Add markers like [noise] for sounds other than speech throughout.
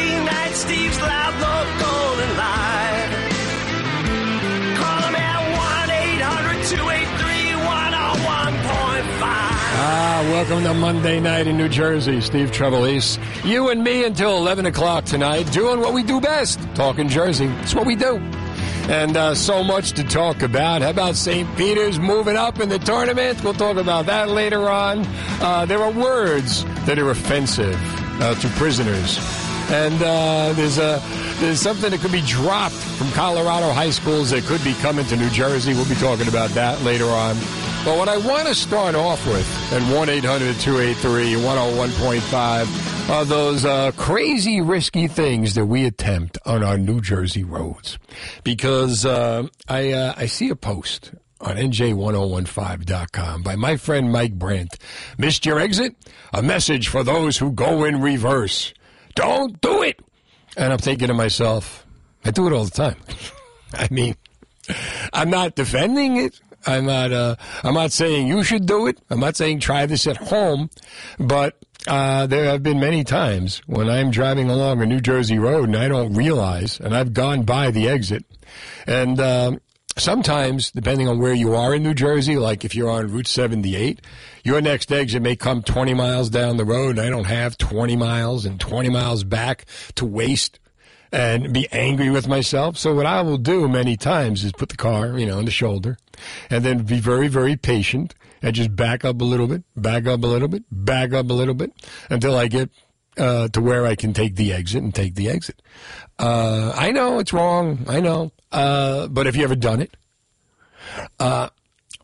101.5. Weekday night, Steve's live. Call him at 1 800 283 101.5. Ah, welcome to Monday night in New Jersey. Steve Trevelise. You and me until 11 o'clock tonight, doing what we do best, talking Jersey. It's what we do. And uh, so much to talk about. How about St. Peter's moving up in the tournament? We'll talk about that later on. Uh, there are words that are offensive uh, to prisoners. And uh, there's a there's something that could be dropped from Colorado high schools that could be coming to New Jersey. We'll be talking about that later on. But what I want to start off with, and 1 800 283 101.5, are those uh, crazy, risky things that we attempt on our New Jersey roads. Because uh, I, uh, I see a post on NJ1015.com by my friend Mike Brant. Missed your exit? A message for those who go in reverse. Don't do it! And I'm thinking to myself, I do it all the time. [laughs] I mean, I'm not defending it. I'm not. Uh, I'm not saying you should do it. I'm not saying try this at home, but uh, there have been many times when I'm driving along a New Jersey road and I don't realize, and I've gone by the exit, and um, sometimes depending on where you are in New Jersey, like if you're on Route 78, your next exit may come 20 miles down the road, and I don't have 20 miles and 20 miles back to waste and be angry with myself. So what I will do many times is put the car, you know, on the shoulder and then be very, very patient and just back up a little bit, back up a little bit, back up a little bit until I get uh, to where I can take the exit and take the exit. Uh, I know it's wrong. I know. Uh, but have you ever done it? Uh,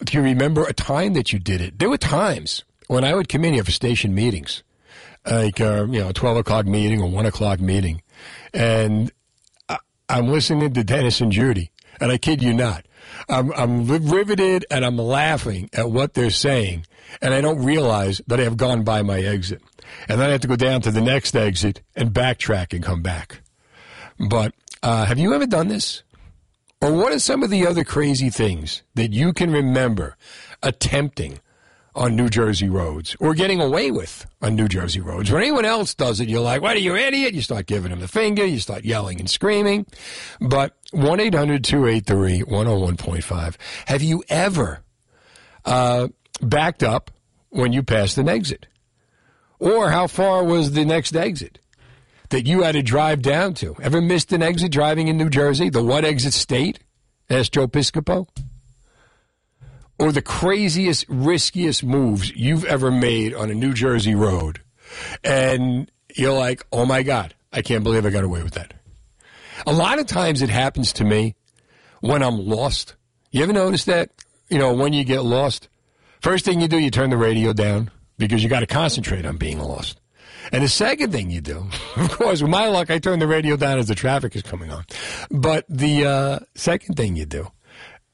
do you remember a time that you did it? There were times when I would come in here for station meetings, like, uh, you know, a 12 o'clock meeting or 1 o'clock meeting, and I- I'm listening to Dennis and Judy, and I kid you not. I'm, I'm riveted and I'm laughing at what they're saying, and I don't realize that I have gone by my exit. And then I have to go down to the next exit and backtrack and come back. But uh, have you ever done this? Or what are some of the other crazy things that you can remember attempting on New Jersey roads or getting away with on New Jersey roads? When anyone else does it, you're like, what are you, idiot? You start giving them the finger, you start yelling and screaming. But 1 800 283 101.5. Have you ever uh, backed up when you passed an exit? Or how far was the next exit? that you had to drive down to. Ever missed an exit driving in New Jersey? The one exit state? Asked Joe Piscopo. Or the craziest, riskiest moves you've ever made on a New Jersey road. And you're like, oh my God, I can't believe I got away with that. A lot of times it happens to me when I'm lost. You ever notice that? You know, when you get lost, first thing you do, you turn the radio down because you got to concentrate on being lost. And the second thing you do, [laughs] of course, with my luck, I turn the radio down as the traffic is coming on. But the uh, second thing you do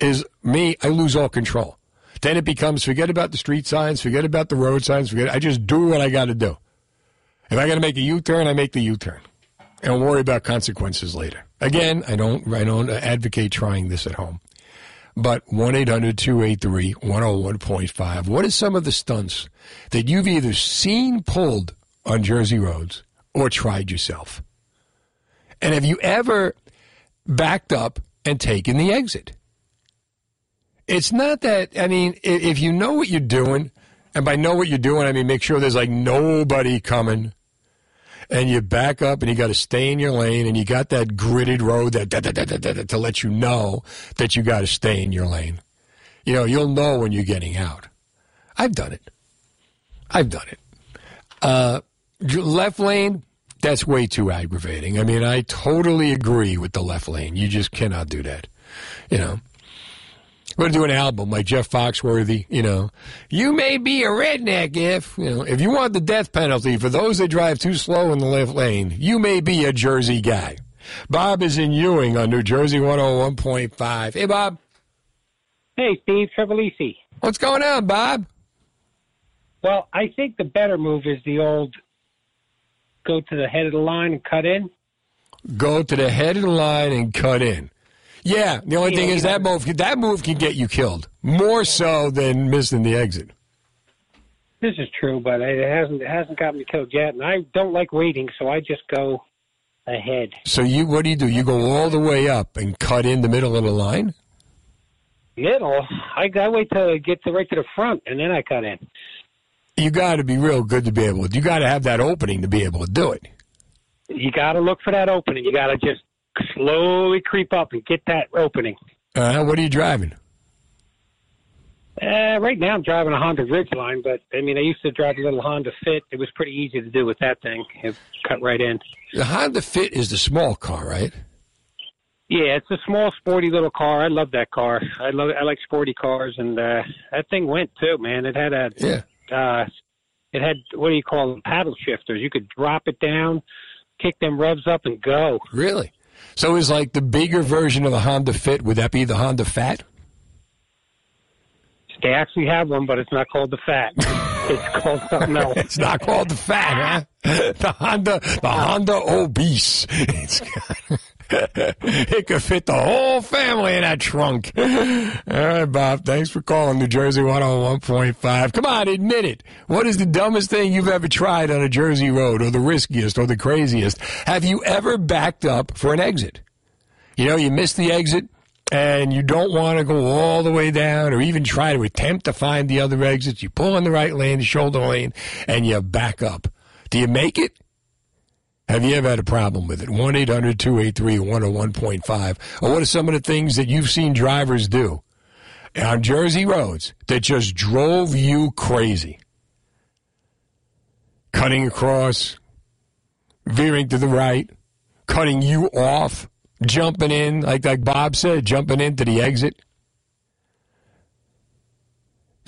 is me, I lose all control. Then it becomes forget about the street signs, forget about the road signs, forget. I just do what I got to do. If I got to make a U-turn, I make the U-turn, and worry about consequences later. Again, I don't, I don't advocate trying this at home. But 1 800 283 101.5. What are some of the stunts that you've either seen pulled on Jersey roads or tried yourself? And have you ever backed up and taken the exit? It's not that, I mean, if you know what you're doing, and by know what you're doing, I mean make sure there's like nobody coming, and you back up and you got to stay in your lane, and you got that gridded road that da, da, da, to let you know that you got to stay in your lane. You know, you'll know when you're getting out. I've done it. I've done it. Uh, left lane, that's way too aggravating. I mean, I totally agree with the left lane. You just cannot do that. You know. We're gonna do an album like Jeff Foxworthy. You know, you may be a redneck if you know if you want the death penalty for those that drive too slow in the left lane. You may be a Jersey guy. Bob is in Ewing on New Jersey 101.5. Hey, Bob. Hey, Steve Trevelisi. What's going on, Bob? Well, I think the better move is the old go to the head of the line and cut in. Go to the head of the line and cut in. Yeah, the only thing is that move that move can get you killed more so than missing the exit. This is true, but it hasn't it hasn't got me killed yet, and I don't like waiting, so I just go ahead. So you, what do you do? You go all the way up and cut in the middle of the line. Middle, I, I wait till I get to right to the front, and then I cut in. You got to be real good to be able. to You got to have that opening to be able to do it. You got to look for that opening. You got to just slowly creep up and get that opening. Uh, what are you driving? Uh, right now, I'm driving a Honda Ridgeline, but I mean, I used to drive a little Honda Fit. It was pretty easy to do with that thing. It cut right in. The Honda Fit is the small car, right? Yeah, it's a small, sporty little car. I love that car. I love. I like sporty cars, and uh, that thing went too, man. It had a, Yeah. uh, it had what do you call them? Paddle shifters. You could drop it down, kick them revs up, and go. Really? So is like the bigger version of the Honda Fit? Would that be the Honda Fat? They actually have one, but it's not called the Fat. [laughs] it's called something else. It's not called the Fat, huh? [laughs] The Honda, the Honda Obese. [laughs] It's got, [laughs] it could fit the whole family in that trunk. [laughs] All right, Bob. Thanks for calling New Jersey 101.5. Come on, admit it. What is the dumbest thing you've ever tried on a Jersey road, or the riskiest, or the craziest? Have you ever backed up for an exit? You know, you missed the exit and you don't want to go all the way down or even try to attempt to find the other exits. You pull in the right lane, the shoulder lane, and you back up. Do you make it? Have you ever had a problem with it? 1 800 283 101.5. Or what are some of the things that you've seen drivers do on Jersey roads that just drove you crazy? Cutting across, veering to the right, cutting you off, jumping in, like like Bob said, jumping into the exit.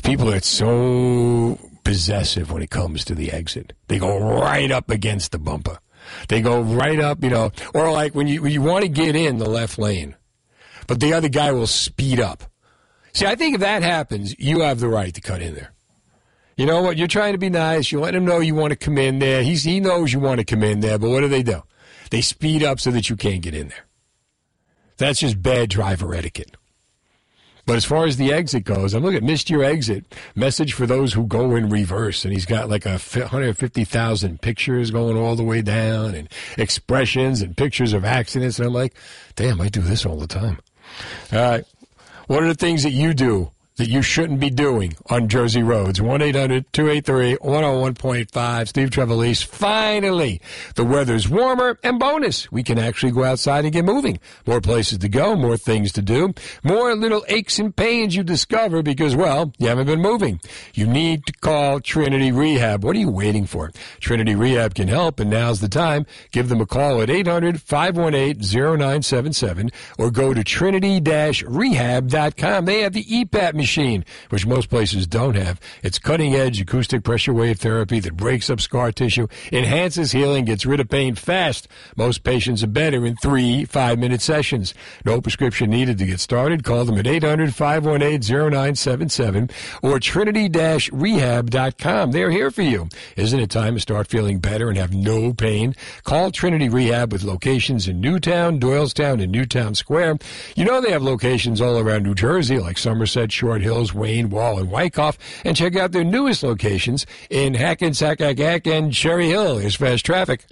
People are so possessive when it comes to the exit. They go right up against the bumper. They go right up, you know, or like when you when you want to get in the left lane, but the other guy will speed up. See, I think if that happens, you have the right to cut in there. You know what? You're trying to be nice. You let him know you want to come in there. He's, he knows you want to come in there, but what do they do? They speed up so that you can't get in there. That's just bad driver etiquette. But as far as the exit goes, I'm looking at missed your exit message for those who go in reverse, and he's got like a 150,000 pictures going all the way down, and expressions and pictures of accidents, and I'm like, damn, I do this all the time. All right, what are the things that you do that you shouldn't be doing on Jersey roads? 1 800 283 101.5. Steve Trevelise. Finally, the weather's warmer, and bonus, we can actually go outside and get moving. More places to go, more things to do, more little aches and pains you discover because, well, you haven't been moving. You need to call Trinity Rehab. What are you waiting for? Trinity Rehab can help, and now's the time. Give them a call at 800 518 0977 or go to trinity rehab.com. They have the EPAT machine, which most places don't have. It's cutting edge acoustic pressure wave therapy that breaks up scar tissue, enhances healing, gets rid of pain fast. Most patients are better in three five minute sessions. No prescription needed to get started. Call them at 800 518 0977 or trinity rehab.com. They're here for you. Isn't it time to start feeling better and have no pain? Call Trinity Rehab with locations in Newtown, Doylestown, and Newtown Square. You know they have locations all around New Jersey like Somerset, Hills, Wayne, Wall, and Wyckoff. And check out their newest locations in Hackensack, and Cherry Hill. Here's fast traffic.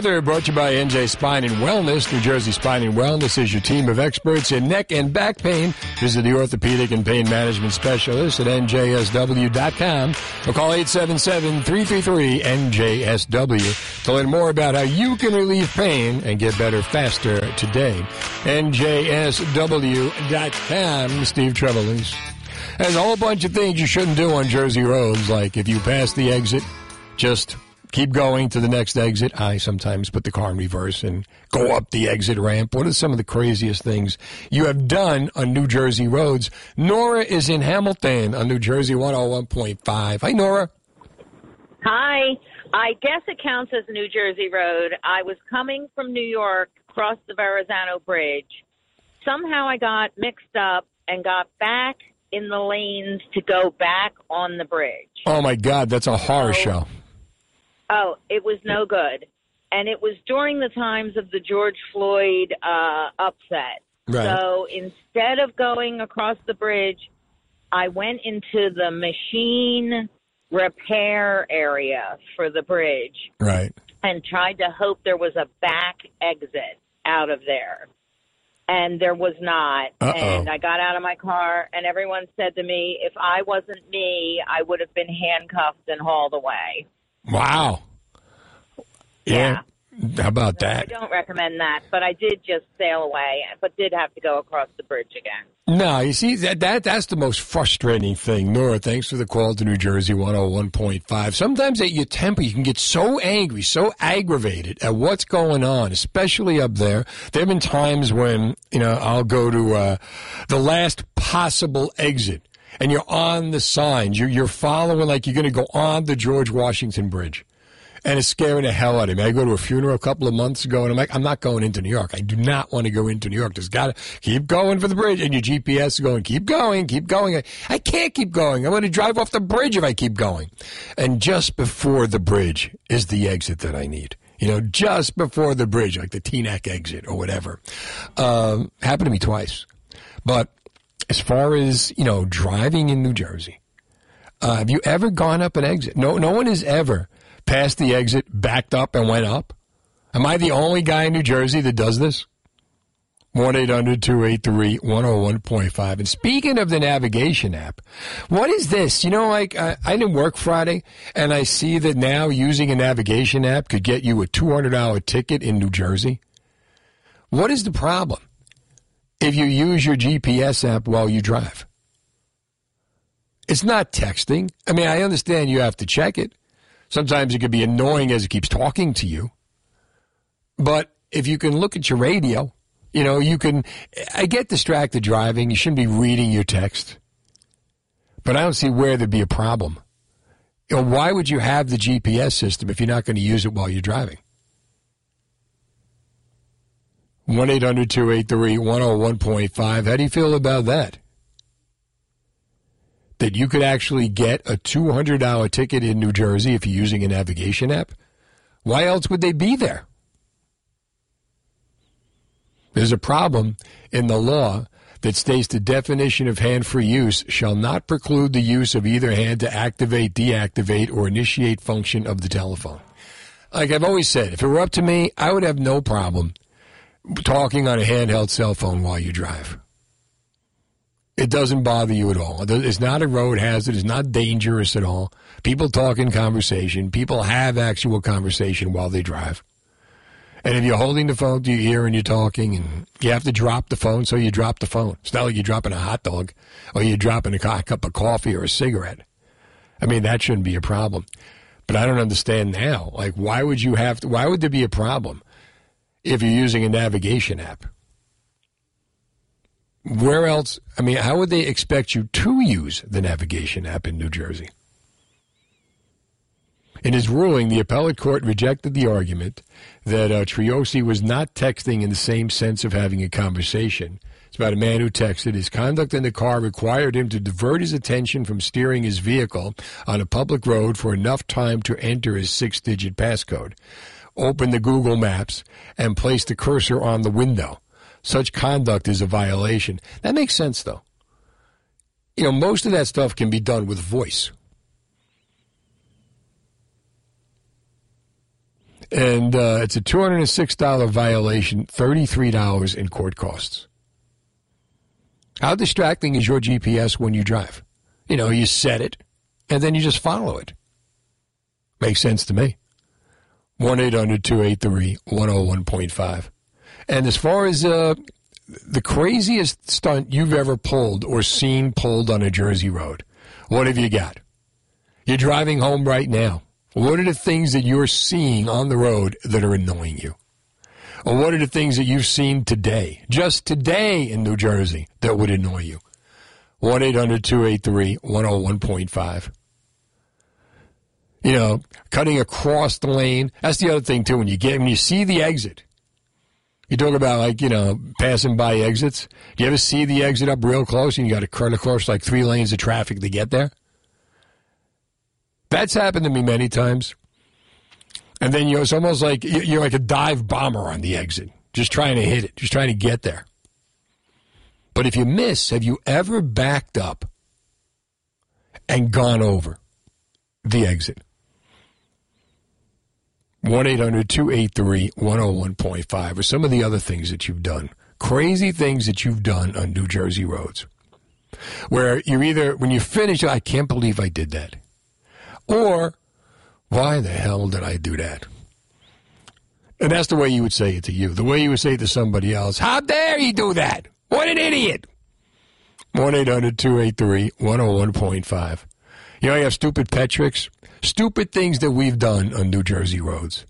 Weather brought to you by NJ Spine and Wellness. New Jersey Spine and Wellness is your team of experts in neck and back pain. Visit the orthopedic and pain management specialist at njsw.com or call 877-333-NJSW to learn more about how you can relieve pain and get better faster today. NJSW.com. Steve Trevelise. There's a whole bunch of things you shouldn't do on Jersey roads, like if you pass the exit, just keep going to the next exit. I sometimes put the car in reverse and go up the exit ramp. What are some of the craziest things you have done on New Jersey roads? Nora is in Hamilton on New Jersey 101.5. Hi, Nora. Hi. I guess it counts as New Jersey road. I was coming from New York, across the Verrazano Bridge. Somehow I got mixed up and got back in the lanes to go back on the bridge. Oh, my God. That's a horror show. Oh, it was no good. And it was during the times of the George Floyd uh, upset. Right. So instead of going across the bridge, I went into the machine repair area for the bridge Right. and tried to hope there was a back exit out of there. And there was not. Uh-oh. And I got out of my car, and everyone said to me, if I wasn't me, I would have been handcuffed and hauled away. Wow. Yeah. How about I that? I don't recommend that, but I did just sail away, but did have to go across the bridge again. No, you see that that that's the most frustrating thing. Nora, thanks for the call to New Jersey 101.5. Sometimes at your temper you can get so angry, so aggravated at what's going on, especially up there. There have been times when, you know, I'll go to uh, the last possible exit and you're on the signs. You're you're following like you're going to go on the George Washington Bridge. And it's scaring the hell out of me. I go to a funeral a couple of months ago, and I'm like, I'm not going into New York. I do not want to go into New York. Just got to keep going for the bridge. And your GPS is going, keep going, keep going. I, I can't keep going. I'm going to drive off the bridge if I keep going. And just before the bridge is the exit that I need. You know, just before the bridge, like the Teaneck exit or whatever. Um, happened to me twice. But as far as, you know, driving in New Jersey, uh, have you ever gone up an exit? No, no one has ever passed the exit, backed up, and went up. Am I the only guy in New Jersey that does this? 1 800 283 101.5. And speaking of the navigation app, what is this? You know, like I, I didn't work Friday, and I see that now using a navigation app could get you a $200 ticket in New Jersey. What is the problem if you use your GPS app while you drive? It's not texting. I mean, I understand you have to check it. Sometimes it could be annoying as it keeps talking to you. But if you can look at your radio, you know, you can. I get distracted driving. You shouldn't be reading your text. But I don't see where there'd be a problem. You know, why would you have the GPS system if you're not going to use it while you're driving? 1 800 283 101.5. How do you feel about that? That you could actually get a $200 ticket in New Jersey if you're using a navigation app? Why else would they be there? There's a problem in the law that states the definition of hand free use shall not preclude the use of either hand to activate, deactivate, or initiate function of the telephone. Like I've always said, if it were up to me, I would have no problem talking on a handheld cell phone while you drive. It doesn't bother you at all. It's not a road hazard. It's not dangerous at all. People talk in conversation. People have actual conversation while they drive. And if you're holding the phone to your ear and you're talking, and you have to drop the phone, so you drop the phone. It's not like you're dropping a hot dog or you're dropping a cup of coffee or a cigarette. I mean, that shouldn't be a problem. But I don't understand now. Like, why would you have to, why would there be a problem if you're using a navigation app? Where else? I mean, how would they expect you to use the navigation app in New Jersey? In his ruling, the appellate court rejected the argument that uh, Triosi was not texting in the same sense of having a conversation. It's about a man who texted. His conduct in the car required him to divert his attention from steering his vehicle on a public road for enough time to enter his six digit passcode, open the Google Maps, and place the cursor on the window. Such conduct is a violation. That makes sense, though. You know, most of that stuff can be done with voice. and uh, it's a two hundred and six dollar violation, thirty three dollars in court costs. How distracting is your GPS when you drive? You know, you set it, and then you just follow it. Makes sense to me. One 101.5 And as far as uh, the craziest stunt you've ever pulled or seen pulled on a Jersey road, what have you got? You're driving home right now What are the things that you're seeing on the road that are annoying you? Or what are the things that you've seen today, just today in New Jersey, that would annoy you? 1 800 283 101.5. You know, cutting across the lane. That's the other thing, too. When you get, when you see the exit, you talk about like, you know, passing by exits. Do you ever see the exit up real close and you got to cut across like three lanes of traffic to get there? That's happened to me many times. And then you know, it's almost like you're like a dive bomber on the exit, just trying to hit it, just trying to get there. But if you miss, have you ever backed up and gone over the exit? 1 800 283 101.5 or some of the other things that you've done. Crazy things that you've done on New Jersey roads. Where you're either, when you finish, I can't believe I did that. Or, why the hell did I do that? And that's the way you would say it to you. The way you would say it to somebody else, how dare you do that? What an idiot! 1 800 283 101.5. You know, you have stupid pet tricks, stupid things that we've done on New Jersey roads.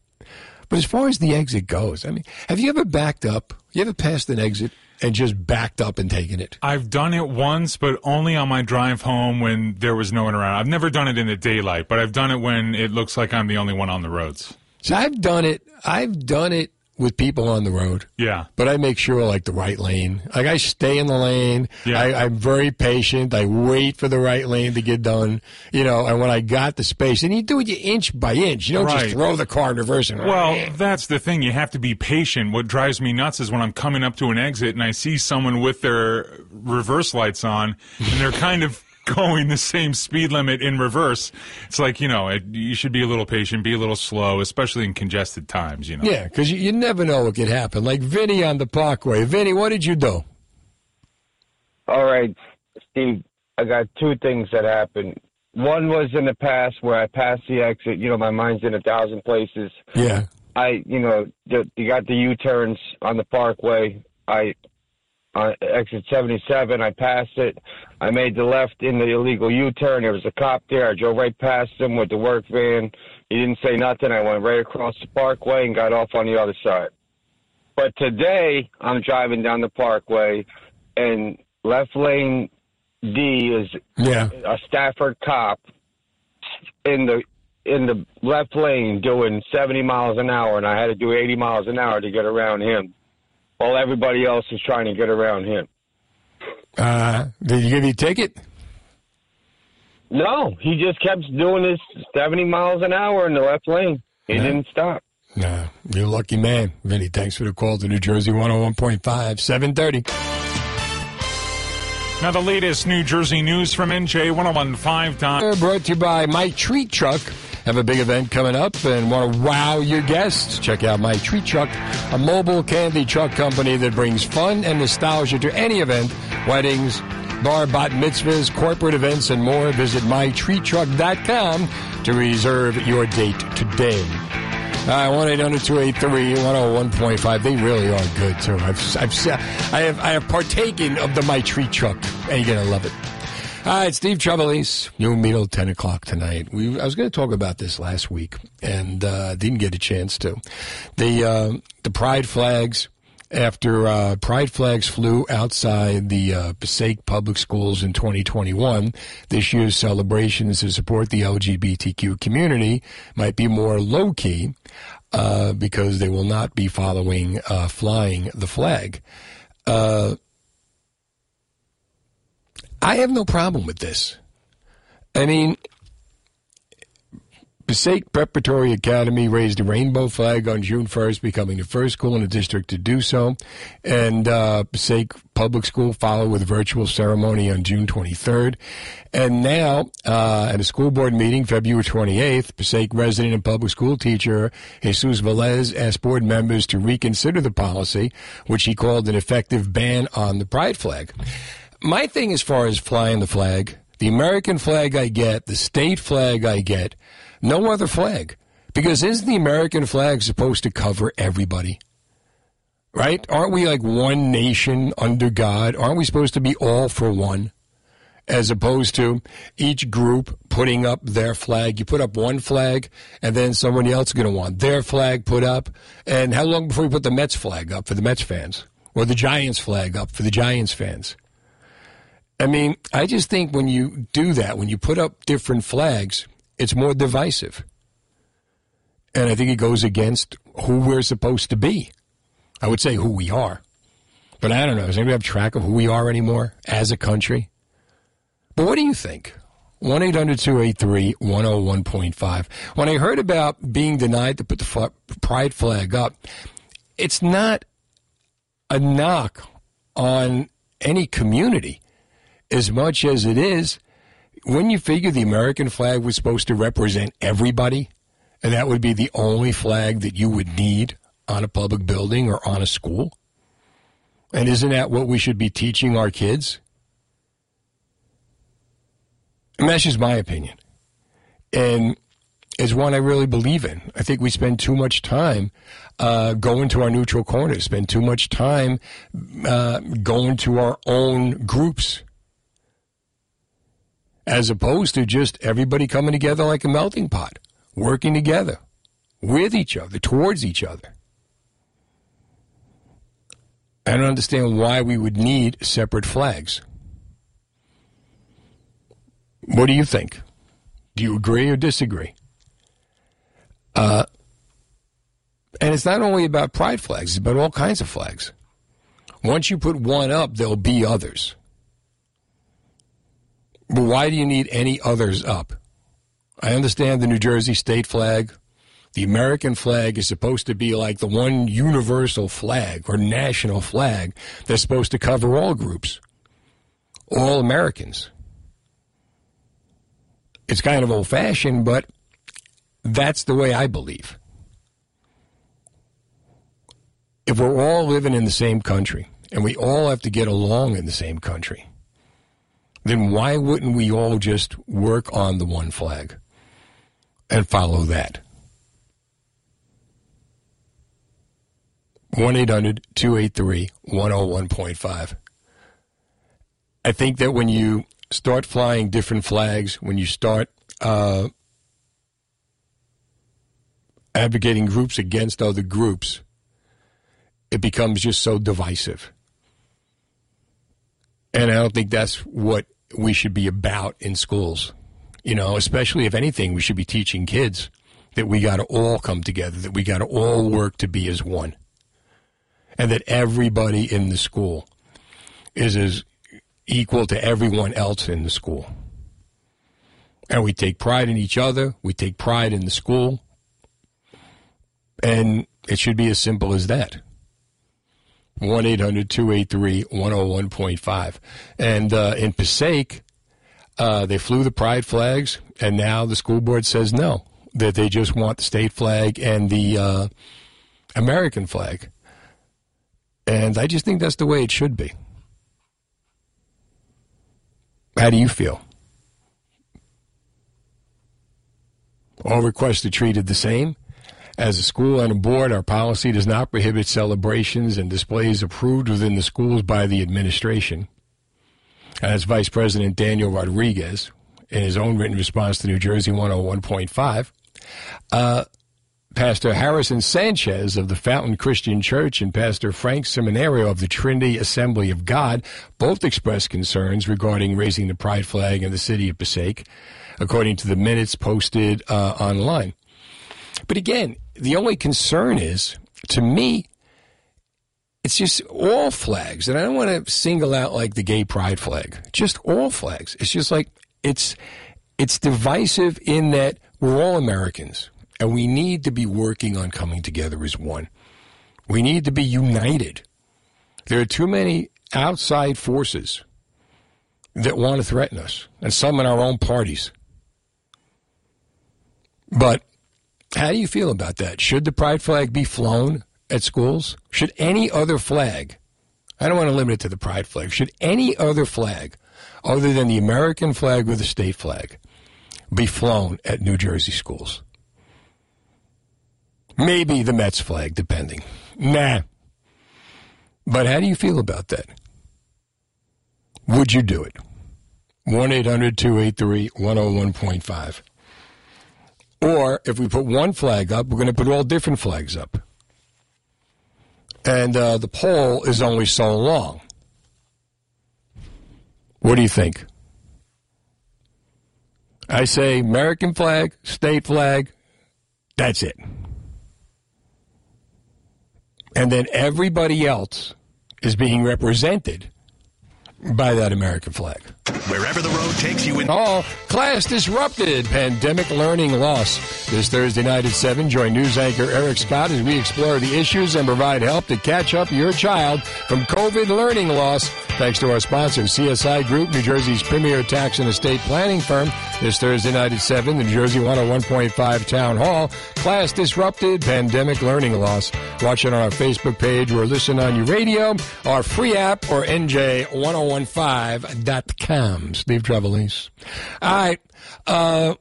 But as far as the exit goes, I mean, have you ever backed up? You ever passed an exit and just backed up and taken it? I've done it once, but only on my drive home when there was no one around. I've never done it in the daylight, but I've done it when it looks like I'm the only one on the roads. So I've done it. I've done it with people on the road. Yeah. But I make sure like the right lane. Like I stay in the lane. Yeah. I, I'm very patient. I wait for the right lane to get done. You know, and when I got the space, and you do it you inch by inch. You don't Right. just throw the car in reverse and Well, [laughs] that's the thing. You have to be patient. What drives me nuts is when I'm coming up to an exit and I see someone with their reverse lights on and they're kind of going the same speed limit in reverse. It's like, you know, it, you should be a little patient, be a little slow, especially in congested times, you know. Yeah, because you, you never know what could happen. Like Vinny on the Parkway. Vinny, what did you do? All right, Steve, I got two things that happened. One was in the past where I passed the exit. You know, my mind's in a thousand places. Yeah. I, you know, the, you got the U-turns on the Parkway. I, on exit 77, I passed it. I made the left in the illegal U-turn. There was a cop there. I drove right past him with the work van. He didn't say nothing. I went right across the Parkway and got off on the other side. But today, I'm driving down the Parkway, and left lane D is Yeah. a Stafford cop in the in the left lane doing 70 miles an hour, and I had to do 80 miles an hour to get around him, while everybody else is trying to get around him. Uh, did you give you a ticket? No, he just kept doing his 70 miles an hour in the left lane. He Yeah. didn't stop. Nah, you're a lucky man. Vinny, thanks for the call to New Jersey 101.5, 730. Now, the latest New Jersey news from NJ 1015 Don. Uh, Brought to you by My Treat Truck. Have a big event coming up and want to wow your guests? Check out My Treat Truck, a mobile candy truck company that brings fun and nostalgia to any event, weddings, bar bat mitzvahs, corporate events, and more. Visit mytreattruck.com to reserve your date today. Uh, one eight hundred two eight three one zero one point five. They really are good too. I've I've I have I have partaken of the my treat truck, and you're gonna love it. All right, Steve Trevelise, you and me till ten o'clock tonight. We I was going to talk about this last week and uh, didn't get a chance to. The uh, the pride flags after uh, pride flags flew outside the uh, Passaic public schools in 2021, this year's celebrations to support the LGBTQ community might be more low key uh, because they will not be following uh, flying the flag. I have no problem with this. I mean, Passaic Preparatory Academy raised a rainbow flag on June 1st, becoming the first school in the district to do so. And uh, Passaic Public School followed with a virtual ceremony on June 23rd. And now, uh, at a school board meeting, February 28th, Passaic resident and public school teacher Jesus Velez asked board members to reconsider the policy, which he called an effective ban on the pride flag. My thing as far as flying the flag, the American flag I get, the state flag I get, no other flag. Because isn't the American flag supposed to cover everybody? Right? Aren't we like one nation under God? Aren't we supposed to be all for one? as opposed to each group putting up their flag. You put up one flag, and then somebody else is going to want their flag put up. And how long before you put the Mets flag up for the Mets fans, or the Giants flag up for the Giants fans? I mean, I just think when you do that, when you put up different flags, it's more divisive. And I think it goes against who we're supposed to be. I would say who we are. But I don't know. Does anybody have track of who we are anymore as a country? But what do you think? 1 800 283 101.5. When I heard about being denied to put the pride flag up, it's not a knock on any community as much as it is when you figure the American flag was supposed to represent everybody, and that would be the only flag that you would need on a public building or on a school. And isn't that what we should be teaching our kids? And that's just my opinion. And it's one I really believe in. I think we spend too much time uh, going to our neutral corners, spend too much time uh, going to our own groups, as opposed to just everybody coming together like a melting pot, working together with each other, towards each other. I don't understand why we would need separate flags. What do you think? Do you agree or disagree? Uh, and it's not only about pride flags, it's about all kinds of flags. Once you put one up, there'll be others. But why do you need any others up? I understand the New Jersey state flag, the American flag is supposed to be like the one universal flag or national flag that's supposed to cover all groups, all Americans. It's kind of old fashioned, but that's the way I believe. If we're all living in the same country and we all have to get along in the same country, then why wouldn't we all just work on the one flag and follow that? 1 800 283 101.5. I think that when you start flying different flags, when you start uh, advocating groups against other groups, it becomes just so divisive. And I don't think that's what we should be about in schools. You know, especially if anything, we should be teaching kids that we got to all come together, that we got to all work to be as one and that everybody in the school is as equal to everyone else in the school. And we take pride in each other, we take pride in the school, and it should be as simple as that. 1 800 283 101.5. And uh, in Passaic, uh, they flew the pride flags, and now the school board says no, that they just want the state flag and the uh, American flag. And I just think that's the way it should be. How do you feel? All requests are treated the same. As a school and a board, our policy does not prohibit celebrations and displays approved within the schools by the administration. As Vice President Daniel Rodriguez, in his own written response to New Jersey 101.5, uh, Pastor Harrison Sanchez of the Fountain Christian Church and Pastor Frank Seminario of the Trinity Assembly of God both expressed concerns regarding raising the pride flag in the city of Passaic, according to the minutes posted uh, online. But again, the only concern is, to me, it's just all flags. And I don't want to single out like the gay pride flag, just all flags. It's just like, it's, it's divisive in that we're all Americans and we need to be working on coming together as one. We need to be united. There are too many outside forces that want to threaten us, and some in our own parties. But how do you feel about that? Should the pride flag be flown at schools? Should any other flag, I don't want to limit it to the pride flag, should any other flag other than the American flag or the state flag be flown at New Jersey schools? Maybe the Mets flag, depending. Nah. But how do you feel about that? Would you do it? 1 800 283 101.5. Or if we put one flag up, we're going to put all different flags up. And uh, the pole is only so long. What do you think? I say American flag, state flag, that's it. And then everybody else is being represented by that American flag. Wherever the road takes you in. Oh, class disrupted. Pandemic learning loss. This Thursday night at 7, join news anchor Eric Scott as we explore the issues and provide help to catch up your child from COVID learning loss. Thanks to our sponsor, CSI Group, New Jersey's premier tax and estate planning firm. This Thursday night at 7, the New Jersey 101.5 Town Hall. Class disrupted. Pandemic learning loss. Watch it on our Facebook page or listen on your radio, our free app, or NJ1015.com. Steve Trevelise. All right. Uh,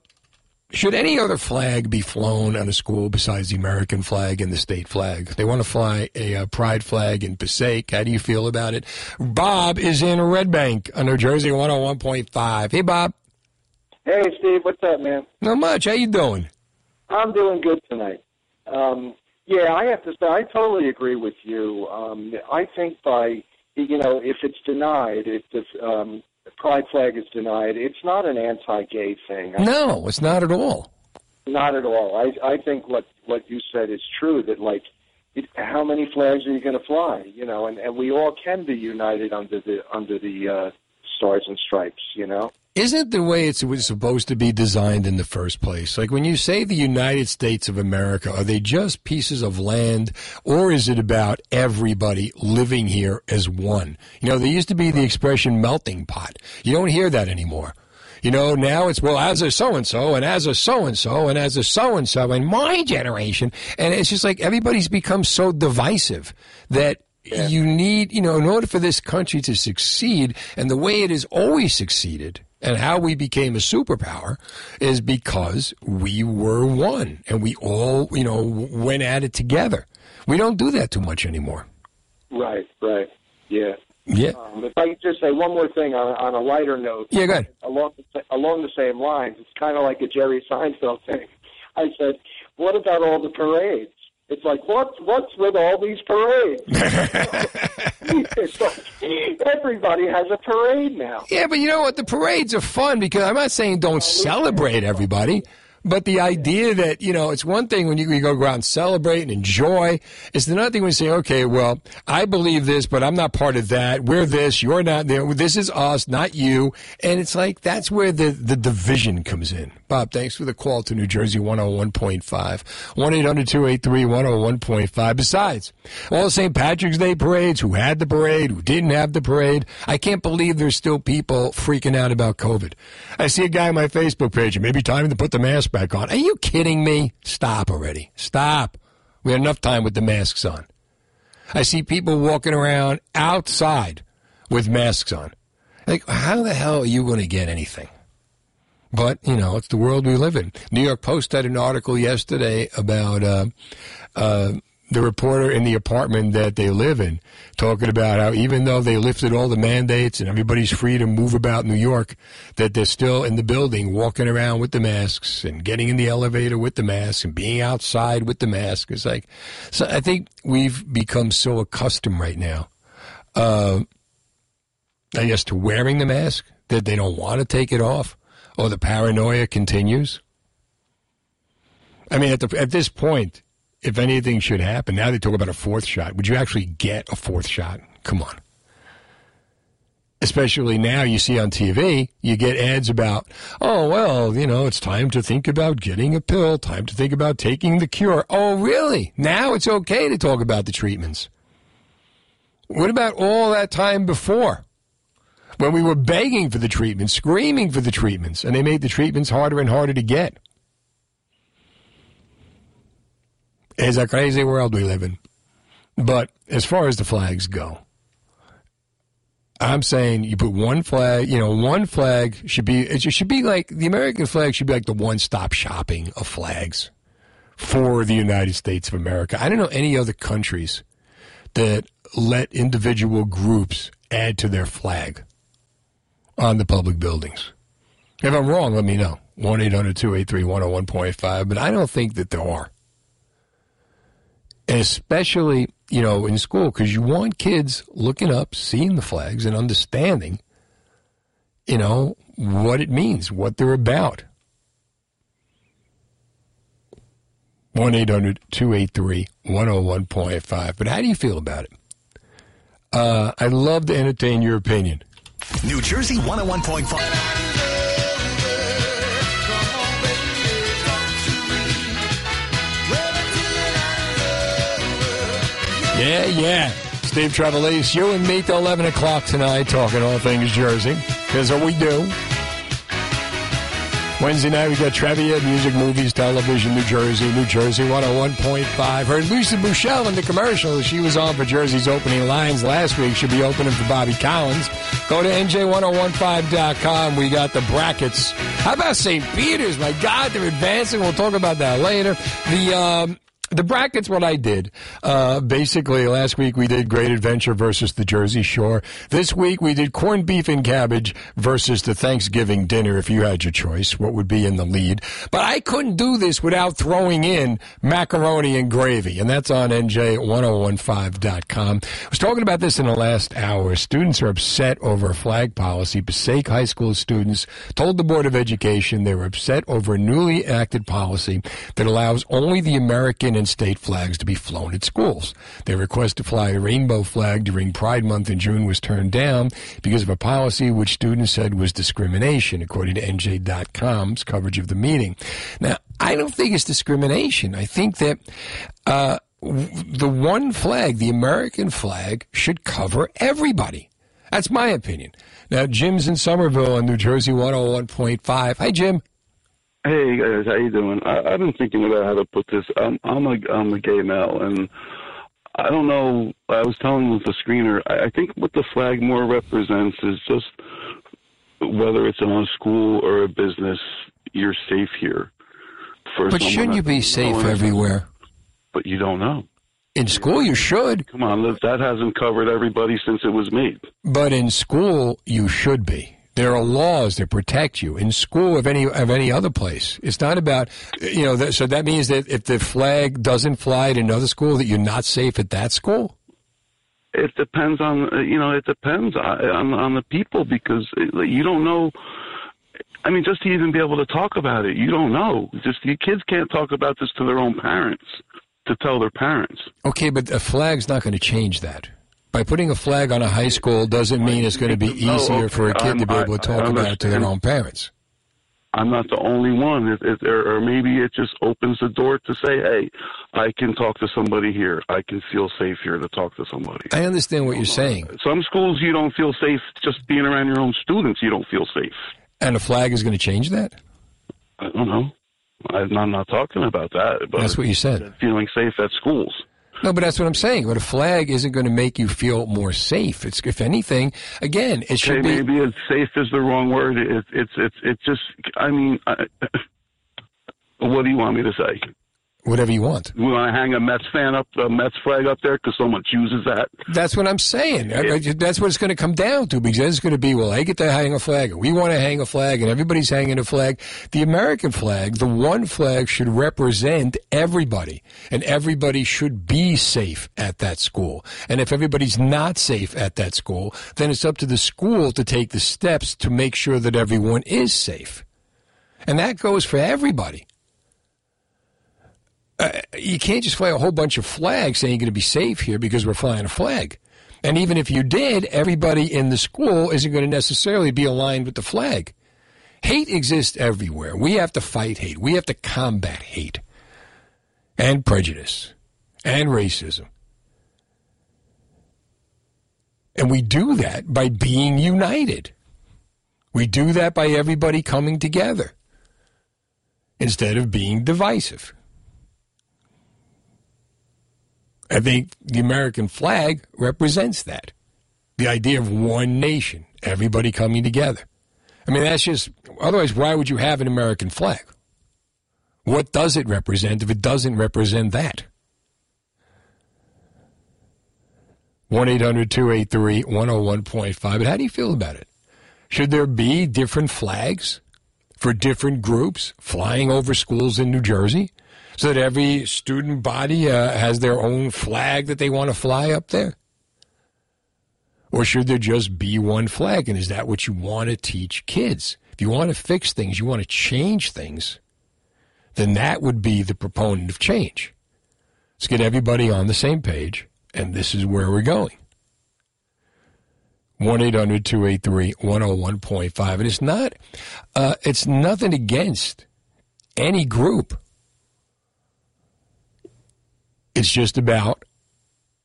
should any other flag be flown at a school besides the American flag and the state flag? They want to fly a, uh pride flag in Passaic. How do you feel about it? Bob is in Red Bank on New Jersey 101.5. Hey, Bob. Hey, Steve, what's up, man? Not much. How you doing? I'm doing good tonight. Um, yeah, I have to say, I totally agree with you. Um, I think by, you know, if it's denied, if the um, pride flag is denied, it's not an anti-gay thing. No, it's not at all. Not at all. I I think what what you said is true. That like, it, how many flags are you going to fly? You know, and and we all can be united under the under the uh, stars and stripes. You know. Isn't the way it was supposed to be designed in the first place? Like when you say the United States of America, are they just pieces of land or is it about everybody living here as one? You know, there used to be the expression melting pot. You don't hear that anymore. You know, now it's, well, as a so and so, and as a so and so, and as a so and so, and my generation. And it's just like everybody's become so divisive that you need, you know, in order for this country to succeed, and the way it has always succeeded, and how we became a superpower is because we were one and we all, you know, went at it together. We don't do that too much anymore. Right. Right. Yeah. Yeah. Um, if I could just say one more thing on, on a lighter note. Yeah, go ahead. Along the, along the same lines, it's kind of like a Jerry Seinfeld thing. I said, "What about all the parades?" It's like, what's what's with all these parades? [laughs] like, everybody has a parade now. Yeah, but you know what? The parades are fun because I'm not saying don't celebrate everybody. But the idea that, you know, it's one thing when you, you go around and celebrate and enjoy. It's another thing when you say, okay, well, I believe this, but I'm not part of that. We're this, you're not there. This is us, not you. And it's like, that's where the, the division comes in. Bob, thanks for the call to New Jersey 101.5. 1 800 283 101.5. Besides, all the St. Patrick's Day parades, who had the parade, who didn't have the parade. I can't believe there's still people freaking out about COVID. I see a guy on my Facebook page, it may be time to put the mask back on. Are you kidding me? Stop already. Stop. We had enough time with the masks on. I see people walking around outside with masks on. Like, how the hell are you going to get anything? But, you know, it's the world we live in. New York Post had an article yesterday about uh, uh, the reporter in the apartment that they live in talking about how even though they lifted all the mandates and everybody's free to move about New York, that they're still in the building walking around with the masks and getting in the elevator with the mask and being outside with the mask. It's like, so I think we've become so accustomed right now, uh, I guess, to wearing the mask that they don't want to take it off or the paranoia continues. I mean, at, the, at this point, if anything should happen, now they talk about a fourth shot. Would you actually get a fourth shot? Come on. Especially now you see on TV, you get ads about, oh, well, you know, it's time to think about getting a pill, time to think about taking the cure. Oh, really? Now it's okay to talk about the treatments. What about all that time before? When we were begging for the treatments, screaming for the treatments, and they made the treatments harder and harder to get. It's a crazy world we live in. But as far as the flags go, I'm saying you put one flag, you know, one flag should be, it should be like, the American flag should be like the one stop shopping of flags for the United States of America. I don't know any other countries that let individual groups add to their flag. On the public buildings. If I'm wrong, let me know. 1 800 283 101.5. But I don't think that there are. Especially, you know, in school, because you want kids looking up, seeing the flags, and understanding, you know, what it means, what they're about. 1 800 283 101.5. But how do you feel about it? Uh, I'd love to entertain your opinion. New Jersey 101.5. Yeah, yeah. Steve Trevelise, you and me till 11 o'clock tonight talking all things Jersey, because what we do. Wednesday night, we got trivia, music, movies, television, New Jersey, New Jersey 101.5. Heard Lucy Bouchel in the commercial. She was on for Jersey's opening lines last week. She'll be opening for Bobby Collins. Go to NJ1015.com. We got the brackets. How about St. Peter's? My God, they're advancing. We'll talk about that later. The, um, the brackets, what I did. Uh, basically, last week we did Great Adventure versus the Jersey Shore. This week we did corned beef and cabbage versus the Thanksgiving dinner, if you had your choice, what would be in the lead. But I couldn't do this without throwing in macaroni and gravy, and that's on NJ1015.com. I was talking about this in the last hour. Students are upset over flag policy. Passaic High School students told the Board of Education they were upset over a newly enacted policy that allows only the American and state flags to be flown at schools. Their request to fly a rainbow flag during Pride Month in June was turned down because of a policy which students said was discrimination, according to NJ.com's coverage of the meeting. Now, I don't think it's discrimination. I think that uh, the one flag, the American flag, should cover everybody. That's my opinion. Now, Jim's in Somerville on New Jersey 101.5. Hi, Jim. Hey guys, how you doing? I, I've been thinking about how to put this. I'm I'm a I'm a gay male, and I don't know. I was telling the screener. I, I think what the flag more represents is just whether it's in a school or a business, you're safe here. For But shouldn't you be safe everywhere? But you don't know. In school, you should. Come on, that hasn't covered everybody since it was made. But in school, you should be. There are laws that protect you in school of any of any other place. It's not about you know. So that means that if the flag doesn't fly at another school, that you're not safe at that school. It depends on uh, you know. It depends on on, on the people because uh, you don't know. I mean, just to even be able to talk about it, you don't know. Just your kids can't talk about this to their own parents to tell their parents. Okay, but a flag's not going to change that. By putting a flag on a high school doesn't mean it's going to be oh, easier for a kid to be able to talk about it to their own parents. I'm not the only one, it, it, or, maybe it just opens the door to say, "Hey, I can talk to somebody here. I can feel safe here to talk to somebody." I understand what you're saying, uh, Some schools you don't feel safe just being around your own students. You don't feel safe. and a flag is going to change that. I don't know. I'm not, I'm not talking about that. But That's what you said. Feeling safe at schools. No, but that's what I'm saying. But a flag isn't going to make you feel more safe. It's, if anything, again, it should be. maybe it's safe is the wrong word. It, it's it's it's just. I mean, I, [laughs] what do you want me to say? Whatever you want. We want to hang a Mets fan up, a Mets flag up there because someone chooses that. That's what I'm saying. I- I- That's what it's going to come down to because it's going to be, well, I get to hang a flag, and we want to hang a flag, and everybody's hanging a flag. The American flag, the one flag, should represent everybody, and everybody should be safe at that school. And if everybody's not safe at that school, then it's up to the school to take the steps to make sure that everyone is safe. And that goes for everybody. Uh, you can't just fly a whole bunch of flags saying you're going to be safe here because we're flying a flag. And even if you did, everybody in the school isn't going to necessarily be aligned with the flag. Hate exists everywhere. We have to fight hate. We have to combat hate and prejudice and racism. And we do that by being united. We do that by everybody coming together instead of being divisive. I think the American flag represents that. The idea of one nation, everybody coming together. I mean, that's just, otherwise, why would you have an American flag? What does it represent if it doesn't represent that? 1 800 283 101.5. But how do you feel about it? Should there be different flags for different groups flying over schools in New Jersey so that every student body uh, has their own flag that they want to fly up there? Or should there just be one flag? And is that what you want to teach kids? If you want to fix things, you want to change things, then that would be the proponent of change. Let's get everybody on the same page, and this is where we're going. 1 800 283 101.5. And it's not, uh, it's nothing against any group. It's just about,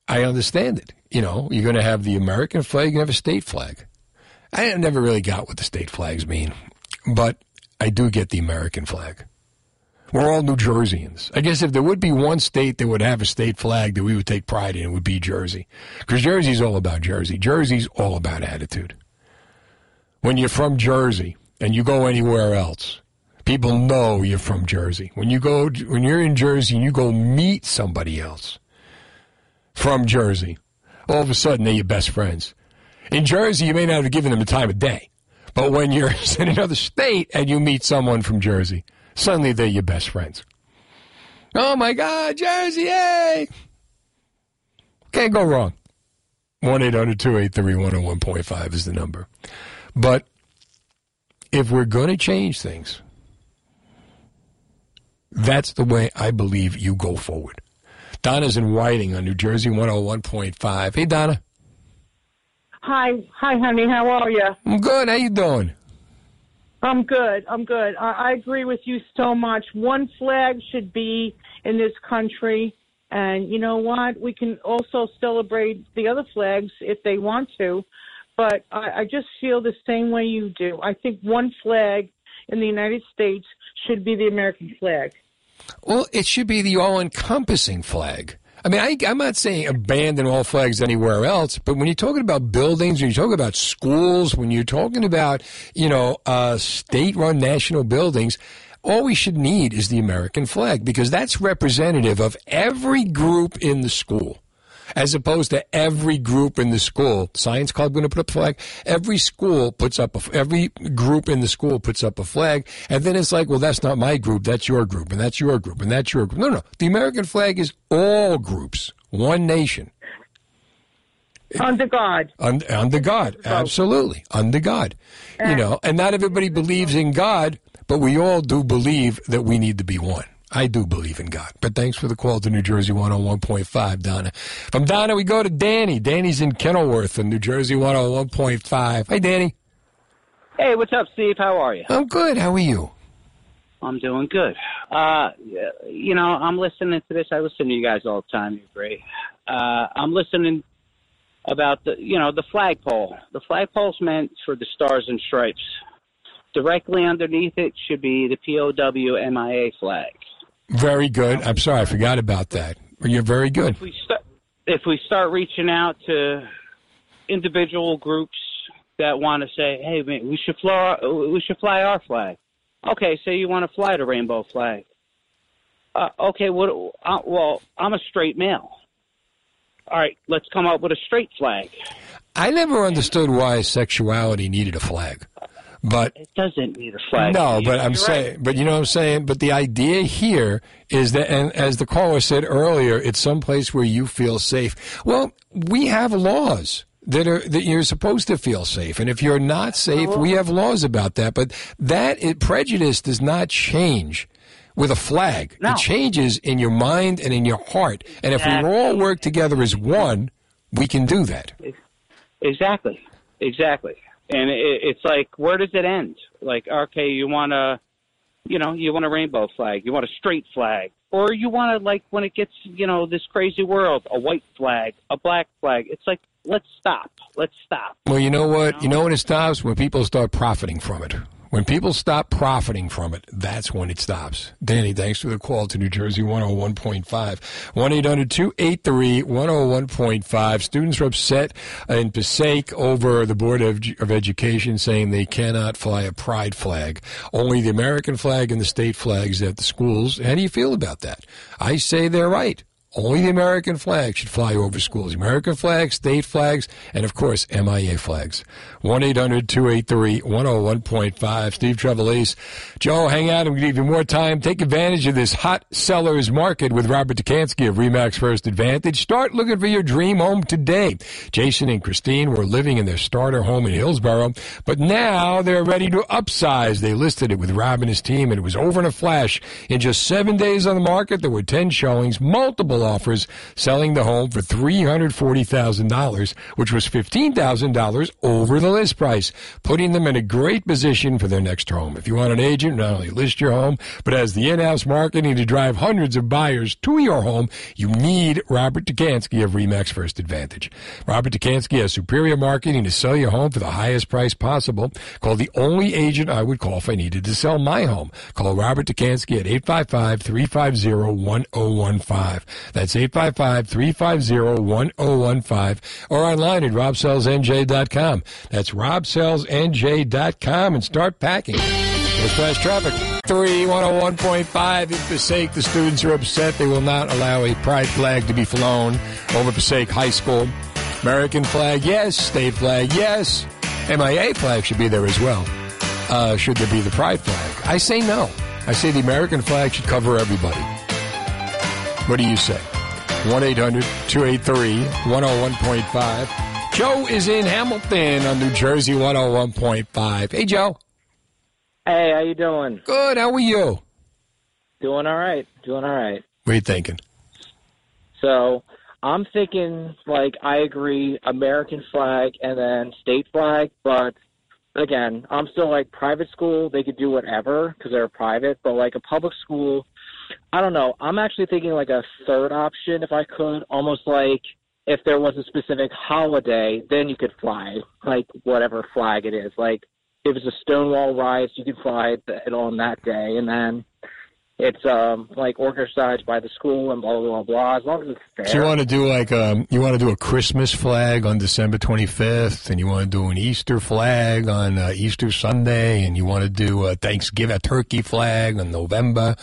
I understand it. You know, you're going to have the American flag, you have a state flag. I never really got what the state flags mean, but I do get the American flag. We're all New Jerseyans. I guess if there would be one state that would have a state flag that we would take pride in, it would be Jersey. Because Jersey's all about Jersey. Jersey's all about attitude. When you're from Jersey and you go anywhere else, people know you're from Jersey. When you go, when you're in Jersey and you go meet somebody else from Jersey, all of a sudden they're your best friends. In Jersey, you may not have given them the time of day, but when you're [laughs] in another state and you meet someone from Jersey, suddenly they're your best friends. Oh my God, Jersey, hey! Can't go wrong. 1 800 283 101.5 is the number. But if we're going to change things, that's the way I believe you go forward. Donna's in Whiting on New Jersey 101.5. Hey, Donna. Hi, hi, honey. How are you? I'm good. How you doing? I'm good. I'm good. I, I agree with you so much. One flag should be in this country, and you know what? We can also celebrate the other flags if they want to, but I, I just feel the same way you do. I think one flag in the United States should be the American flag. Well, it should be the all encompassing flag. I mean, I, I'm not saying abandon all flags anywhere else, but when you're talking about buildings, when you're talking about schools, when you're talking about, you know, uh, state run national buildings, all we should need is the American flag because that's representative of every group in the school as opposed to every group in the school. Science club going to put up a flag. Every school puts up a, every group in the school puts up a flag, and then it's like, well, that's not my group. That's your group, and that's your group, and that's your group. No, no. The American flag is all groups, one nation. Under God. Under, under God, absolutely. Under God. You know, and not everybody believes in God, but we all do believe that we need to be one. I do believe in God. But thanks for the call to New Jersey 101.5, Donna. From Donna, we go to Danny. Danny's in Kenilworth in New Jersey 101.5. Hey, Danny. Hey, what's up, Steve? How are you? I'm good. How are you? I'm doing good. Uh, you know, I'm listening to this. I listen to you guys all the time. You're great. Uh, I'm listening about the, you know, the flagpole. The flagpole's meant for the stars and stripes. Directly underneath it should be the POW MIA flag. Very good. I'm sorry, I forgot about that. You're very good. If we start, if we start reaching out to individual groups that want to say, "Hey, man, we should fly, we should fly our flag." Okay, say you want to fly the rainbow flag. Uh, okay, what? Uh, well, I'm a straight male. All right, let's come up with a straight flag. I never understood why sexuality needed a flag. But it doesn't need a flag. No, but I'm You're saying, but you know what I'm saying. But the idea here is that, and as the caller said earlier, it's someplace where you feel safe. Well, we have laws that are that you're supposed to feel safe, and if you're not safe, we oh. have laws about that. But that it, prejudice does not change. With a flag, no. it changes in your mind and in your heart. And if we all work together as one, we can do that. Exactly, exactly. And it, it's like, where does it end? Like, okay, you want a, you know, you want a rainbow flag, you want a straight flag, or you want to like when it gets, you know, this crazy world, a white flag, a black flag. It's like, let's stop, let's stop. Well, you know what? You know when it stops? When people start profiting from it. When people stop profiting from it, that's when it stops. Danny, thanks for the call to New Jersey 101.5. 1 800 283 101.5. Students are upset in Passaic over the Board of, of Education saying they cannot fly a pride flag. Only the American flag and the state flags at the schools. How do you feel about that? I say they're right. Only the American flag should fly over schools. American flags, state flags, and of course, MIA flags. 1-800-283-101.5. Steve Trevelise. Joe, hang out and give you more time. Take advantage of this hot sellers market with Robert Dekanski of Remax First Advantage. Start looking for your dream home today. Jason and Christine were living in their starter home in Hillsborough, but now they're ready to upsize. They listed it with Rob and his team, and it was over in a flash. In just seven days on the market, there were 10 showings, multiple offers, selling the home for $340,000, which was $15,000 over the list price, putting them in a great position for their next home. If you want an agent, not only list your home, but has the in-house marketing to drive hundreds of buyers to your home, you need Robert Dekanski of Remax First Advantage. Robert Dekanski has superior marketing to sell your home for the highest price possible. Call the only agent I would call if I needed to sell my home. Call Robert Dekanski at 855-350-1015. That's 855-350-1015 or online at robsellsnj.com. That's robsellsnj.com and start packing. There's flash traffic. 3101.5 in Passaic. The students are upset. They will not allow a pride flag to be flown over Passaic High School. American flag, yes. State flag, yes. MIA flag should be there as well. Uh, should there be the pride flag? I say no. I say the American flag should cover everybody. What do you say? 1 800 283 101.5. Joe is in Hamilton on New Jersey 101.5. Hey, Joe. Hey, how you doing? Good. How are you? Doing all right. Doing all right. What are you thinking? So I'm thinking like I agree, American flag and then state flag, but again, I'm still like private school. They could do whatever because they're private, but like a public school, I don't know. I'm actually thinking like a third option if I could, almost like if there was a specific holiday, then you could fly like whatever flag it is. Like if it's a Stonewall riots, you could fly it on that day, and then it's um like organized by the school and blah blah blah blah. As long as it's fair. So you want to do like um, you want to do a Christmas flag on December 25th, and you want to do an Easter flag on uh, Easter Sunday, and you want to do a Thanksgiving a turkey flag on November.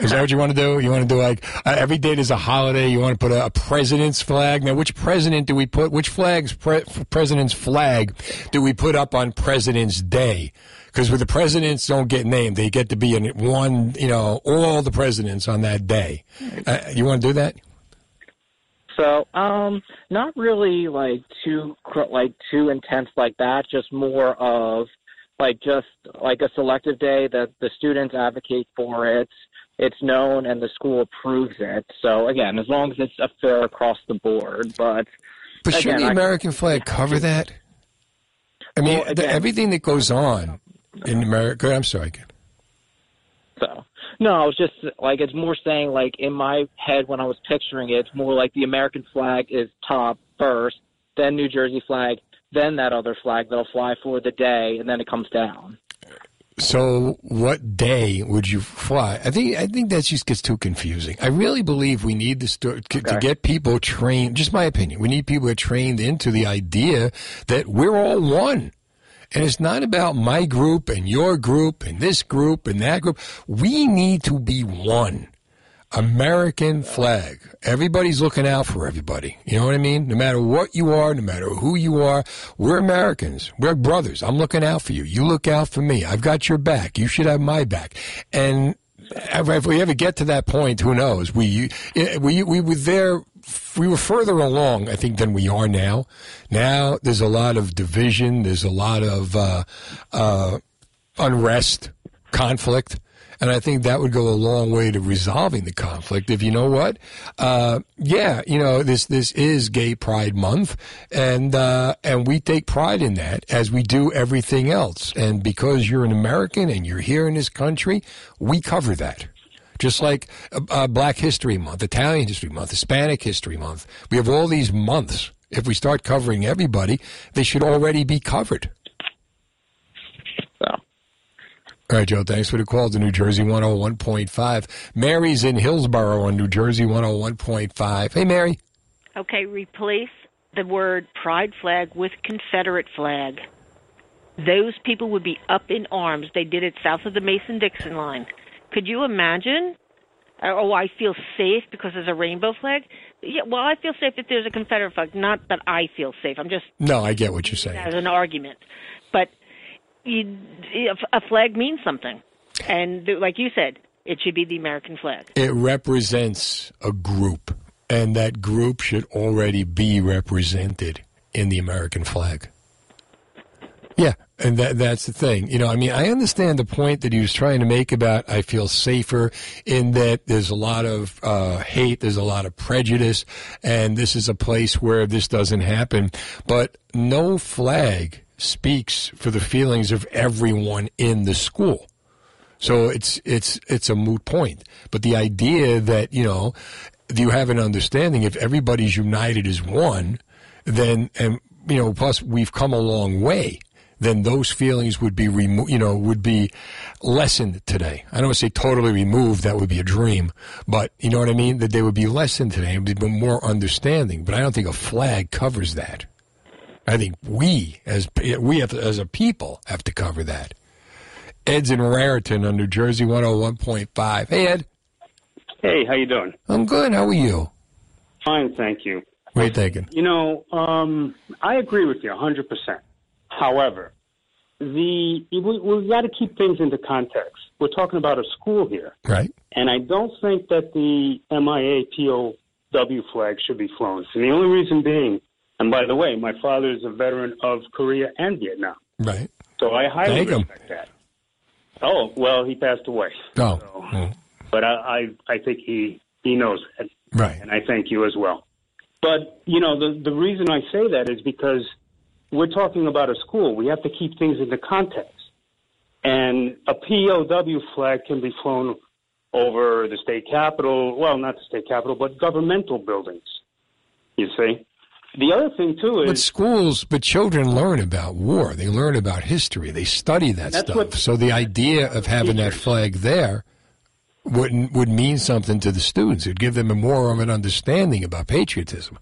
Is that what you want to do? You want to do like uh, every day there's a holiday. You want to put a, a president's flag. Now, which president do we put? Which flags? Pre- president's flag do we put up on President's Day? Because with the presidents don't get named, they get to be in one. You know, all the presidents on that day. Uh, you want to do that? So, um, not really like too like too intense like that. Just more of like just like a selective day that the students advocate for it. It's known and the school approves it. So again, as long as it's a fair across the board, but But shouldn't again, the I- American flag cover that? I mean, Well, the, everything that goes on in America. I'm sorry. So no, I was just like it's more saying like in my head when I was picturing it, it's more like the American flag is top first, then New Jersey flag, then that other flag that'll fly for the day, and then it comes down. So, what day would you fly? I think I think that just gets too confusing. I really believe we need to start to, to get people trained. Just my opinion. We need people trained into the idea that we're all one. And it's not about my group and your group and this group and that group. We need to be one. American flag. Everybody's looking out for everybody. You know what I mean? No matter what you are, no matter who you are, we're Americans. We're brothers. I'm looking out for you. You look out for me. I've got your back. You should have my back. And if we ever get to that point, who knows? We we we were there. We were further along, I think, than we are now. Now there's a lot of division. There's a lot of uh, uh, unrest, conflict. And I think that would go a long way to resolving the conflict. If you know what, uh, yeah, you know this this is Gay Pride Month, and uh, and we take pride in that as we do everything else. And because you're an American and you're here in this country, we cover that. Just like uh, uh, Black History Month, Italian History Month, Hispanic History Month, we have all these months. If we start covering everybody, they should already be covered. All right, Joe, thanks for the call to New Jersey 101.5. Mary's in Hillsborough on New Jersey 101.5. Hey, Mary. Okay, replace the word pride flag with Confederate flag. Those people would be up in arms. They did it south of the Mason Dixon line. Could you imagine Uh, oh, I feel safe because there's a rainbow flag. Yeah, well, I feel safe if there's a Confederate flag. Not that I feel safe. I'm just No, I get what you're saying. as an argument, but you, a flag means something, and like you said, it should be the American flag. It represents a group, and that group should already be represented in the American flag. Yeah, and that that's the thing. You know, I mean, I understand the point that he was trying to make about I feel safer in that there's a lot of uh, hate, there's a lot of prejudice, and this is a place where this doesn't happen. But no flag speaks for the feelings of everyone in the school. So it's it's it's a moot point. But the idea that you know you have an understanding if everybody's united as one, then and you know plus we've come a long way. Then those feelings would be remo- you know would be lessened today. I don't want to say totally removed. That would be a dream, but you know what I mean. That they would be lessened today. It would be more understanding. But I don't think a flag covers that. I think we as we have as a people have to cover that. Ed's in Raritan on New Jersey 101.5. Hey, Ed. Hey, how you doing? I'm good. How are you? Fine, thank you. What are you thinking? You know, um, I agree with you 100%. However, the we, we've got to keep things into context. We're talking about a school here. Right. And I don't think that the MIA POW flag should be flown. And the only reason being, and by the way, my father is a veteran of Korea and Vietnam. Right. So I highly Thank him. respect that. Oh, well, he passed away. Oh. But I, I, I think he, he knows that. Right. And I thank you as well. But, you know, the, the reason I say that is because we're talking about a school. We have to keep things into context. And a POW flag can be flown over the state capitol, well, not the state capitol, but governmental buildings, you see. The other thing, too, is But schools, but children learn about war. They learn about history. They study that stuff. what- so the idea of having that flag there would would mean something to the students. It'd give them a more of an understanding about patriotism.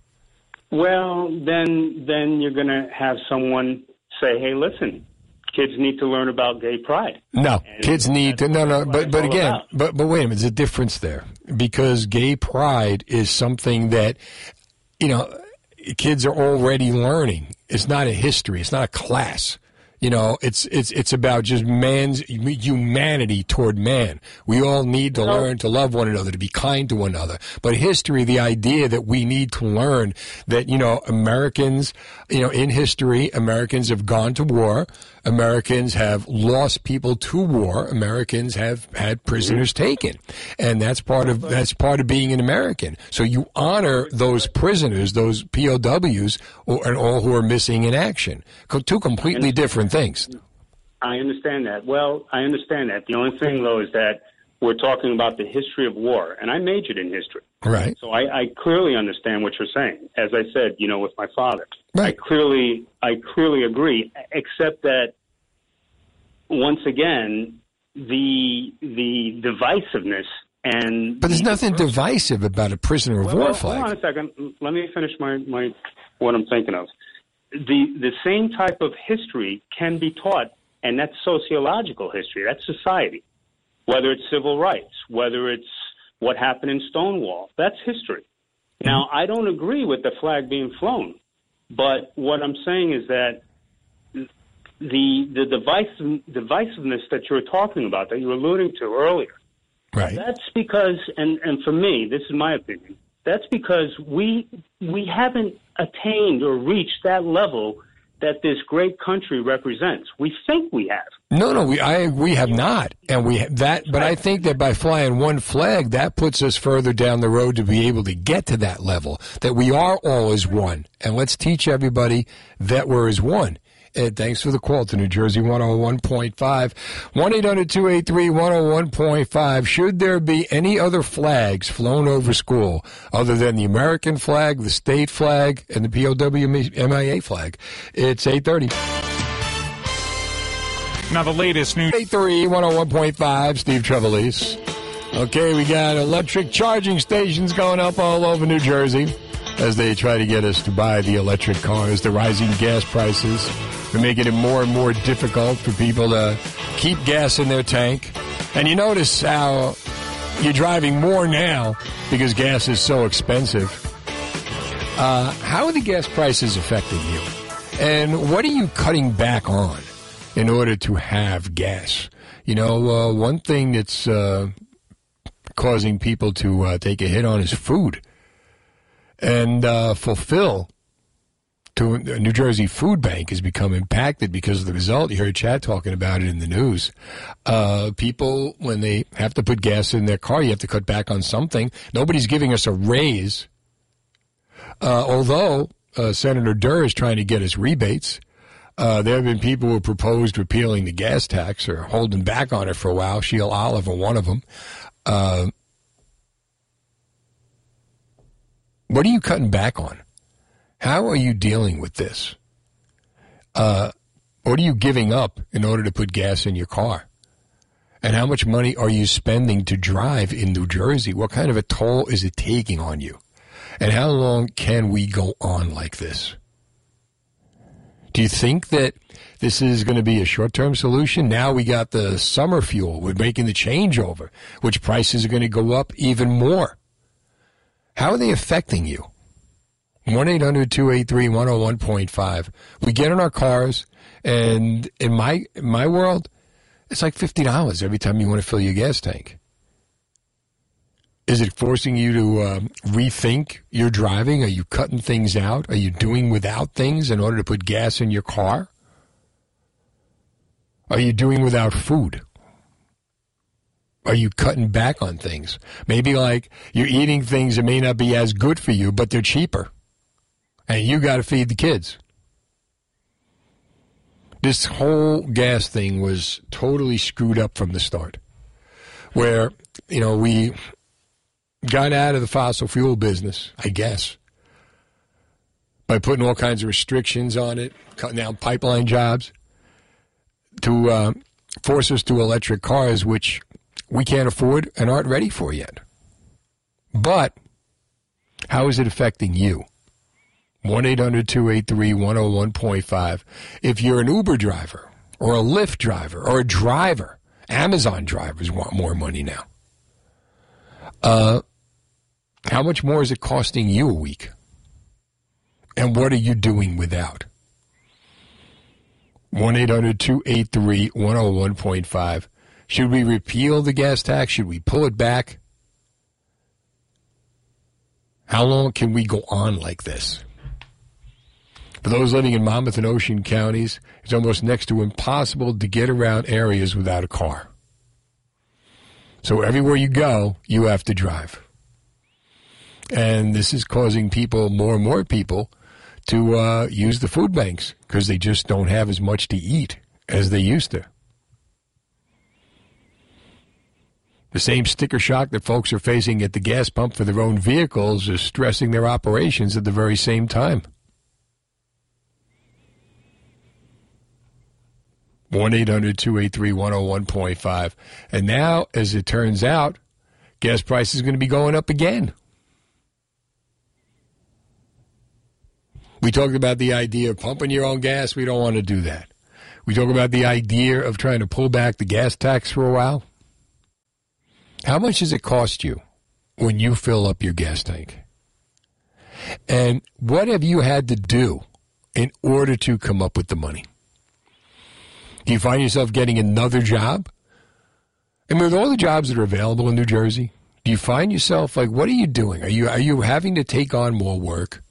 Well, then then you're going to have someone say, "Hey, listen, kids need to learn about gay pride." No, kids need to. No, no, but but again, about. but but wait a minute. There's a difference there because gay pride is something that you know kids are already learning. It's not a history. It's not a class. You know, it's it's it's about just man's humanity toward man. We all need to learn to love one another, to be kind to one another. But history, the idea that we need to learn that you know Americans, you know, in history, Americans have gone to war. Americans have lost people to war. Americans have had prisoners taken, and that's part of that's part of being an American. So you honor those prisoners, those POWs, or, and all who are missing in action. Two completely different things. I understand that. Well, I understand that. The only thing, though, is that we're talking about the history of war, and I majored in history. Right. So I, I clearly understand what you're saying. As I said, you know, with my father, right. I clearly, I clearly agree. Except that, once again, the the divisiveness and But there's nothing divisive about a prisoner of well, war flag. Hold on a second. Let me finish my, my what I'm thinking of. The the same type of history can be taught, and that's sociological history. That's society. Whether it's civil rights, whether it's what happened in Stonewall, that's history. Mm-hmm. Now, I don't agree with the flag being flown, but what I'm saying is that the the divisive, divisiveness that you're talking about, that you were alluding to earlier, Right. that's because, and, and for me, this is my opinion. That's because we we haven't attained or reached that level that this great country represents. We think we have. No, no, we I we have not, and we that. But I think that by flying one flag, that puts us further down the road to be able to get to that level. That we are all as one, and let's teach everybody that we're as one. Ed, thanks for the call to New Jersey 101.5. 1 800 283 101.5. Should there be any other flags flown over school other than the American flag, the state flag, and the POW MIA flag? It's 830. Now the latest news. 83 101.5, Steve Trevelise. Okay, we got electric charging stations going up all over New Jersey as they try to get us to buy the electric cars. The rising gas prices are making it more and more difficult for people to keep gas in their tank. And you notice how you're driving more now because gas is so expensive. Uh, how are the gas prices affecting you? And what are you cutting back on in order to have gas? You know, uh, one thing that's uh, causing people to uh, take a hit on is food. And uh, fulfill to New Jersey Food Bank has become impacted because of the result. You heard Chad talking about it in the news. Uh, people, when they have to put gas in their car, you have to cut back on something. Nobody's giving us a raise. Uh, although uh, Senator Durr is trying to get us rebates. Uh, there have been people who proposed repealing the gas tax or holding back on it for a while. Sheila Oliver, one of them. Uh, what are you cutting back on? How are you dealing with this? Uh, what are you giving up in order to put gas in your car? And how much money are you spending to drive in New Jersey? What kind of a toll is it taking on you? And how long can we go on like this? Do you think that this is going to be a short term solution? Now we got the summer fuel. We're making the changeover, which prices are going to go up even more. How are they affecting you? 1 800 283 101.5. We get in our cars, and in my, in my world, it's like $50 every time you want to fill your gas tank. Is it forcing you to um, rethink your driving? Are you cutting things out? Are you doing without things in order to put gas in your car? Are you doing without food? Are you cutting back on things? Maybe like you're eating things that may not be as good for you, but they're cheaper. And you got to feed the kids. This whole gas thing was totally screwed up from the start. Where, you know, we got out of the fossil fuel business, I guess, by putting all kinds of restrictions on it, cutting down pipeline jobs, to uh, force us to electric cars, which we can't afford and aren't ready for yet. But how is it affecting you? 1 800 283 101.5. If you're an Uber driver or a Lyft driver or a driver, Amazon drivers want more money now. Uh, how much more is it costing you a week? And what are you doing without? 1 800 283 101.5. Should we repeal the gas tax? Should we pull it back? How long can we go on like this? For those living in Monmouth and Ocean counties, it's almost next to impossible to get around areas without a car. So everywhere you go, you have to drive. And this is causing people, more and more people, to uh, use the food banks because they just don't have as much to eat as they used to. The same sticker shock that folks are facing at the gas pump for their own vehicles is stressing their operations at the very same time. 1 800 283 101.5. And now, as it turns out, gas prices are going to be going up again. We talked about the idea of pumping your own gas. We don't want to do that. We talk about the idea of trying to pull back the gas tax for a while. How much does it cost you when you fill up your gas tank? And what have you had to do in order to come up with the money? Do you find yourself getting another job? And with all the jobs that are available in New Jersey, do you find yourself like, what are you doing? Are you are you having to take on more work?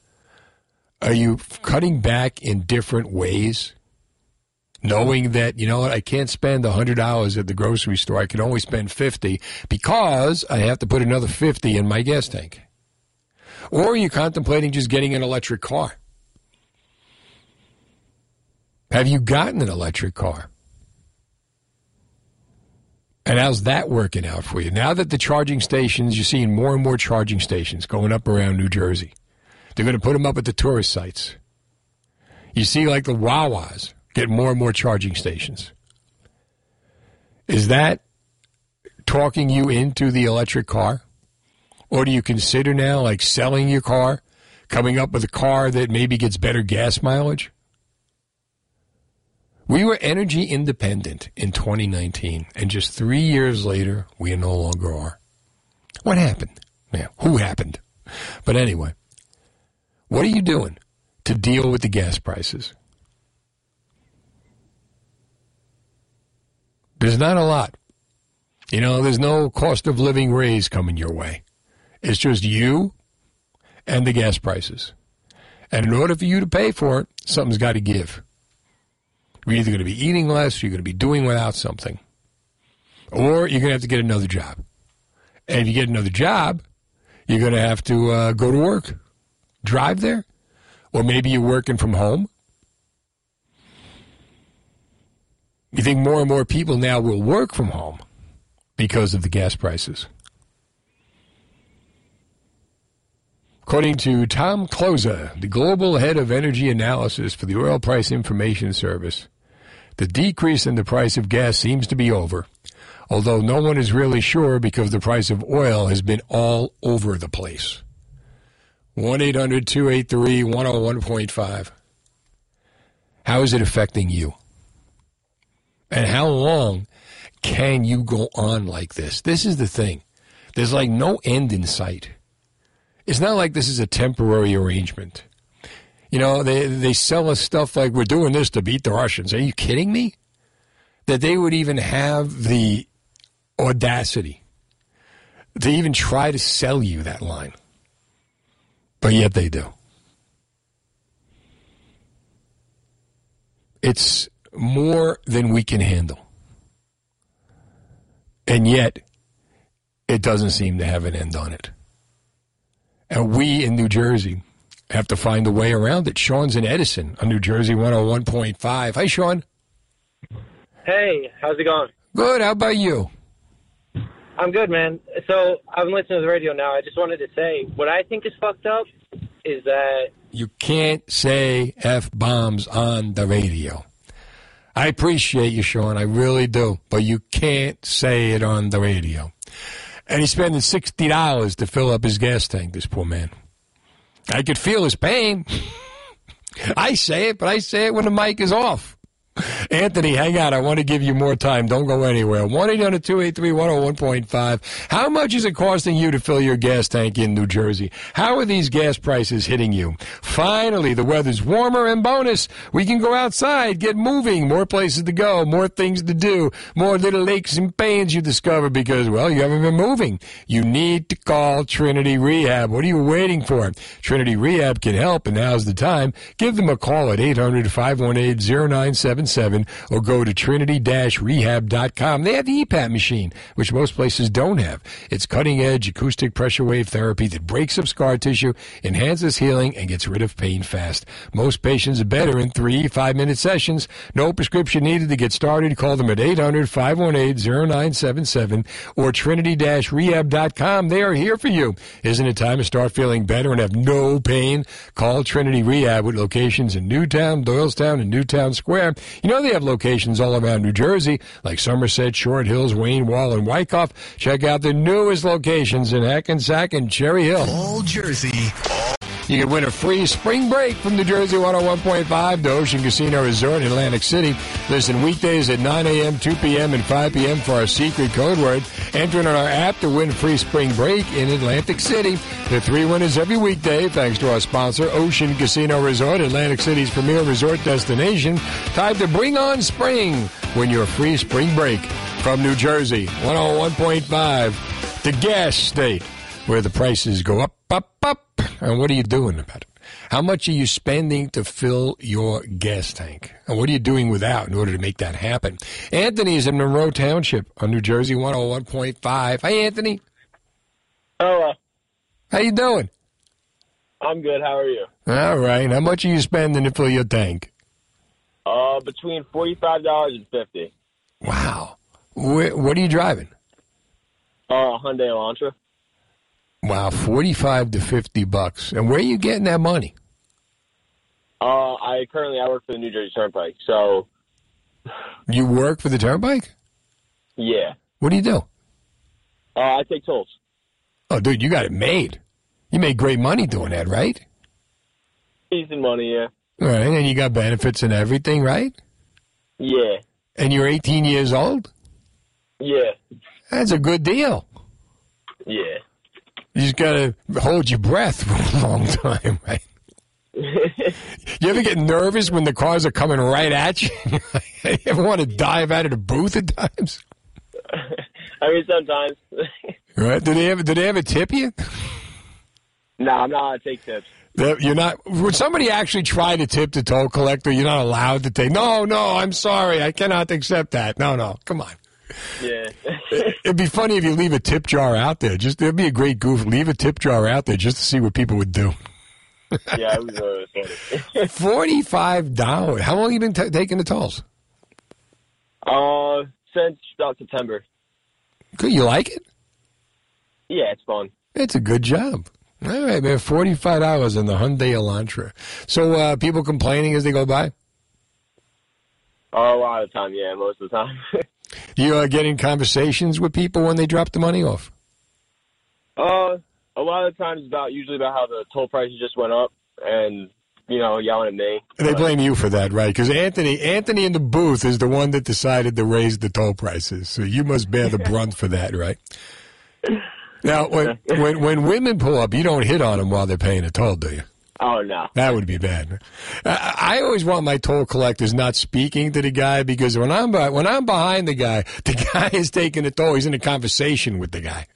Are you cutting back in different ways? Knowing that, you know what, I can't spend $100 at the grocery store. I can only spend 50 because I have to put another 50 in my gas tank. Or are you contemplating just getting an electric car? Have you gotten an electric car? And how's that working out for you? Now that the charging stations, you're seeing more and more charging stations going up around New Jersey. They're going to put them up at the tourist sites. You see, like the Wawas get more and more charging stations. Is that talking you into the electric car? Or do you consider now like selling your car, coming up with a car that maybe gets better gas mileage? We were energy independent in 2019, and just three years later, we no longer are. What happened? Yeah, who happened? But anyway, what are you doing to deal with the gas prices? There's not a lot. You know, there's no cost of living raise coming your way. It's just you and the gas prices. And in order for you to pay for it, something's got to give. You're either going to be eating less, or you're going to be doing without something, or you're going to have to get another job. And if you get another job, you're going to have to uh, go to work, drive there, or maybe you're working from home. You think more and more people now will work from home because of the gas prices. According to Tom Kloza, the global head of energy analysis for the Oil Price Information Service, the decrease in the price of gas seems to be over, although no one is really sure because the price of oil has been all over the place. 1 800 283 101.5. How is it affecting you? And how long can you go on like this? This is the thing. There's like no end in sight. It's not like this is a temporary arrangement. You know, they they sell us stuff like we're doing this to beat the Russians. Are you kidding me? That they would even have the audacity to even try to sell you that line. But yet they do. It's more than we can handle. And yet, it doesn't seem to have an end on it. And we in New Jersey have to find a way around it. Sean's in Edison on New Jersey 101.5. Hi, Sean. Hey, how's it going? Good. How about you? I'm good, man. So I've been listening to the radio now. I just wanted to say what I think is fucked up is that You can't say F bombs on the radio. I appreciate you, Sean. I really do. But you can't say it on the radio. And he's spending $60 to fill up his gas tank, this poor man. I could feel his pain. I say it, but I say it when the mic is off. [laughs] Anthony, hang on. I want to give you more time. Don't go anywhere. 1 800 283 101.5. How much is it costing you to fill your gas tank in New Jersey? How are these gas prices hitting you? Finally, the weather's warmer and bonus. We can go outside, get moving, more places to go, more things to do, more little lakes and pains you discover because, well, you haven't been moving. You need to call Trinity Rehab. What are you waiting for? Trinity Rehab can help, and now's the time. Give them a call at 800 518 0977 or go to trinity-rehab.com. They have the EPAT machine, which most places don't have. It's cutting edge acoustic pressure wave therapy that breaks up scar tissue, enhances healing, and gets rid of pain fast. Most patients are better in three five minute sessions. No prescription needed to get started. Call them at 800 518 0977 or trinity-rehab.com. They are here for you. Isn't it time to start feeling better and have no pain? Call Trinity Rehab with locations in Newtown, Doylestown, and Newtown Square. You know, they have locations all around New Jersey, like Somerset, Short Hills, Wayne Wall, and Wyckoff. Check out the newest locations in Hackensack and Cherry Hill. All Jersey. You can win a free spring break from New Jersey 101.5 to Ocean Casino Resort in Atlantic City. Listen weekdays at 9 a.m., 2 p.m., and 5 p.m. for our secret code word. Enter on our app to win free spring break in Atlantic City. The three winners every weekday, thanks to our sponsor, Ocean Casino Resort, Atlantic City's premier resort destination. Time to bring on spring. Win your free spring break from New Jersey 101.5, the gas state, where the prices go up, up, up. And what are you doing about it? How much are you spending to fill your gas tank? And what are you doing without in order to make that happen? Anthony is in Monroe Township on New Jersey 101.5. Hi, Anthony. Uh, How you doing? I'm good. How are you? All right. How much are you spending to fill your tank? Uh, between forty-five dollars and fifty. Wow. Wh- what are you driving? Uh, Hyundai Elantra. Wow, 45 to 50 bucks. And where are you getting that money? Uh, I currently I work for the New Jersey Turnpike, so You work for the Turnpike? yeah. What do you do? Uh, I take tolls. Oh, dude, you got it made. You made great money doing that, right? Decent money, yeah. All right, and you got benefits and everything, right? Yeah. And you're 18 years old? Yeah. That's a good deal. Yeah. You just got to hold your breath for a long time, right? [laughs] You ever get nervous when the cars are coming right at you? [laughs] you ever want to dive out of the booth at times? [laughs] I mean, sometimes. Right? Do they ever? Do they ever tip you? no, I'm not allowed to take tips. You're not. Would somebody actually try to tip the toll collector? You're not allowed to take. No, no. I'm sorry. I cannot accept that. No, no. Come on. Yeah. [laughs] It'd be funny if you leave a tip jar out there. Just it'd be a great goof. Leave a tip jar out there just to see what people would do. yeah, it was uh, funny. [laughs] Forty-five dollars. How long you been t- taking the tolls? uh, since about September. Good. You like it? Yeah, it's fun. It's a good job. All right, man. Forty-five dollars in the Hyundai Elantra. So uh, people complaining as they go by. Oh, a lot of time, yeah, most of the time. [laughs] You uh, get in conversations with people when they drop the money off. uh, a lot of times about usually about how the toll prices just went up, and you know, yelling at me. They blame you for that, right? Because Anthony, Anthony in the booth is the one that decided to raise the toll prices. So you must bear the brunt for that, right? Now, when [laughs] when when women pull up, you don't hit on them while they're paying a toll, do you? Oh no. That would be bad. I, always want my toll collectors not speaking to the guy because when I'm when I'm behind the guy, the [laughs] guy is taking the toll. He's in a conversation with the guy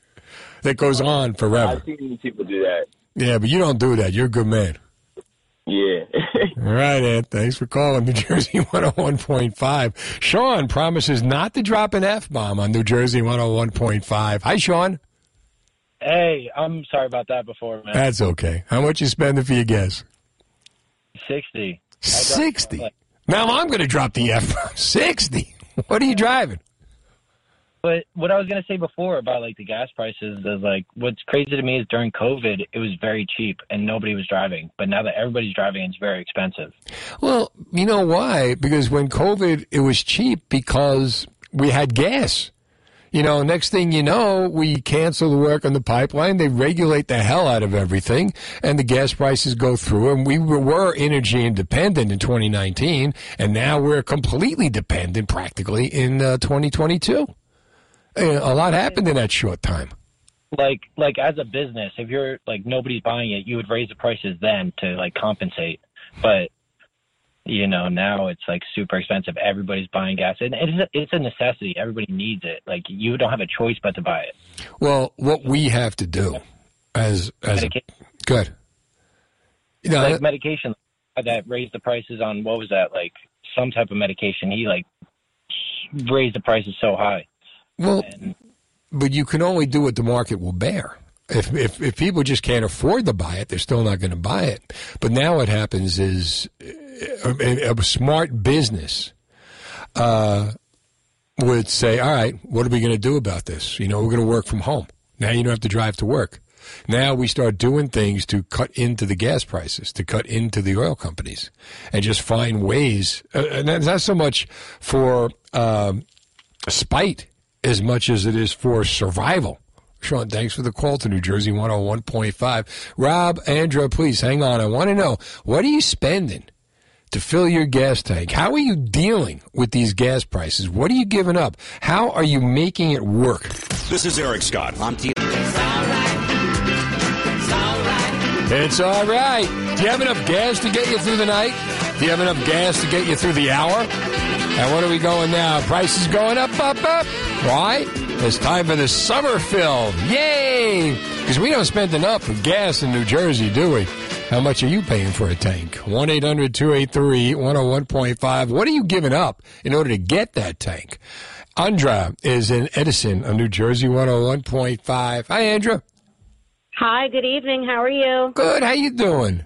that goes on forever. I've seen people do that. Yeah, but you don't do that. You're a good man. Yeah. [laughs] All right, Ed. Thanks for calling New Jersey [laughs] 101.5. Sean promises not to drop an F bomb on New Jersey 101.5. Hi, Sean. Hey, I'm sorry about that before, man. That's okay. How much you spending for your gas? 60. 60. Now I'm going to drop the F bomb. [laughs] 60. What are you driving? But what I was going to say before about like the gas prices is like what's crazy to me is during COVID it was very cheap and nobody was driving, but now that everybody's driving it's very expensive. Well, you know why? Because when COVID, it was cheap because we had gas. You know, next thing you know, we cancel the work on the pipeline. They regulate the hell out of everything, and the gas prices go through. And we were, energy independent in 2019, and now we're completely dependent practically in uh, 2022. Uh, A lot happened in that short time. Like like as a business, if you're like nobody's buying it, you would raise the prices then to like compensate. But you know, now it's like super expensive. Everybody's buying gas, and it's a, it's a necessity. Everybody needs it. Like you don't have a choice but to buy it. Well, what we have to do as as a, good. You know, like medication that raised the prices on what was that like some type of medication? He like raised the prices so high. Well, but you can only do what the market will bear. If, if if people just can't afford to buy it, they're still not going to buy it. But now what happens is a, a smart business uh, would say, "All right, what are we going to do about this? You know, we're going to work from home. Now you don't have to drive to work. Now we start doing things to cut into the gas prices, to cut into the oil companies, and just find ways. Uh, and that's not so much for um, spite as much as it is for survival. Sean, thanks for the call to New Jersey 101.5. Rob, Andra, please hang on. I want to know what are you spending to fill your gas tank? How are you dealing with these gas prices? What are you giving up? How are you making it work? This is Eric Scott. I'm T- It's all right. Do you have enough gas to get you through the night? Do you have enough gas to get you through the hour? And what are we going now? Prices going up, up, up. Why? It's time for the summer fill. Yay! Because we don't spend enough for gas in New Jersey, do we? How much are you paying for a tank? 1 800 283 101.5. What are you giving up in order to get that tank? Andra is in Edison on New Jersey 101.5. Hi, Andra. Hi, good evening. How are you? Good. How you doing?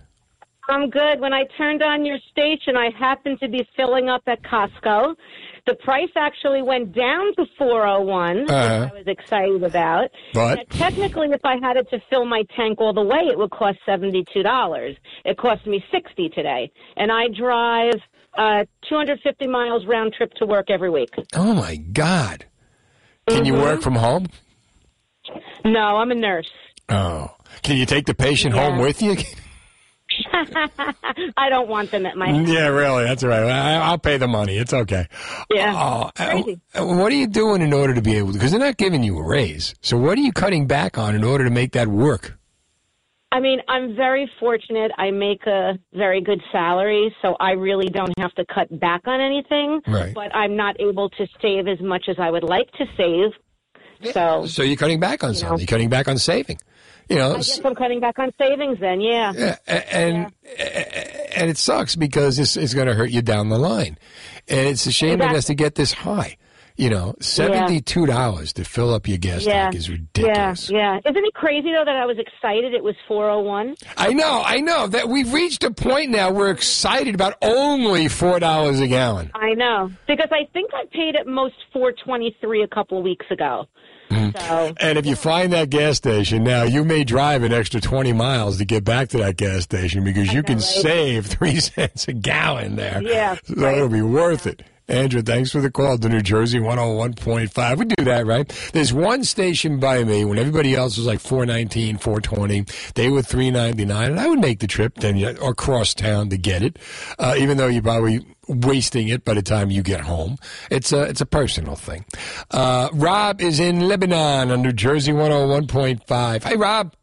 I'm good. When I turned on your station, I happened to be filling up at Costco. The price actually went down to 401, Uh-huh. I was excited about. But? Now, technically, if I had it to fill my tank all the way, it would cost $72. It cost me 60 today. And I drive uh, 250 miles round trip to work every week. Oh, my God. Can you work from home? No, I'm a nurse. Oh. Can you take the patient home with you? [laughs] [laughs] I don't want them at my house. Yeah, really. That's right. I, I'll pay the money. It's okay. Yeah. Oh, uh, uh, what are you doing in order to be able to? Because they're not giving you a raise. So what are you cutting back on in order to make that work? I mean, I'm very fortunate. I make a very good salary, so I really don't have to cut back on anything. Right. But I'm not able to save as much as I would like to save. So So you're cutting back on something. You're cutting back on saving. You know, I guess I'm cutting back on savings then, yeah. Yeah, and and it sucks because it's, it's going to hurt you down the line, and it's a shame it has to get this high. You know, seventy two dollars to fill up your gas yeah. tank is ridiculous. Yeah, yeah. Isn't it crazy though that I was excited it was 401? I know, I know that we've reached a point now. We're excited about only four dollars a gallon. I know. Because I think I paid at most 423 a couple of weeks ago. Mm-hmm. So And if you find that gas station now, you may drive an extra twenty miles to get back to that gas station because you can save [laughs] three cents a gallon there. Yeah, so it'll be worth it. Andrew, thanks for the call to New Jersey 101.5. We do that, right? There's one station by me when everybody else was like 419, 420. They were 399, and I would make the trip then or cross town to get it, uh, even though you're probably wasting it by the time you get home. It's a, it's a personal thing. Uh, Rob is in Lebanon on New Jersey 101.5. Hey, Rob.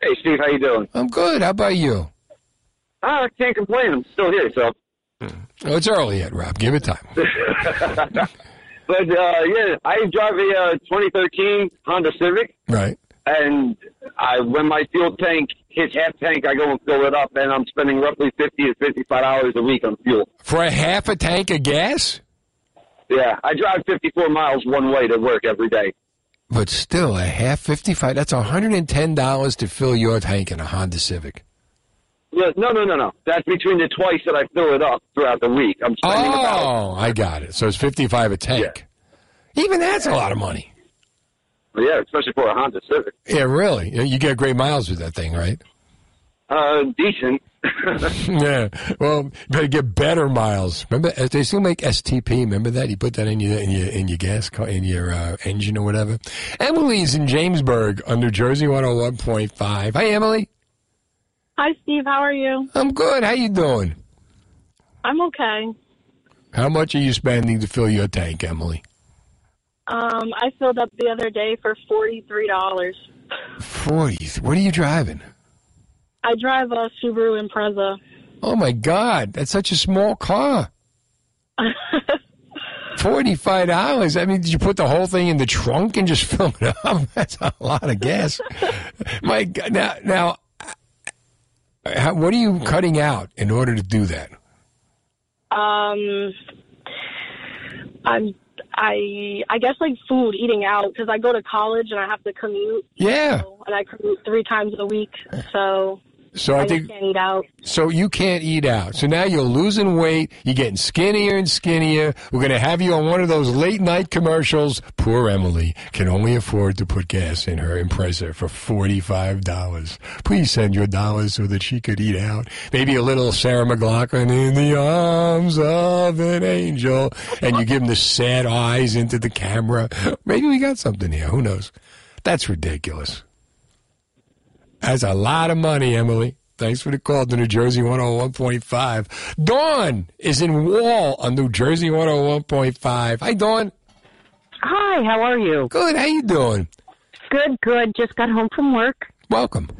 Hey, Steve, how you doing? I'm good. How about you? Oh, I can't complain. I'm still here, so. Oh, it's early yet, Rob. Give it time. [laughs] but uh, yeah, I drive a uh, 2013 Honda Civic, Right. and I when my fuel tank hits half tank, I go and fill it up, and I'm spending roughly 50 to 55 dollars a week on fuel. For a half a tank of gas? Yeah, I drive 54 miles one way to work every day. But still, a half 55, that's $110 to fill your tank in a Honda Civic. Yeah, No, no, no, no. That's between the twice that I fill it up throughout the week. I'm spending about Oh, I got it. So it's 55 a tank. Even that's a lot of money. yeah, especially for a Honda Civic. Yeah, really. You- You get great miles with that thing, right? Uh, decent. [laughs] yeah. Well, better get better miles. Remember, uh, they still make STP. Remember that? You put that in your in your in your gas car, in your uh, engine or whatever. Emily's in Jamesburg on New Jersey 101.5. Hi, Emily. Hi, Steve. How are you? I'm good. How you doing? I'm okay. How much are you spending to fill your tank, Emily? Um, I filled up the other day for forty-three dollars. 40. What are you driving? I drive a Subaru Impreza. Oh my God, that's such a small car. [laughs] Forty-five dollars. I mean, did you put the whole thing in the trunk and just [laughs] fill it up? That's a lot of gas. my God. Now, now, how, what are you cutting out in order to do that? Um, I'm I I guess like food, eating out because I go to college and I have to commute. Yeah. and I commute three times a week, so So I think can't eat out. so. You can't eat out. So now you're losing weight. You're getting skinnier and skinnier. We're going to have you on one of those late night commercials. Poor Emily can only afford to put gas in her Impreza for forty-five dollars. Please send your dollars so that she could eat out. Maybe a little Sarah McLachlan in the arms of an angel, and you give them the sad eyes into the camera. Maybe we got something here. Who knows? That's ridiculous. That's a lot of money, Emily. Thanks for the call to New Jersey 101.5. Dawn is in Wall on New Jersey 101.5. Hi, Dawn. Hi, how are you? Good. How you doing? Good, good. Just got home from work. Welcome.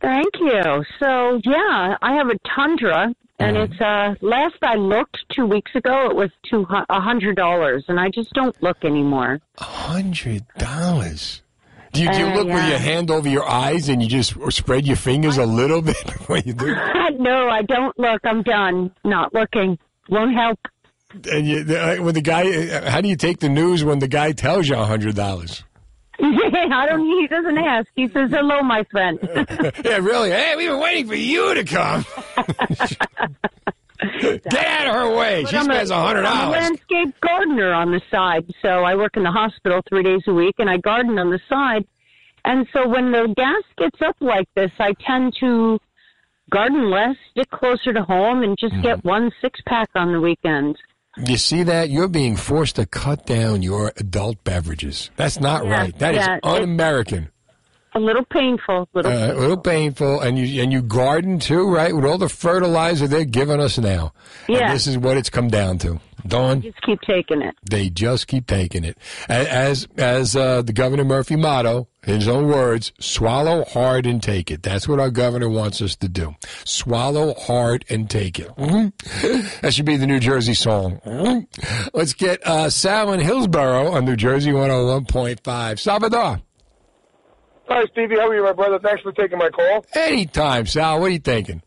Thank you. So, yeah, I have a Tundra, and it's uh last I looked 2 weeks ago it was two a hundred dollars, and I just don't look anymore. A hundred dollars. Do you, do you Uh, look with your hand over your eyes and you just spread your fingers a little bit [laughs] when you do? [laughs] no, I don't look. I'm done. Not looking. Won't help. And you, the- when the guy, uh, how do you take the news when the guy tells you a hundred dollars? [laughs] I don't. He doesn't ask. He says hello, my friend. yeah, really. Hey, we've been waiting for you to come. Get out of her way. But She I'm spends a hundred I'm a dollars. landscape gardener on the side. So I work in the hospital three days a week, and I garden on the side. And so when the gas gets up like this, I tend to garden less, stick closer to home, and just Mm-hmm. get one six pack on the weekends. You see that? You're being forced to cut down your adult beverages. That's not Yeah, right. That is yeah, it- un-American. A little painful. Little. Uh, a little painful, and you and you garden too, right? With all the fertilizer they're giving us now. And Yeah. this is what it's come down to. Dawn, Just keep taking it. they just keep taking it. As as uh, the Governor Murphy motto, his own words: "Swallow hard and take it." That's what our governor wants us to do. Swallow hard and take it. Mhm. [laughs] That should be the New Jersey song. Mhm. Let's get uh, Sal in Hillsborough on New Jersey 101.5. Salvador. Hi, Stevie. How are you, my brother? Thanks for taking my call. Anytime, Sal. What are you thinking?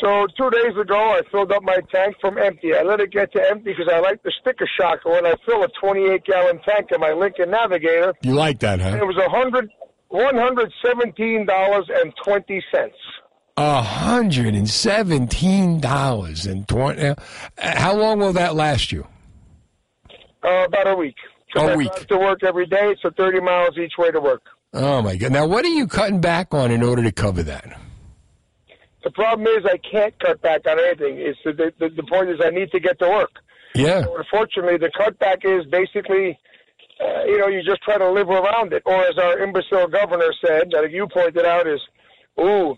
So two days ago, I filled up my tank from empty. I let it get to empty because I like the sticker shock when I fill a 28 gallon tank in my Lincoln Navigator. You like that, huh? It was a hundred, one hundred seventeen dollars and twenty cents. A hundred and seventeen dollars and twenty. How long will that last you? Uh, about a week. A I week. to work every day, so 30 miles each way to work. Oh my god! Now, what are you cutting back on in order to cover that? The problem is I can't cut back on anything. It's the, the, the point is I need to get to work. Yeah. So unfortunately, the cutback is basically, uh, you know, you just try to live around it. Or as our imbecile governor said, that you pointed out, is, ooh,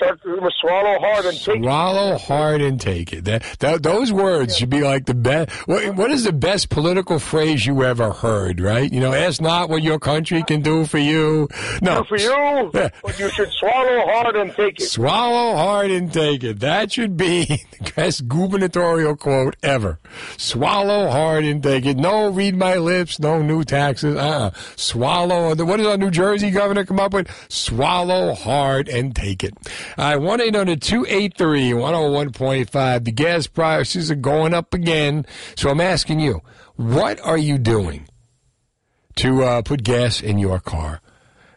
swallow hard and take Swallow hard and take it. That, that those words should be like the best. What, what is the best political phrase you ever heard? Right? You know, ask not what your country can do for you. No, for you, but you should swallow hard and take it. Swallow hard and take it. That should be [laughs] the best gubernatorial quote ever. Swallow hard and take it. No, read my lips. No new taxes. Uh-uh. Swallow. What does our New Jersey governor come up with? Swallow hard and take it. Three one zero one point five. The gas prices are going up again. So I'm asking you, what are you doing to uh, put gas in your car?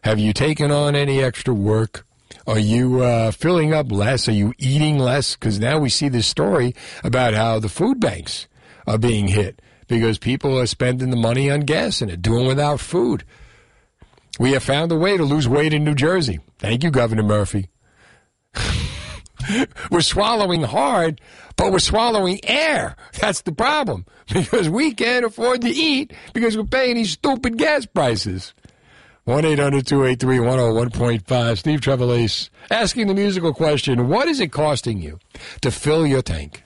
Have you taken on any extra work? Are you uh, filling up less? Are you eating less? Because now we see this story about how the food banks are being hit because people are spending the money on gas and are doing without food. We have found a way to lose weight in New Jersey. Thank you, Governor Murphy. [laughs] we're swallowing hard, but we're swallowing air. That's the problem [laughs] because we can't afford to eat because we're paying these stupid gas prices. 1 800 283 101.5. Steve Trevelise asking the musical question What is it costing you to fill your tank?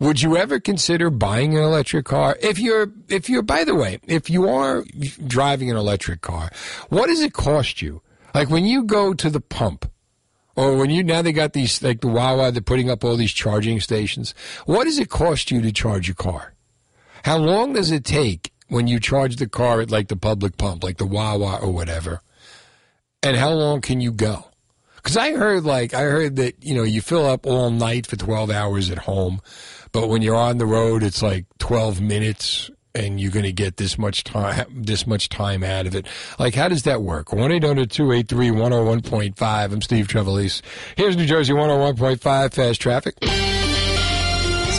Would you ever consider buying an electric car? If you're, if you're, by the way, if you are driving an electric car, what does it cost you? Like when you go to the pump, or when you, now they got these, like the Wawa, they're putting up all these charging stations. What does it cost you to charge your car? How long does it take when you charge the car at like the public pump, like the Wawa or whatever? And how long can you go? Because I heard like I heard that you know you fill up all night for twelve hours at home, but when you're on the road, it's like twelve minutes, and you're going to get this much time this much time out of it. Like how does that work? One eight hundred two eight three one zero one point five. I'm Steve Trevelise. Here's New Jersey one hundred one point five fast traffic.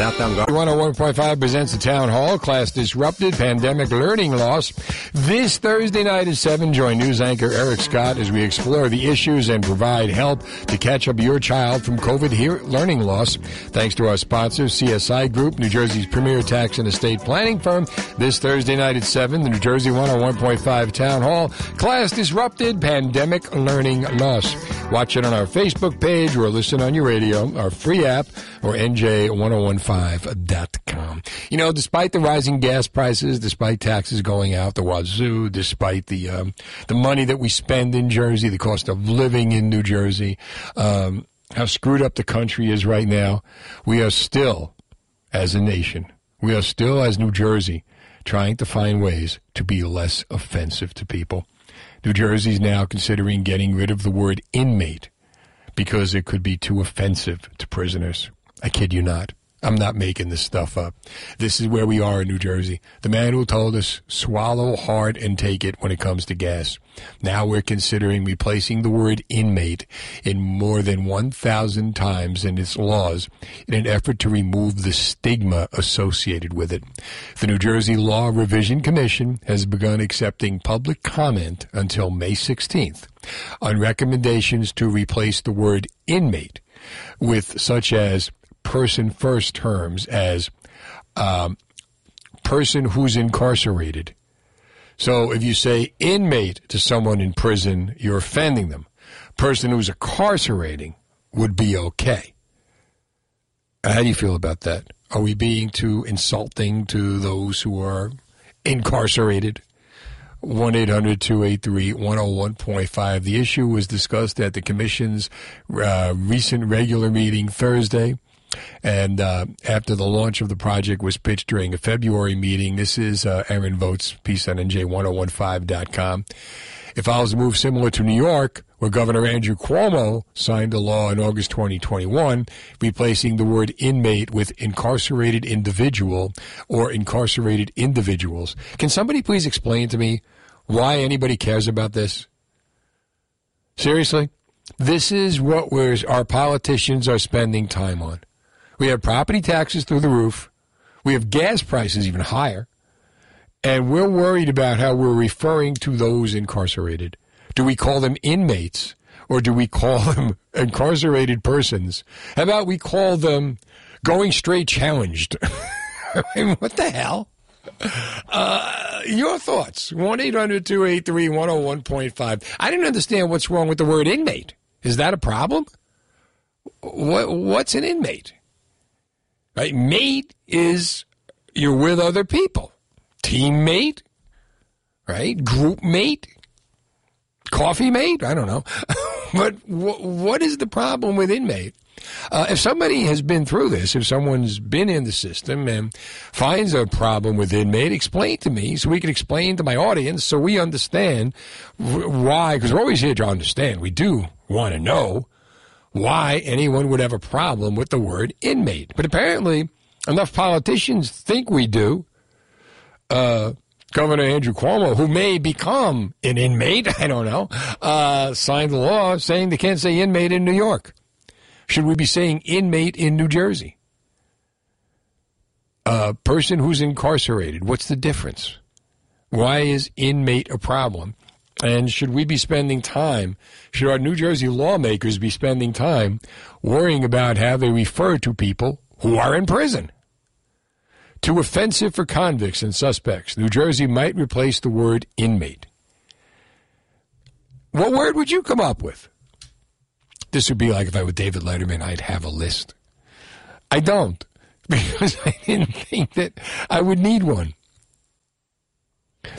Southbound Gar- 101.5 presents the Town Hall Class Disrupted Pandemic Learning Loss. This Thursday night at 7, join news anchor Eric Scott as we explore the issues and provide help to catch up your child from COVID learning loss. Thanks to our sponsor, CSI Group, New Jersey's premier tax and estate planning firm. This Thursday night at 7, the New Jersey 101.5 Town Hall Class Disrupted Pandemic Learning Loss. Watch it on our Facebook page or listen on your radio, our free app, or NJ1015.com. You know, despite the rising gas prices, despite taxes going out the wazoo, despite the um, the money that we spend in Jersey, the cost of living in New Jersey, um, how screwed up the country is right now, we are still, as a nation, we are still, as New Jersey, trying to find ways to be less offensive to people. New Jersey's now considering getting rid of the word inmate because it could be too offensive to prisoners. I kid you not. I'm not making this stuff up. This is where we are in New Jersey. The man who told us swallow hard and take it when it comes to gas. Now we're considering replacing the word inmate in more than 1,000 times in its laws in an effort to remove the stigma associated with it. The New Jersey Law Revision Commission has begun accepting public comment until May 16th on recommendations to replace the word inmate with such as person first terms as um, person who's incarcerated, So if you say inmate to someone in prison, you're offending them. Person who's incarcerating would be okay. How do you feel about that? Are we being too insulting to those who are incarcerated? 1 800 283 101.5. The issue was discussed at the Commission's uh, recent regular meeting Thursday. And uh, after the launch of the project was pitched during a February meeting, this is uh, Erin Vogt's, piece on NJ1015.com. It follows a move similar to New York, where Governor Andrew Cuomo signed a law in August 2021 replacing the word inmate with incarcerated individual or incarcerated individuals. Can somebody please explain to me why anybody cares about this? Seriously? This is what our politicians are spending time on. We have property taxes through the roof. We have gas prices even higher. And we're worried about how we're referring to those incarcerated. Do we call them inmates or do we call [laughs] them incarcerated persons? How about we call them going straight challenged? [laughs] I mean, what the hell? Uh, your thoughts 1 800 283 101.5. I didn't understand what's wrong with the word inmate. Is that a problem? What, what's an inmate? Right? Mate is you're with other people. Teammate, right? Group mate, coffee mate. I don't know. [laughs] but w- what is the problem with inmate? Uh, if somebody has been through this, if someone's been in the system and finds a problem with inmate, explain to me so we can explain to my audience so we understand why, because we're always here to understand. We do want to know why anyone would have a problem with the word inmate. But apparently, enough politicians think we do. Uh, Governor Andrew Cuomo, who may become an inmate, [laughs] I don't know, uh, signed the law saying they can't say inmate in New York. Should we be saying inmate in New Jersey? A person who's incarcerated, what's the difference? Why is inmate a problem? And should we be spending time, should our New Jersey lawmakers be spending time worrying about how they refer to people who are in prison? Too offensive for convicts and suspects. New Jersey might replace the word inmate. What word would you come up with? This would be like if I were David Letterman, I'd have a list. I don't [laughs] because I didn't think that I would need one.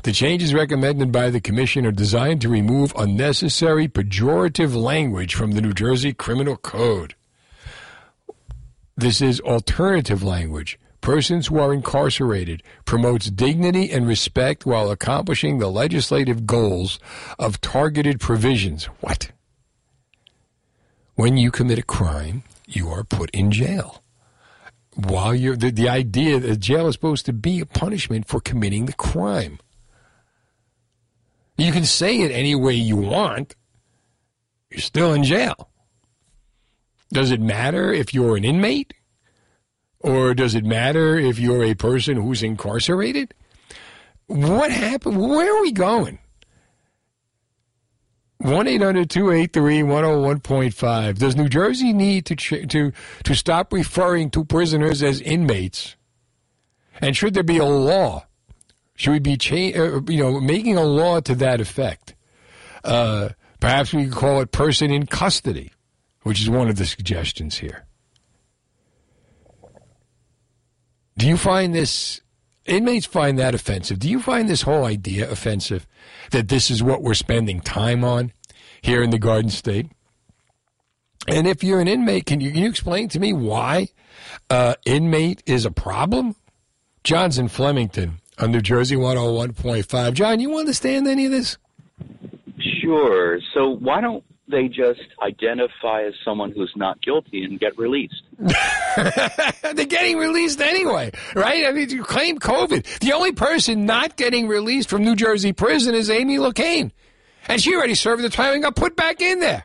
The changes recommended by the Commission are designed to remove unnecessary pejorative language from the New Jersey Criminal Code. This is alternative language. Persons who are incarcerated promotes dignity and respect while accomplishing the legislative goals of targeted provisions. What? When you commit a crime, you are put in jail. While you're the, the idea that jail is supposed to be a punishment for committing the crime. You can say it any way you want. You're still in jail. Does it matter if you're an inmate? Or does it matter if you're a person who's incarcerated? What happened? Where are we going? 1 800 283 101.5. Does New Jersey need to, ch- to, to stop referring to prisoners as inmates? And should there be a law? Should we be cha- uh, you know, making a law to that effect? Uh, perhaps we could call it person in custody, which is one of the suggestions here. Do you find this inmates find that offensive? Do you find this whole idea offensive that this is what we're spending time on here in the Garden State? And if you're an inmate, can you, can you explain to me why uh, inmate is a problem? John's in Flemington on New Jersey 101.5. John, you understand any of this? Sure. So why don't they just identify as someone who's not guilty and get released? [laughs] They're getting released anyway, right? I mean, you claim COVID. The only person not getting released from New Jersey prison is Amy Locane. And she already served the time and got put back in there.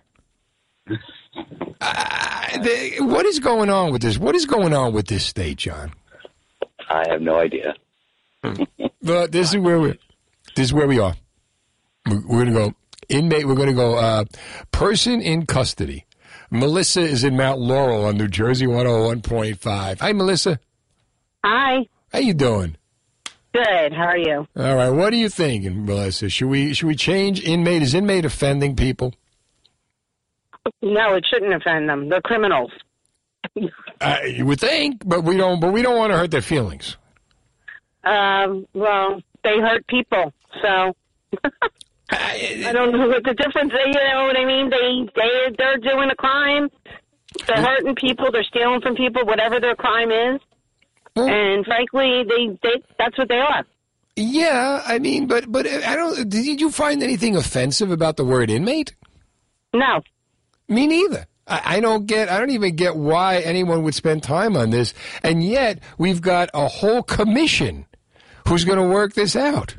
[laughs] Uh, what is going on with this? What is going on with this state, John? I have no idea. But this is where we this is where we are. We're, we're going to go inmate. We're going to go uh, person in custody. Melissa is in Mount Laurel on New Jersey 101.5. Hi, Melissa. Hi. How you doing? Good. How are you? All right. What are you thinking, Melissa? Should we should we change inmate? Is inmate offending people? No, it shouldn't offend them. They're criminals. Uh, you would think, but we don't. But we don't want to hurt their feelings. Um, well, they hurt people, so [laughs] I don't know what the difference. is. You know what I mean? They they they're doing a crime. They're hurting people. They're stealing from people. Whatever their crime is, and frankly, they they that's what they are. Yeah, I mean, but but I don't. Did you find anything offensive about the word inmate? No. Me neither. I, I don't get. I don't even get why anyone would spend time on this, and yet we've got a whole commission who's going to work this out.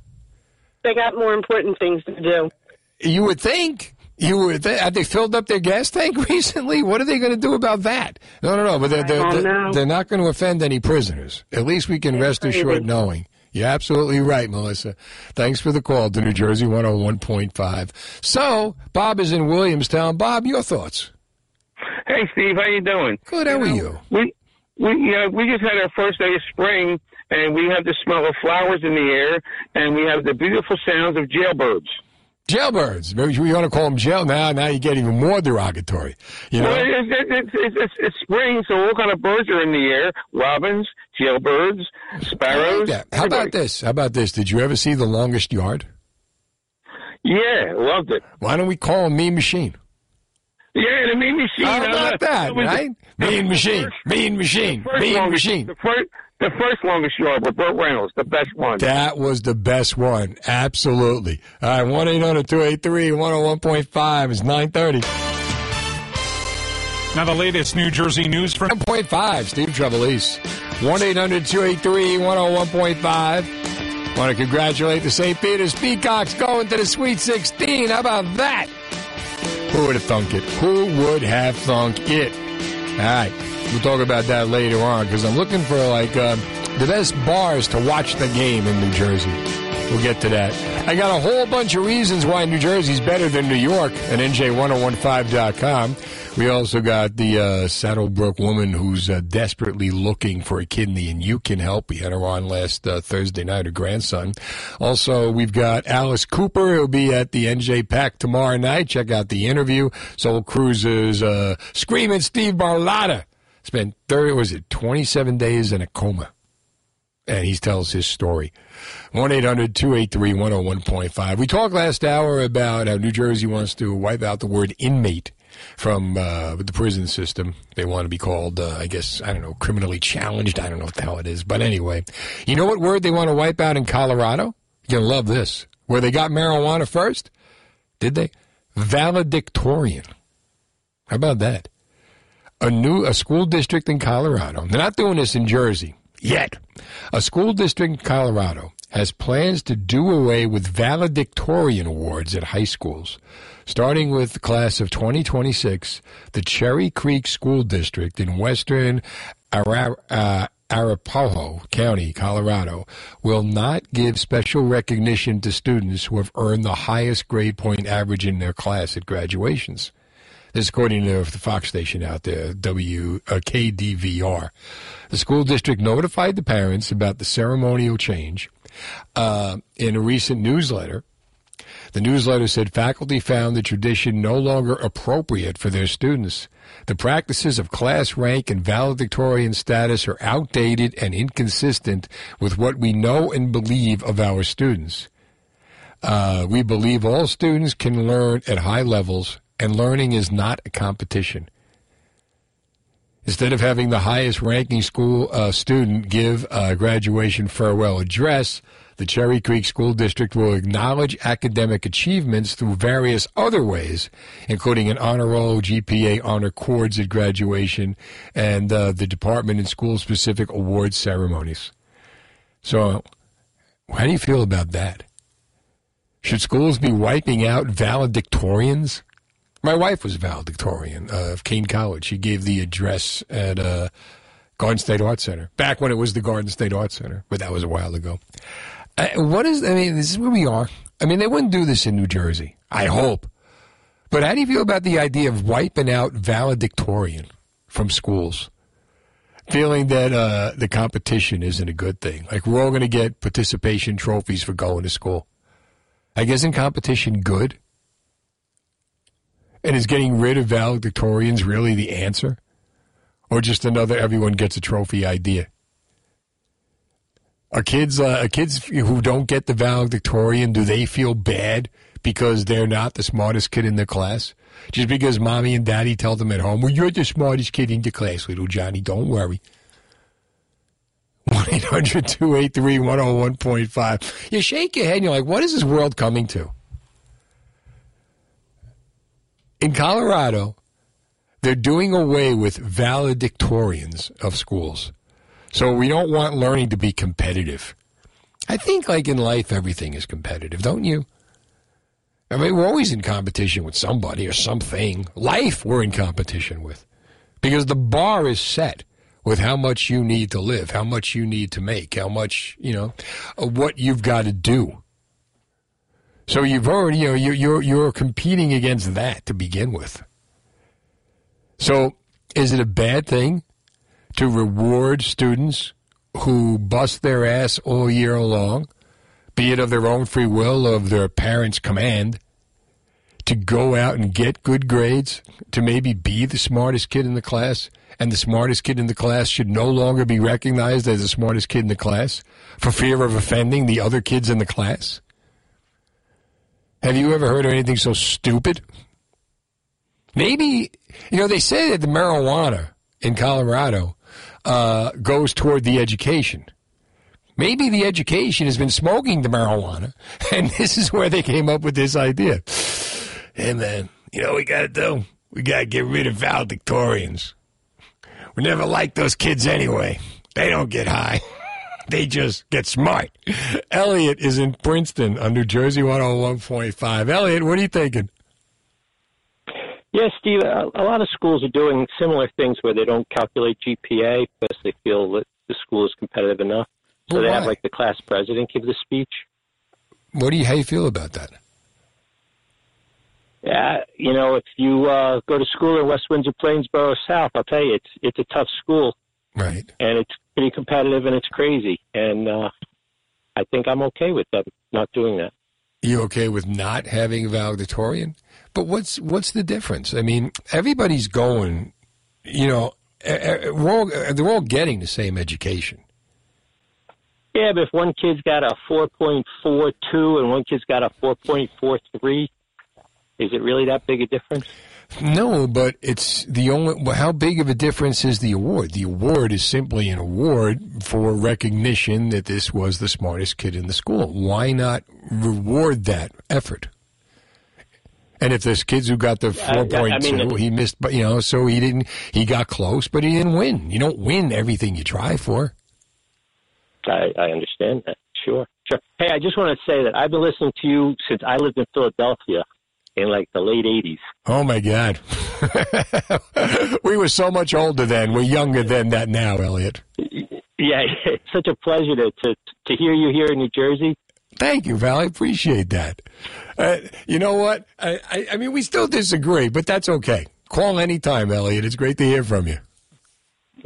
They got more important things to do. You would think. You would think. Have they filled up their gas tank [laughs] recently? What are they going to do about that? No, no, no. But they're, they're, don't they're, they're not going to offend any prisoners. At least we can rest crazy. assured knowing. You're absolutely right, Melissa. Thanks for the call to New Jersey 101.5. So, Bob is in Williamstown. Bob, your thoughts? Hey, Steve, how you doing? Good. How are you? We we you know, we just had our first day of spring, and we have the smell of flowers in the air, and we have the beautiful sounds of jailbirds. Jailbirds. Maybe we want to call them jail now. Now you get even more derogatory. You know. Well, it's, it's, it's, it's, it's spring, so all kind of birds are in the air: robins, jailbirds, sparrows. Yeah. How about this? How about this? Did you ever see The Longest Yard? Yeah, loved it. Why don't we call him Mean Machine? Yeah, the mean machine. How uh, about that, right? Mean Machine. Mean Machine. Mean Machine. The first, the first longest yard with Burt Reynolds, the best one. That was the best one. Absolutely. All right, 1 800 283 101.5 is 930. Now, the latest New Jersey news from 1.5, Steve Trevelise. 1 800 283 101.5. Want to congratulate the St. Peter's Peacocks going to the Sweet 16. How about that? Who would have thunk it? Who would have thunk it? All right, we'll talk about that later on because I'm looking for like um, the best bars to watch the game in New Jersey. We'll get to that. I got a whole bunch of reasons why New Jersey's better than New York at NJ1015.com. We also got the uh, Saddlebrook woman who's uh, desperately looking for a kidney, and you can help. We had her on last uh, Thursday night, her grandson. Also, we've got Alice Cooper, who'll be at the NJPAC tomorrow night. Check out the interview. Soul Cruisers, uh, Screaming Steve Barlotta. Spent 30, was it 27 days in a coma and he tells his story. 1 800 283 101.5. We talked last hour about how New Jersey wants to wipe out the word inmate from uh, the prison system. They want to be called, uh, I guess, I don't know, criminally challenged. I don't know what the hell it is. But anyway, you know what word they want to wipe out in Colorado? You're going to love this. Where they got marijuana first? Did they? Valedictorian. How about that? A new a school district in Colorado. They're not doing this in Jersey yet. A school district in Colorado has plans to do away with valedictorian awards at high schools. Starting with the class of 2026, the Cherry Creek School District in western Ara- uh, Arapahoe County, Colorado, will not give special recognition to students who have earned the highest grade point average in their class at graduations. This is according to the Fox station out there, W uh, KDVR. The school district notified the parents about the ceremonial change uh, in a recent newsletter. The newsletter said faculty found the tradition no longer appropriate for their students. The practices of class rank and valedictorian status are outdated and inconsistent with what we know and believe of our students. Uh, we believe all students can learn at high levels, and learning is not a competition. Instead of having the highest ranking school uh, student give a graduation farewell address, the Cherry Creek School District will acknowledge academic achievements through various other ways, including an honor roll, GPA honor cords at graduation, and uh, the department and school specific award ceremonies. So, how do you feel about that? Should schools be wiping out valedictorians? My wife was a valedictorian of Kean College. She gave the address at uh, Garden State Art Center back when it was the Garden State Art Center, but that was a while ago. Uh, what is? I mean, this is where we are. I mean, they wouldn't do this in New Jersey. I hope. But how do you feel about the idea of wiping out valedictorian from schools? feeling that uh, the competition isn't a good thing. Like we're all going to get participation trophies for going to school. I guess in competition good? And is getting rid of valedictorians really the answer? Or just another everyone gets a trophy idea? Are kids uh, are kids who don't get the valedictorian, do they feel bad because they're not the smartest kid in their class? Just because mommy and daddy tell them at home, well, you're the smartest kid in your class, little Johnny, don't worry. [laughs] 1 800 283 101.5. You shake your head and you're like, what is this world coming to? In Colorado, they're doing away with valedictorians of schools. So we don't want learning to be competitive. I think, like in life, everything is competitive, don't you? I mean, we're always in competition with somebody or something. Life, we're in competition with. Because the bar is set with how much you need to live, how much you need to make, how much, you know, what you've got to do. So you've already, you know, you're, you're, you're competing against that to begin with. So is it a bad thing to reward students who bust their ass all year long, be it of their own free will or of their parents' command, to go out and get good grades, to maybe be the smartest kid in the class, and the smartest kid in the class should no longer be recognized as the smartest kid in the class for fear of offending the other kids in the class? Have you ever heard of anything so stupid? Maybe, you know, they say that the marijuana in Colorado uh, goes toward the education. Maybe the education has been smoking the marijuana, [laughs] and this is where they came up with this idea. Hey, man, you know what we got to do? We got to get rid of valedictorians. We never liked those kids anyway. They don't get high. [laughs] They just get smart. Elliot is in Princeton on New Jersey 101.5. Elliot, what are you thinking? Yeah, Steve, a, lot of schools are doing similar things where they don't calculate GPA because they feel that the school is competitive enough. So Well, they why? have like the class president give the speech. What do you, how you feel about that? Yeah, you know, if you uh, go to school in West Windsor, Plainsboro South, I'll tell you, it's it's a tough school, right? And it's pretty competitive and it's crazy. And uh, I think I'm okay with them not doing that. You okay with not having a valedictorian? But what's what's the difference? I mean, everybody's going. You know, we're all, they're all getting the same education. Yeah, but if one kid's got a 4.42 and one kid's got a 4.43, is it really that big a difference? No, but it's the only. well, How big of a difference is the award? The award is simply an award for recognition that this was the smartest kid in the school. Why not reward that effort? And if there's kids who got the four point two, mean, he missed, but you know, so he didn't. He got close, but he didn't win. You don't win everything you try for. I, I understand that. Sure, sure. Hey, I just want to say that I've been listening to you since I lived in Philadelphia in like the late 80s. Oh my God, [laughs] we were so much older then. We're younger than that now, Elliot. Yeah, [laughs] it's such a pleasure to, to, to hear you here in New Jersey. Thank you, Val. I appreciate that. Uh, you know what? I, I, I mean, we still disagree, but that's okay. Call anytime, Elliot. It's great to hear from you.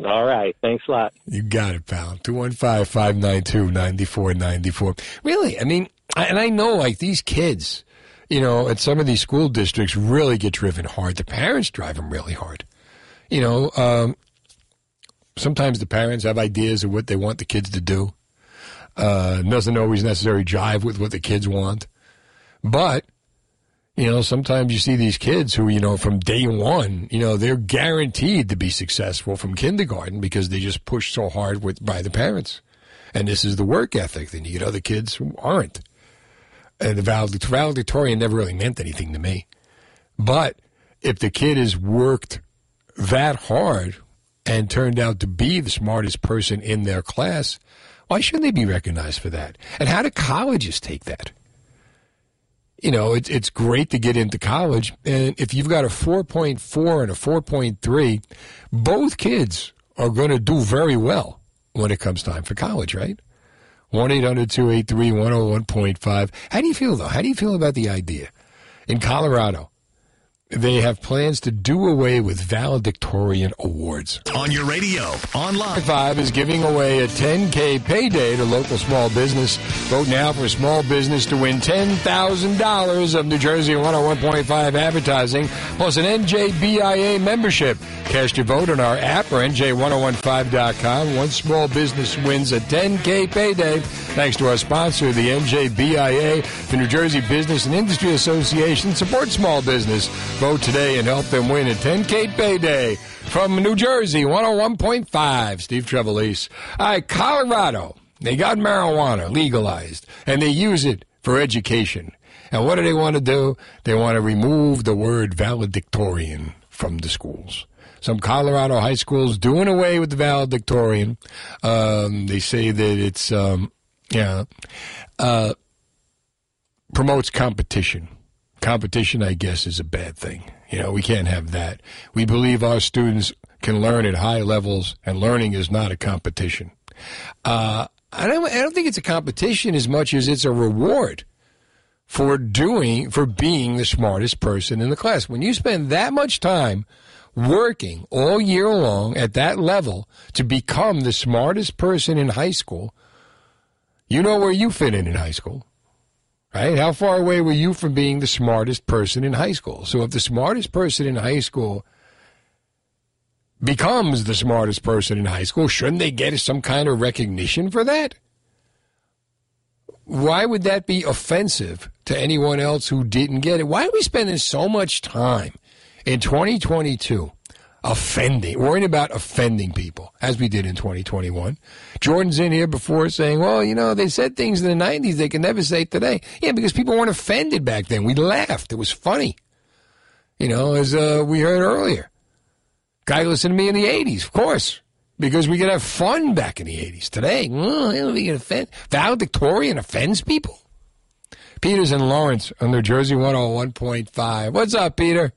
All right. Thanks a lot. You got it, pal. 215 592 9494. Really, I mean, I- and I know like these kids, you know, at some of these school districts really get driven hard. The parents drive them really hard. You know, um, sometimes the parents have ideas of what they want the kids to do. Uh, doesn't always necessarily jive with what the kids want. But, you know, sometimes you see these kids who, you know, from day one, you know, they're guaranteed to be successful from kindergarten because they just push so hard with by the parents. And this is the work ethic. Then you get other kids who aren't. And the valedict- valedictorian never really meant anything to me. But if the kid has worked that hard and turned out to be the smartest person in their class, why shouldn't they be recognized for that? And how do colleges take that? You know, it's it's great to get into college, and if you've got a 4.4 and a 4.3, both kids are going to do very well when it comes time for college, right? 1 800 283 101.5. How do you feel, though? How do you feel about the idea? In Colorado, they have plans to do away with valedictorian awards. On your radio, online. Five is giving away a 10K payday to local small business. Vote now for small business to win $10,000 of New Jersey 101.5 advertising, plus an NJBIA membership. Cast your vote on our app or NJ1015.com. One oh small business wins a 10K payday. Thanks to our sponsor, the NJBIA, the New Jersey Business and Industry Association, support small business. Vote today and help them win at 10K payday from New Jersey 101.5. Steve Trevelise. All right, Colorado. They got marijuana legalized and they use it for education. And what do they want to do? They want to remove the word valedictorian from the schools. Some Colorado high schools doing away with the valedictorian. Um, they say that it's, um, yeah, uh, promotes competition. Competition, I guess, is a bad thing. You know, we can't have that. We believe our students can learn at high levels, and learning is not a competition. Uh, I don't, I don't think it's a competition as much as it's a reward for doing, for being the smartest person in the class. When you spend that much time working all year long at that level to become the smartest person in high school, you know where you fit in in high school. Right? How far away were you from being the smartest person in high school? So if the smartest person in high school becomes the smartest person in high school, shouldn't they get some kind of recognition for that? Why would that be offensive to anyone else who didn't get it? Why are we spending so much time in 2022 offending, worrying about offending people as we did in 2021? Jordan's in here before saying, well, you know, they said things in the 90s they can never say today. Yeah, because people weren't offended back then. We laughed. It was funny. You know, as uh, we heard earlier. Guy listened to me in the 80s, of course, because we could have fun back in the 80s. Today, don't think offend. Valedictorian offends people. Peter's in Lawrence on New Jersey 101.5. What's up, Peter?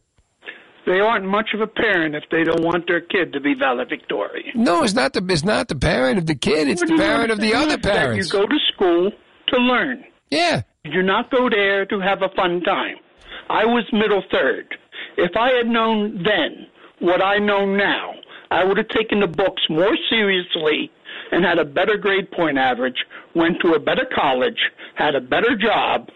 They aren't much of a parent if they don't want their kid to be valedictorian. No, it's not the it's not the parent of the kid. It's What the parent of the other That parents. You go to school to learn. Yeah. You do not go there to have a fun time. I was middle third. If I had known then what I know now, I would have taken the books more seriously and had a better grade point average, went to a better college, had a better job,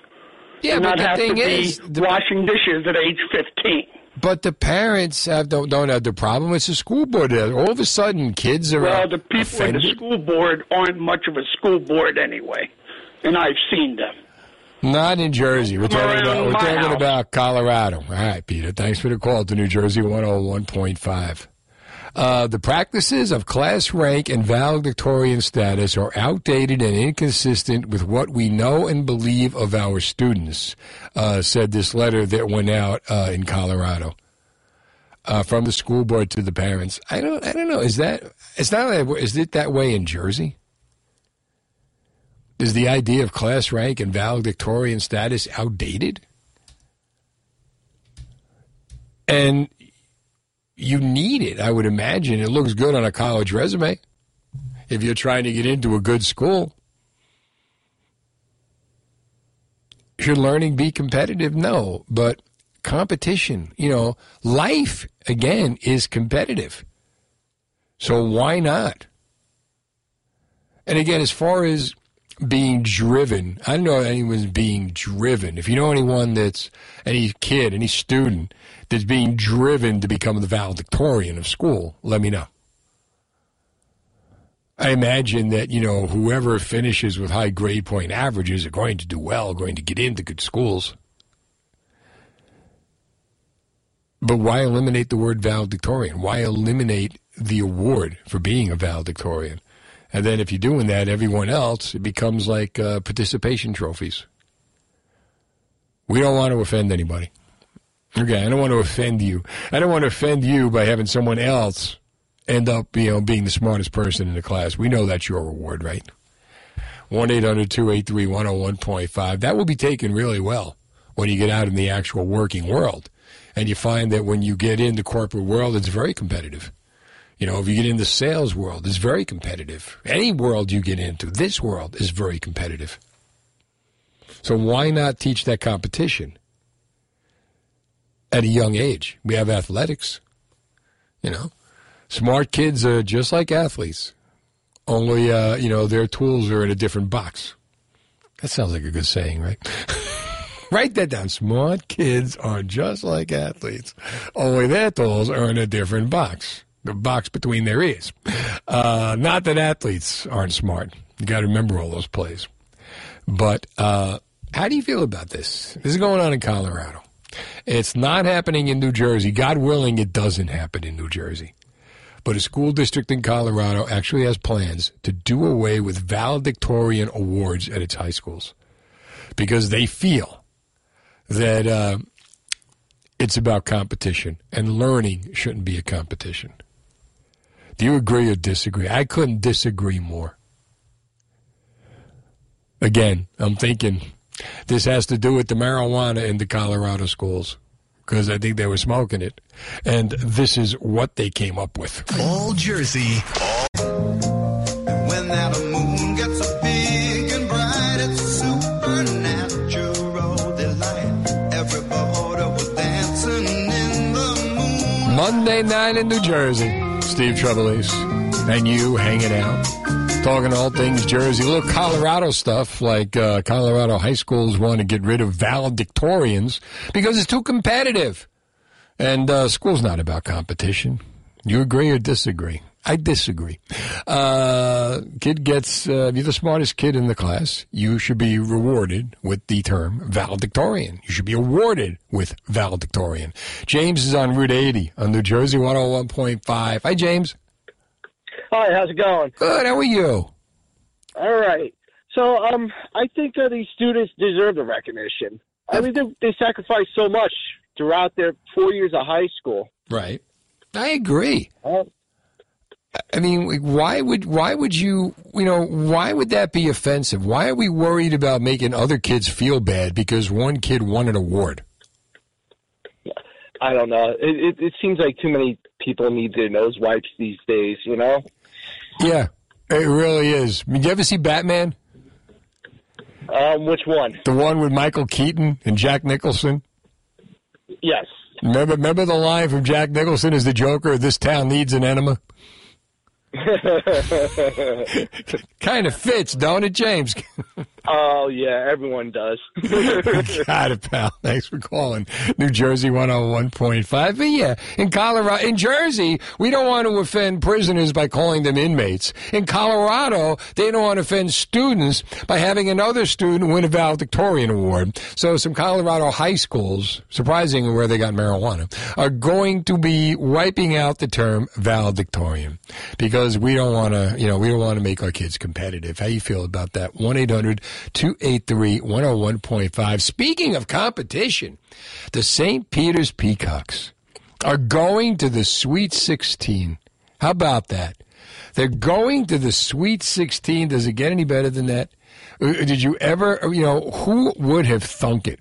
Yeah, and but not the have thing to is, be washing dishes at age 15. But the parents have, don't don't have the problem. It's the school board. All of a sudden, kids are Well, the people in the school board aren't much of a school board anyway, and I've seen them. Not in Jersey. We're talking about we're talking about Colorado. All right, Peter. Thanks for the call to New Jersey 101.5. Uh, the practices of class rank and valedictorian status are outdated and inconsistent with what we know and believe of our students, uh, said this letter that went out uh, in Colorado uh, from the school board to the parents. I don't, I don't know. Is that it's not? that- Is it that way in Jersey? Is the idea of class rank and valedictorian status outdated? And you need it, I would imagine. It looks good on a college resume if you're trying to get into a good school. Should learning be competitive? No, but competition, you know, life again is competitive. So why not? And again, as far as being driven, I don't know anyone's being driven. If you know anyone that's any kid, any student that's being driven to become the valedictorian of school, let me know. I imagine that, you know, whoever finishes with high grade point averages are going to do well, going to get into good schools. But why eliminate the word valedictorian? Why eliminate the award for being a valedictorian? And then if you're doing that, everyone else, it becomes like uh, participation trophies. We don't want to offend anybody. Okay, I don't want to offend you. I don't want to offend you by having someone else end up, you know, being the smartest person in the class. We know that's your reward, right? 1 800 283 101.5. That will be taken really well when you get out in the actual working world. And you find that when you get in the corporate world, it's very competitive. You know, if you get in the sales world, it's very competitive. Any world you get into, this world is very competitive. So why not teach that competition? at a young age. We have athletics. You know, smart kids are just like athletes, only uh, you know their tools are in a different box. That sounds like a good saying, right? [laughs] Write that down. Smart kids are just like athletes, only their tools are in a different box. The box between their ears. Uh, not that athletes aren't smart. You got to remember all those plays. But uh, how do you feel about this? This is going on in Colorado. It's not happening in New Jersey. God willing, it doesn't happen in New Jersey. But a school district in Colorado actually has plans to do away with valedictorian awards at its high schools because they feel that uh, it's about competition and learning shouldn't be a competition. Do you agree or disagree? I couldn't disagree more. Again, I'm thinking this has to do with the marijuana in the Colorado schools because I think they were smoking it. And this is what they came up with. All Jersey. When that moon gets big and bright, it's supernatural delight. Everybody was dancing in the moon. Monday night in New Jersey. Steve Trevelise and you hanging out, talking all things Jersey. A little Colorado stuff, like uh, Colorado high schools want to get rid of valedictorians because it's too competitive. And uh, school's not about competition. You agree or disagree? I disagree. Uh, kid gets, uh, if you're the smartest kid in the class, you should be rewarded with the term valedictorian. You should be awarded with valedictorian. James is on Route 80 on New Jersey 101.5. Hi, James. Hi, how's it going? Good. How are you? All right. So, um, I think uh, these students deserve the recognition. I mean, they, they sacrifice so much throughout their four years of high school. Right. I agree. I mean, like, why would why would you you know why would that be offensive? Why are we worried about making other kids feel bad because one kid won an award? I don't know. It, it, it seems like too many people need their nose wipes these days. You know. Yeah, it really is. I mean, you ever see Batman? Um, which one? The one with Michael Keaton and Jack Nicholson. Yes. Remember, remember the line from Jack Nicholson as the Joker? This town needs an enema. [laughs] kind of fits, don't it, James? [laughs] oh yeah, everyone does. [laughs] Got it, pal. Thanks for calling. New Jersey 101.5. But yeah, in Colorado, in Jersey, we don't want to offend prisoners by calling them inmates. In Colorado, they don't want to offend students by having another student win a valedictorian award. So some Colorado high schools, surprisingly where they got marijuana, are going to be wiping out the term valedictorian because we don't want to, you know, we don't want to make our kids competitive. How you feel about that? 1-800-283-101.5. Speaking of competition, the St. Peter's Peacocks are going to the Sweet 16. How about that? They're going to the Sweet 16. Does it get any better than that? Uh, Did you ever, you know, who would have thunk it?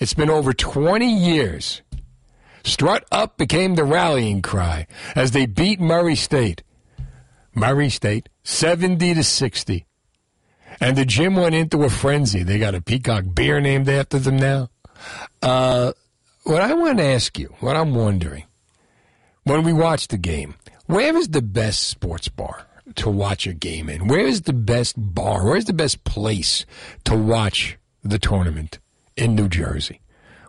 It's been over 20 years. Strut up became the rallying cry as they beat Murray State. Murray State, 70 to 60. And the gym went into a frenzy. They got a peacock beer named after them now. Uh, what I want to ask you, what I'm wondering, when we watch the game, where is the best sports bar to watch a game in? Where is the best bar? Where's the best place to watch the tournament in New Jersey?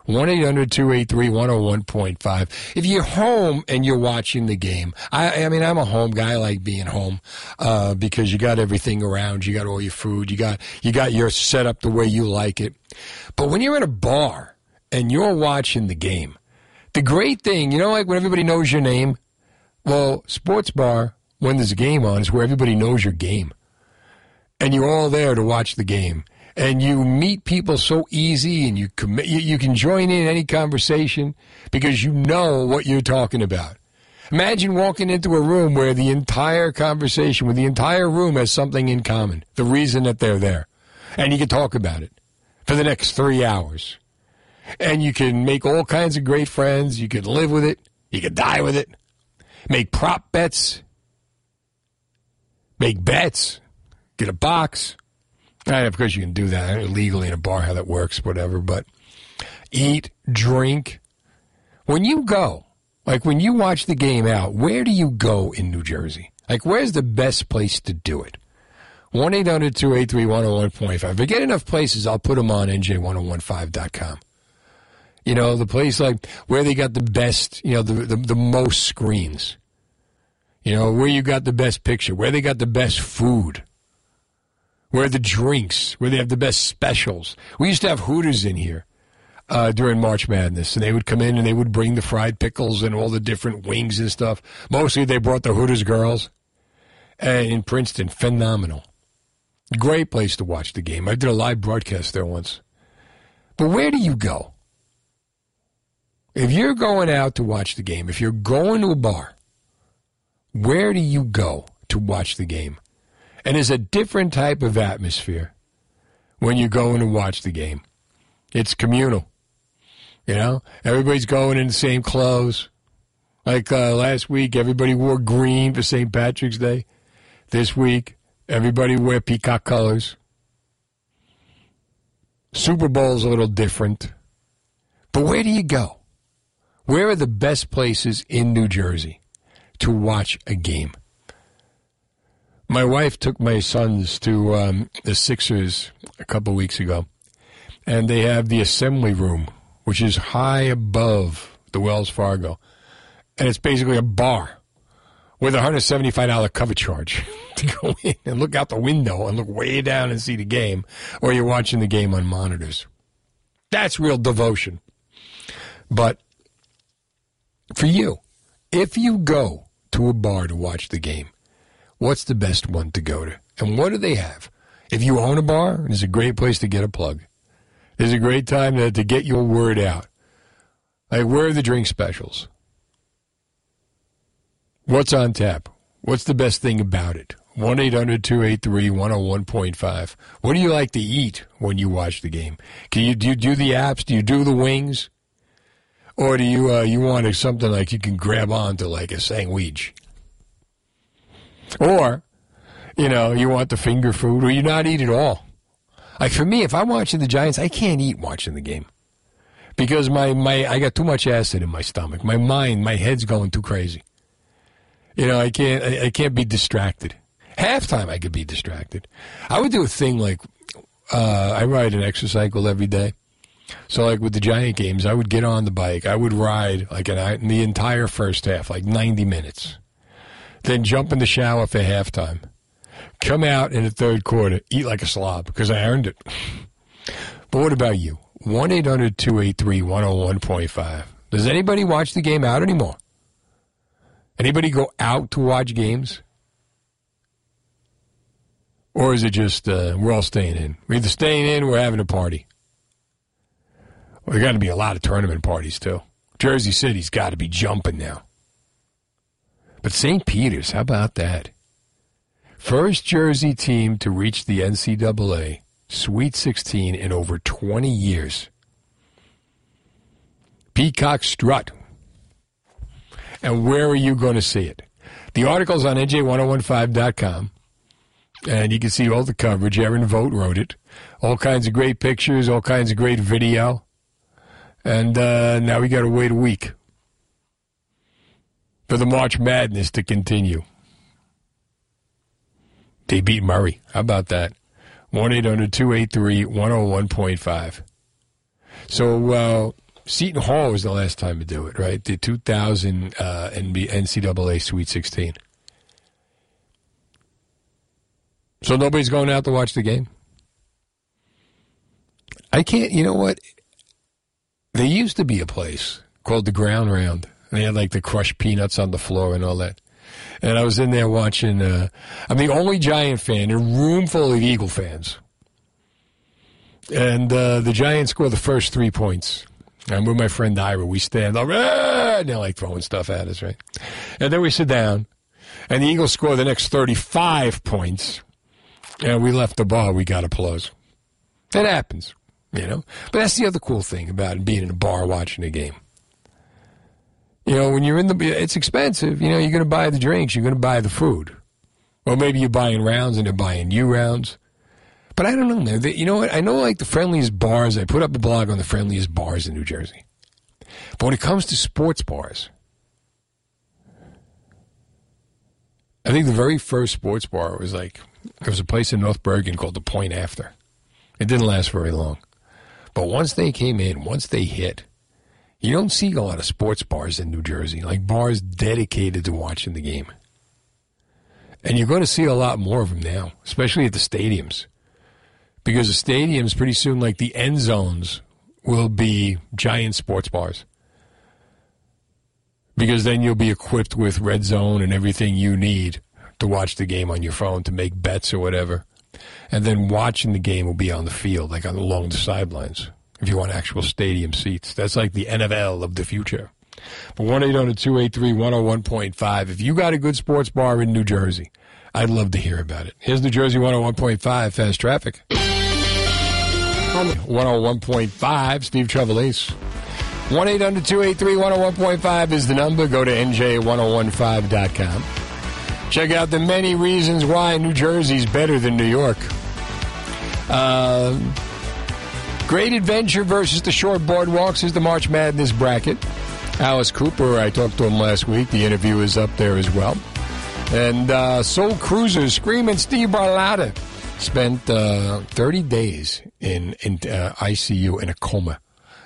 1 800 283 101.5. If you're home and you're watching the game, I, I mean, I'm a home guy. I like being home uh, because you got everything around. You got all your food. You got you got your setup the way you like it. But when you're in a bar and you're watching the game, the great thing, you know, like when everybody knows your name. Well, sports bar when there's a game on is where everybody knows your game, and you're all there to watch the game and you meet people so easy and you commit, you, you can join in any conversation because you know what you're talking about. Imagine walking into a room where the entire conversation, where the entire room has something in common, the reason that they're there. And you can talk about it for the next three hours. And you can make all kinds of great friends. You can live with it. You can die with it. Make prop bets. Make bets. Get a box. I of course, you can do that illegally in a bar, how that works, whatever. But eat, drink, When you go, like when you watch the game out, where do you go in New Jersey? Like, where's the best place to do it? 1 800 283 101.5. If I get enough places, I'll put them on NJ1015.com. You know, the place like where they got the best, you know, the, the, the most screens. You know, where you got the best picture, where they got the best food, where the drinks, where they have the best specials. We used to have Hooters in here uh, during March Madness, and they would come in and they would bring the fried pickles and all the different wings and stuff. Mostly they brought the Hooters girls. And in Princeton, phenomenal. Great place to watch the game. I did a live broadcast there once. But where do you go? If you're going out to watch the game, if you're going to a bar, where do you go to watch the game? And it's a different type of atmosphere when you go going to watch the game. It's communal. You know, everybody's going in the same clothes. Like uh, last week, everybody wore green for St. Patrick's Day. This week, everybody wear peacock colors. Super Bowl's a little different. But where do you go? Where are the best places in New Jersey to watch a game? My wife took my sons to um, the Sixers a couple weeks ago, and they have the assembly room, which is high above the Wells Fargo, and it's basically a bar with a hundred seventy five dollar cover charge [laughs] to go in and look out the window and look way down and see the game, or you're watching the game on monitors. That's real devotion. But for you, if you go to a bar to watch the game, what's the best one to go to? And what do they have? If you own a bar, it's a great place to get a plug. It's a great time to, to get your word out. Like, where are the drink specials? What's on tap? What's the best thing about it? 1 800 283 101.5. What do you like to eat when you watch the game? Can you do, you do the apps? Do you do the wings? Or do you uh, you want something like you can grab onto like a sandwich? Or, you know, you want the finger food or you not eat at all. Like for me, if I'm watching the Giants, I can't eat watching the game. Because my, my I got too much acid in my stomach. My mind, my head's going too crazy. You know, I can't I, I can't be distracted. Halftime I could be distracted. I would do a thing like uh, I ride an exercycle every day. So like with the Giant games, I would get on the bike. I would ride like an, the entire first half, like 90 minutes. Then jump in the shower for halftime. Come out in the third quarter, eat like a slob because I earned it. [laughs] But what about you? 1 800 283 101.5. Does anybody watch the game out anymore? Anybody go out to watch games? Or is it just uh, we're all staying in? We're either staying in or we're having a party. Well, there got to be a lot of tournament parties, too. Jersey City's got to be jumping now. But St. Peter's, how about that? First Jersey team to reach the NCAA Sweet 16 in over 20 years. Peacock Strut. And where are you going to see it? The article's on NJ1015.com. And you can see all the coverage. Erin Vogt wrote it. All kinds of great pictures, all kinds of great video. And uh, now we got to wait a week for the March Madness to continue. They beat Murray. How about that? 1 800 283 101.5. So, uh, Seton Hall was the last time to do it, right? The 2000 uh, NCAA Sweet 16. So nobody's going out to watch the game? I can't, you know what? There used to be a place called the Ground Round. They had like the crushed peanuts on the floor and all that. And I was in there watching. Uh, I'm the only Giant fan, in a room full of Eagle fans. And uh, the Giants score the first three points. I'm with my friend Ira. We stand up, "Ah!" and they're like throwing stuff at us, right? And then we sit down, and the Eagles score the next 35 points. And we left the bar. We got applause. That happens, you know. But that's the other cool thing about being in a bar watching a game. You know, when you're in the, it's expensive. You know, you're going to buy the drinks, you're going to buy the food. Or maybe you're buying rounds and they're buying you rounds. But I don't know, man. They, you know what? I know like the friendliest bars. I put up a blog on the friendliest bars in New Jersey. But when it comes to sports bars, I think the very first sports bar was like there was a place in North Bergen called the Point After. It didn't last very long, but once they came in, once they hit, you don't see a lot of sports bars in New Jersey, like bars dedicated to watching the game. And you're going to see a lot more of them now, especially at the stadiums. Because the stadiums, pretty soon, like the end zones, will be giant sports bars. Because then you'll be equipped with red zone and everything you need to watch the game on your phone, to make bets or whatever. And then watching the game will be on the field, like along the sidelines, if you want actual stadium seats. That's like the NFL of the future. But 1 800 283 101.5. If you got a good sports bar in New Jersey, I'd love to hear about it. Here's New Jersey 101.5 Fast Traffic. 101.5, Steve Trevelise. 1 800 283 101.5 is the number. Go to NJ1015.com. Check out the many reasons why New Jersey's better than New York. Uh, Great Adventure versus the Short Boardwalks is the March Madness bracket. Alice Cooper, I talked to him last week. The interview is up there as well. And uh, Soul Cruisers, Screaming Steve Barlotta, spent uh, 30 days in, in uh, ICU in a coma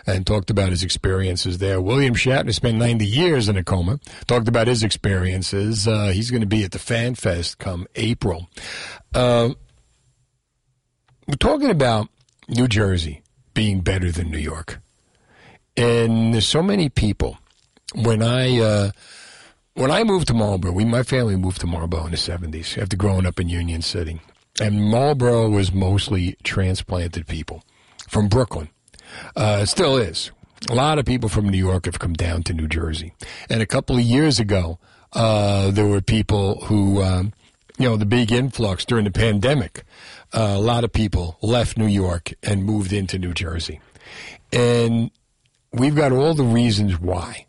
and talked about his experiences there. William Shatner spent 90 years in a coma, talked about his experiences. Uh, he's going to be at the Fan Fest come April. Uh, we're talking about New Jersey being better than New York. And there's so many people. When I uh, when I moved to Marlboro, we my family moved to Marlboro in the 70s after growing up in Union City. And Marlboro was mostly transplanted people from Brooklyn. Uh, still is. A lot of people from New York have come down to New Jersey. And a couple of years ago, uh, there were people who, um, you know, the big influx during the pandemic. A lot of people left New York and moved into New Jersey. And we've got all the reasons why,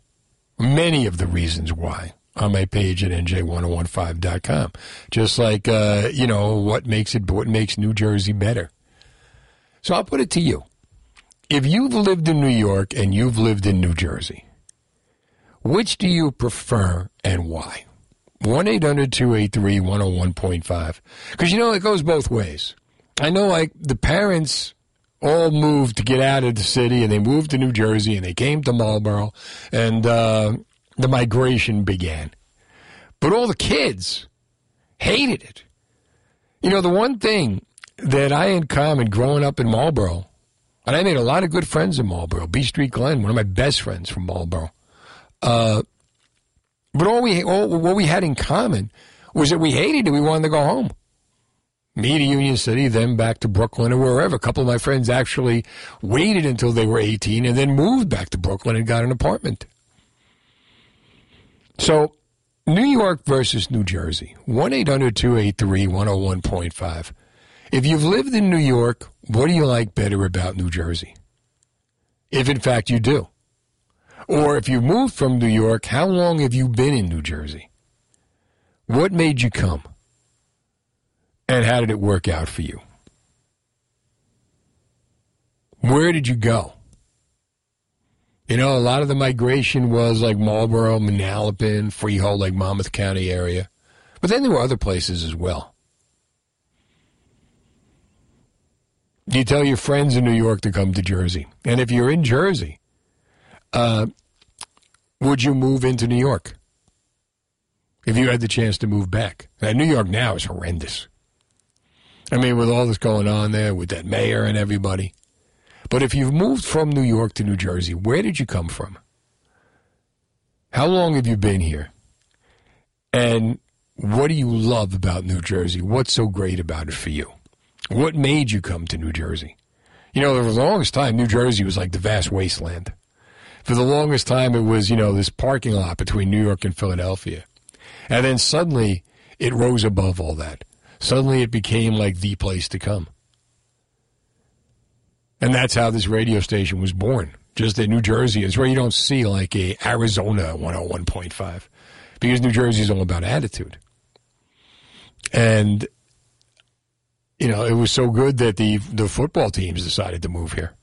many of the reasons why on my page at nj1015.com. Just like, uh, you know, what makes it, what makes New Jersey better. So I'll put it to you. If you've lived in New York and you've lived in New Jersey, which do you prefer and why? 1 800 283 101.5. Because you know, it goes both ways. I know, like, the parents all moved to get out of the city and they moved to New Jersey and they came to Marlboro and uh, the migration began. But all the kids hated it. You know, the one thing that I had in common growing up in Marlboro, and I made a lot of good friends in Marlboro, B Street Glen, one of my best friends from Marlboro. Uh, but all we all what we had in common was that we hated it. We wanted to go home. Me to Union City, then back to Brooklyn or wherever. A couple of my friends actually waited until they were 18 and then moved back to Brooklyn and got an apartment. So, New York versus New Jersey. 1 800 283 101.5. If you've lived in New York, what do you like better about New Jersey? If in fact you do. Or if you moved from New York, how long have you been in New Jersey? What made you come? And how did it work out for you? Where did you go? You know, a lot of the migration was like Marlboro, Manalapan, Freehold, like Monmouth County area. But then there were other places as well. You tell your friends in New York to come to Jersey. And if you're in Jersey, uh, would you move into New York? If you had the chance to move back. Now, New York now is horrendous. I mean, with all this going on there, with that mayor and everybody. But if you've moved from New York to New Jersey, where did you come from? How long have you been here? And what do you love about New Jersey? What's so great about it for you? What made you come to New Jersey? You know, for the longest time, New Jersey was like the vast wasteland. For the longest time, it was, you know, this parking lot between New York and Philadelphia. And then suddenly it rose above all that. Suddenly it became like the place to come. And that's how this radio station was born. Just that New Jersey is where you don't see like a Arizona 101.5 because New Jersey is all about attitude. And you know, it was so good that the the football teams decided to move here.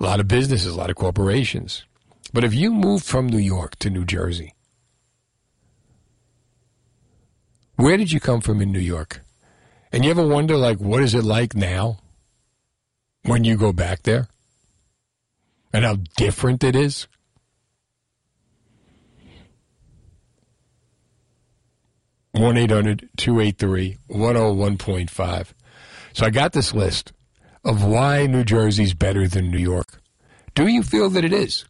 A lot of businesses, a lot of corporations. But if you moved from New York to New Jersey, where did you come from in New York? And you ever wonder, like, what is it like now when you go back there? And how different it is? One 283 101.5 So I got this list of why New Jersey's better than New York. Do you feel that it is?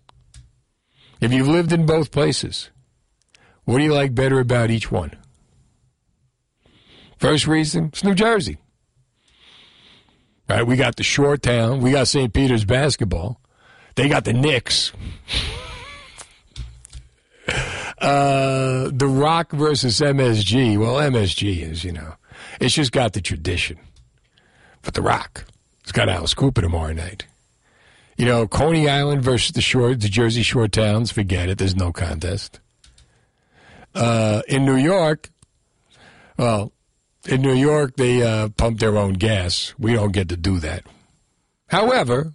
If you've lived in both places, what do you like better about each one? First reason, it's New Jersey. Right? we got the shore town. We got St. Peter's basketball. They got the Knicks. [laughs] uh, the Rock versus MSG. Well, MSG is, you know, it's just got the tradition. But the Rock, it's got Alice Cooper tomorrow night. You know, Coney Island versus the shore, the Jersey Shore towns. Forget it. There's no contest. Uh, in New York, well, in New York, they uh, pump their own gas. We don't get to do that. However,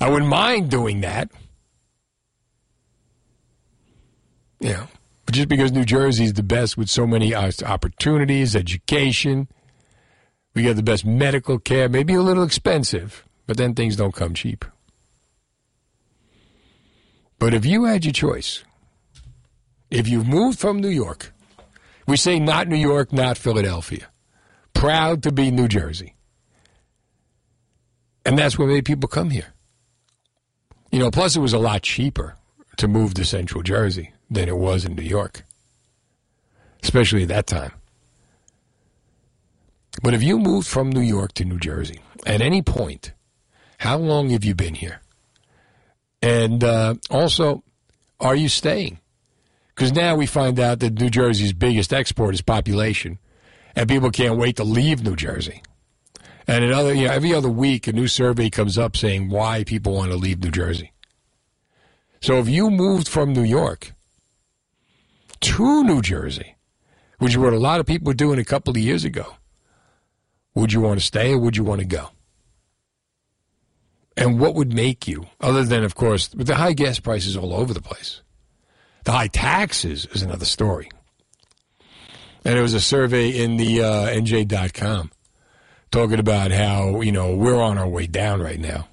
I wouldn't mind doing that. Yeah, but just because New Jersey is the best with so many opportunities, education, we get the best medical care, maybe a little expensive, but then things don't come cheap. But if you had your choice, if you've moved from New York, we say not New York, not Philadelphia, proud to be New Jersey. And that's where many people come here. You know, plus it was a lot cheaper to move to Central Jersey than it was in New York, especially at that time. But if you moved from New York to New Jersey at any point, how long have you been here? And uh, also, are you staying? Because now we find out that New Jersey's biggest export is population, and people can't wait to leave New Jersey. And another, you know, every other week, a new survey comes up saying why people want to leave New Jersey. So if you moved from New York to New Jersey, which is what a lot of people were doing a couple of years ago, would you want to stay or would you want to go? And what would make you, other than, of course, with the high gas prices all over the place, the high taxes is another story. And there was a survey in the uh, NJ.com talking about how, you know, we're on our way down right now,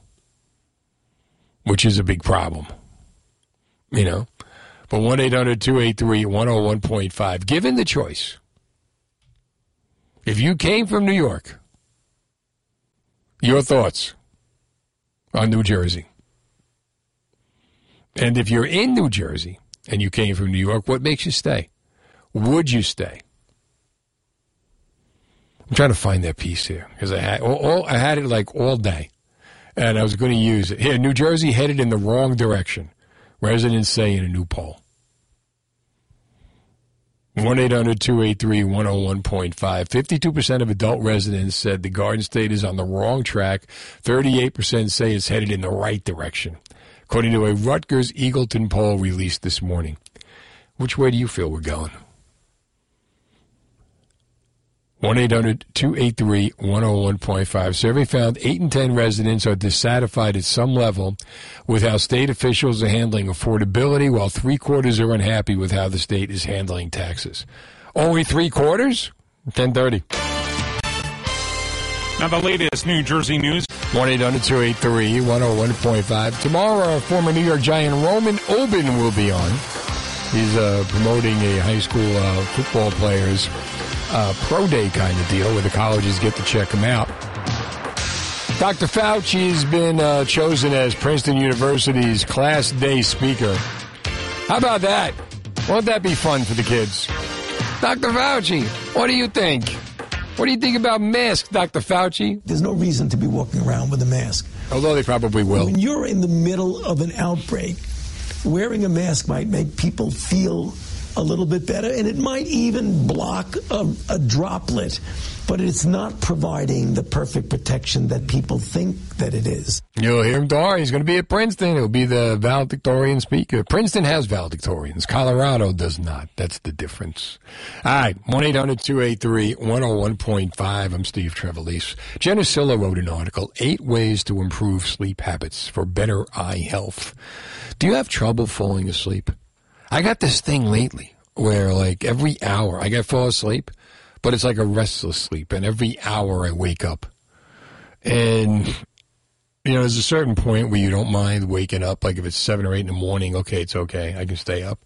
which is a big problem, you know. But 1 800 283 101.5, given the choice, if you came from New York, your thoughts on New Jersey. And if you're in New Jersey and you came from New York, what makes you stay? Would you stay? I'm trying to find that piece here because I had all, all, I had it like all day, and I was going to use it. Here, New Jersey headed in the wrong direction. Residents say in a new poll. 1 800 283 101.5. 52% of adult residents said the Garden State is on the wrong track. 38% say it's headed in the right direction, according to a Rutgers Eagleton poll released this morning. Which way do you feel we're going? 1 800 283 101.5. Survey found 8 in 10 residents are dissatisfied at some level with how state officials are handling affordability, while three quarters are unhappy with how the state is handling taxes. Only three quarters? 1030. Now, the latest New Jersey news. 1 800 283 101.5. Tomorrow, former New York Giant Roman Oben will be on. He's uh, promoting a high school uh, football players uh, pro day kind of deal where the colleges get to check him out. Dr. Fauci's been uh, chosen as Princeton University's class day speaker. How about that? Won't that be fun for the kids? Dr. Fauci, what do you think? What do you think about masks, Dr. Fauci? There's no reason to be walking around with a mask. Although they probably will. When you're in the middle of an outbreak, wearing a mask might make people feel a little bit better, and it might even block a, a droplet, but it's not providing the perfect protection that people think that it is. You'll hear him tomorrow. He's going to be at Princeton. He'll be the valedictorian speaker. Princeton has valedictorians. Colorado does not. That's the difference. All right. 1 800 283 101.5. I'm Steve Trevelise. Jenna wrote an article Eight Ways to Improve Sleep Habits for Better Eye Health. Do you have trouble falling asleep? I got this thing lately where, like, every hour I get fall asleep, but it's like a restless sleep, and every hour I wake up. And you know, there's a certain point where you don't mind waking up. Like if it's seven or eight in the morning, okay, it's okay. I can stay up.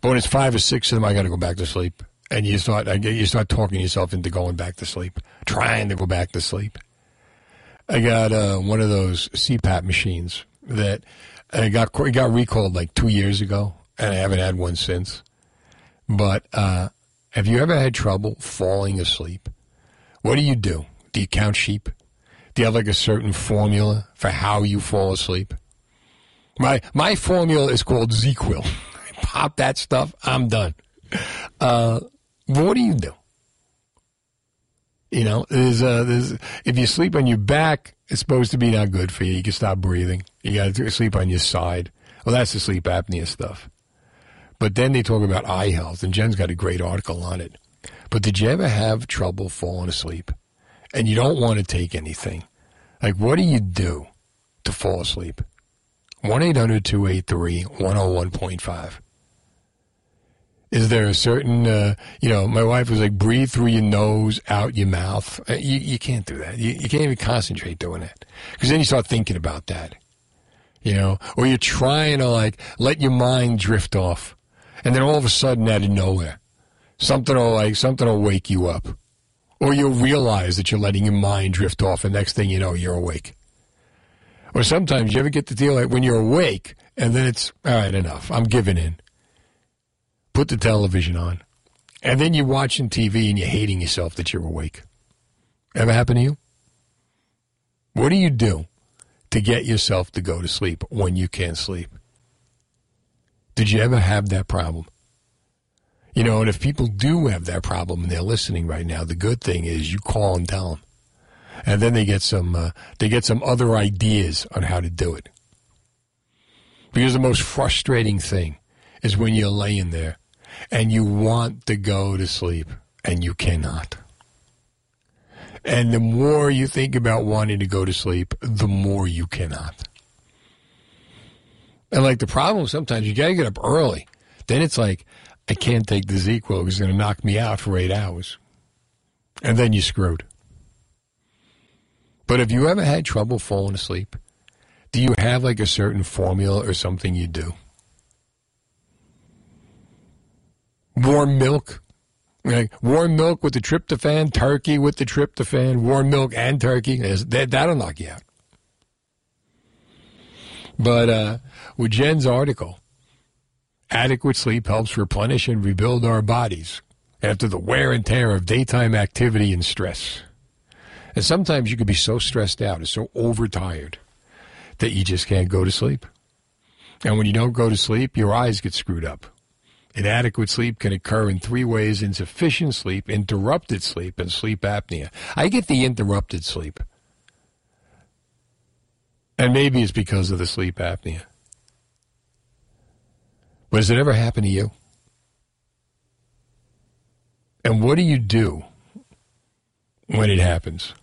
But when it's five or six of them, I got to go back to sleep. And you start, you start talking yourself into going back to sleep, trying to go back to sleep. I got uh, one of those CPAP machines that got it got recalled like two years ago, and I haven't had one since. But uh, have you ever had trouble falling asleep? What do you do? Do you count sheep? Do you have like a certain formula for how you fall asleep? My my formula is called ZzzQuil. [laughs] I pop that stuff, I'm done. Uh, what do you do? You know, there's, uh, there's if you sleep on your back, it's supposed to be not good for you. You can stop breathing. You got to sleep on your side. Well, that's the sleep apnea stuff. But then they talk about eye health, and Jen's got a great article on it. But did you ever have trouble falling asleep? And you don't want to take anything. Like, what do you do to fall asleep? 1 800 283 101.5. Is there a certain, uh, you know, my wife was like, breathe through your nose, out your mouth. Uh, You, you can't do that. You, you can't even concentrate doing it. Because then you start thinking about that, you know, or you're trying to like let your mind drift off. And then all of a sudden, out of nowhere, something will like, something will wake you up. Or you'll realize that you're letting your mind drift off, and next thing you know, you're awake. Or sometimes you ever get the deal like when you're awake, and then it's, all right, enough. I'm giving in. Put the television on. And then you're watching TV and you're hating yourself that you're awake. Ever happen to you? What do you do to get yourself to go to sleep when you can't sleep? Did you ever have that problem? You know, and if people do have that problem and they're listening right now, the good thing is you call and tell them, and then they get some uh, they get some other ideas on how to do it. Because the most frustrating thing is when you're laying there and you want to go to sleep and you cannot. And the more you think about wanting to go to sleep, the more you cannot. And like the problem sometimes you gotta get up early. Then it's like, I can't take the ZzzQuil because it's gonna knock me out for eight hours. And then you're screwed. But have you ever had trouble falling asleep? Do you have like a certain formula or something you do? Warm milk. Like warm milk with the tryptophan, turkey with the tryptophan, warm milk and turkey. That, that'll knock you out. But uh, with Jen's article, adequate sleep helps replenish and rebuild our bodies after the wear and tear of daytime activity and stress. And sometimes you can be so stressed out and so overtired that you just can't go to sleep. And when you don't go to sleep, your eyes get screwed up. Inadequate sleep can occur in three ways insufficient sleep, interrupted sleep, and sleep apnea. I get the interrupted sleep. And maybe it's because of the sleep apnea. But has it ever happened to you? And what do you do when it happens?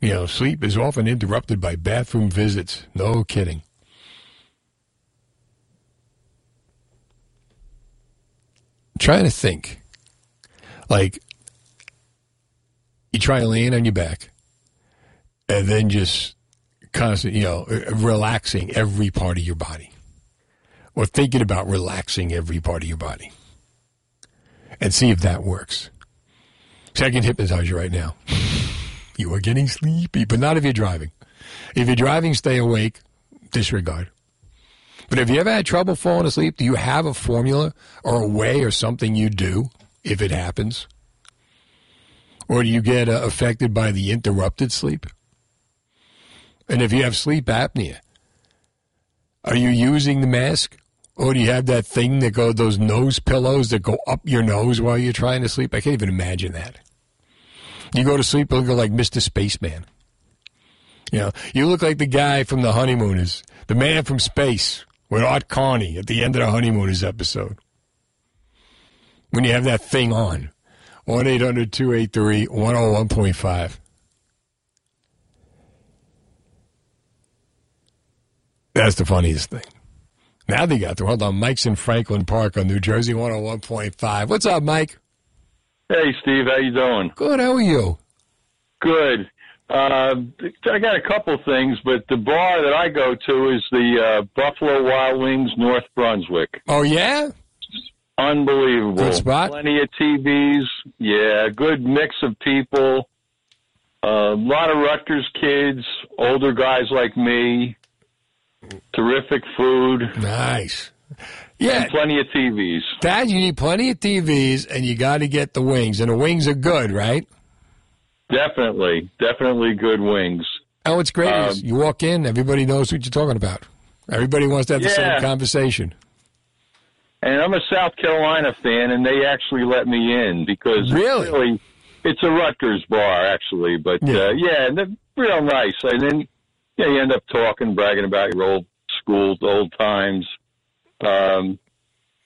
You know, sleep is often interrupted by bathroom visits. No kidding. trying to think. Like, you try laying on your back and then just constant, you know, uh, relaxing every part of your body. Or thinking about relaxing every part of your body. And see if that works. See, I can hypnotize you right now. You are getting sleepy, but not if you're driving. If you're driving, stay awake, disregard. But have you ever had trouble falling asleep? Do you have a formula or a way or something you do if it happens? Or do you get uh, affected by the interrupted sleep? And if you have sleep apnea, are you using the mask Or do you have that thing that go those nose pillows that go up your nose while you're trying to sleep? I can't even imagine that. You go to sleep looking like Mr. Spaceman. You know, you look like the guy from the Honeymooners, the man from space with Art Carney at the end of the Honeymooners episode. When you have that thing on. 1 800 283 101.5. That's the funniest thing. Now they got the hold on. Mike's in Franklin Park on New Jersey 101.5. What's up, Mike? Hey, Steve, how you doing? Good. How are you? Good. Uh, I got a couple things, but the bar that I go to is the uh, Buffalo Wild Wings, North Brunswick. Oh yeah, unbelievable. Good spot. Plenty of TVs. Yeah, good mix of people. A lot of Rutgers kids, older guys like me. Terrific food. Nice. Yeah. And plenty of TVs. Dad, you need plenty of TVs, and you got to get the wings, and the wings are good, right? Definitely, definitely good wings. Oh, what's great Um, is you walk in, everybody knows what you're talking about. Everybody wants to have the Yeah. same conversation. And I'm a South Carolina fan, and they actually let me in because Really? it's really it's a Rutgers bar actually. But Yeah. uh, yeah, and they're real nice. And then yeah, you end up talking, bragging about your old school, old times. Um,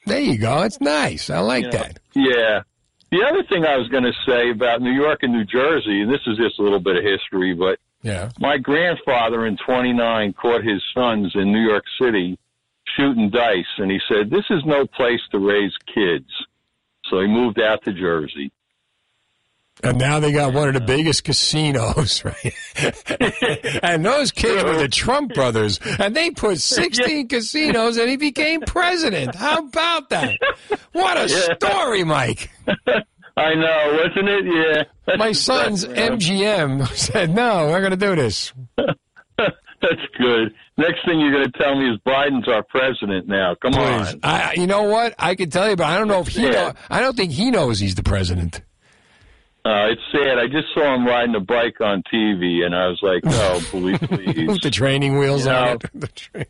There you go. It's nice. I like you know, that. Yeah. The other thing I was going to say about New York and New Jersey, and this is just a little bit of history, but Yeah. my grandfather in 29 caught his sons in New York City shooting dice, and he said, This is no place to raise kids. So he moved out to Jersey. And now they got one of the biggest casinos, [laughs] right? [laughs] and those kids were the Trump brothers, and they put 16 casinos, and he became president. How about that? What a Yeah. story, Mike. [laughs] I know, wasn't it? Yeah. My son's MGM said, no, we're going to do this. That's good. Next thing you're going to tell me is Biden's our president now. Come Please. on. I, you know what? I can tell you, but I don't know if he Yeah. know, I don't think he knows he's the president. Uh, it's sad. I just saw him riding a bike on TV, and I was like, "Oh, [laughs] please, please." The training wheels You on know, it. [laughs] The tra-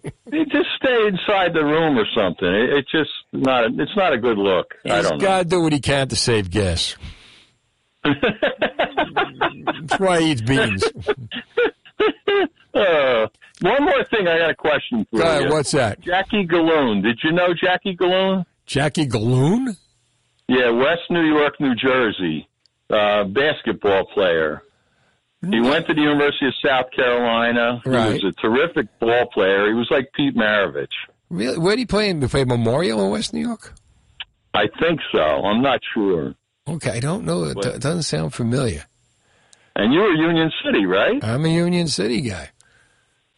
just stay inside the room or something. It, it's just not. A, it's not a good look. I don't know. got to do what he can to save gas. That's why he eats beans. [laughs] Uh, one more thing. I got a question for you. what's that? Jackie Galoon. Did you know Jackie Galoon? Jackie Galoon? Yeah, West New York, New Jersey. Uh, basketball player. He went to the University of South Carolina. Right. He was a terrific ball player. He was like Pete Maravich. Really? Where did he play? He played Memorial in West New York? I think so. I'm not sure. Okay, I don't know. It, it doesn't sound familiar. And you were Union City, right? I'm a Union City guy.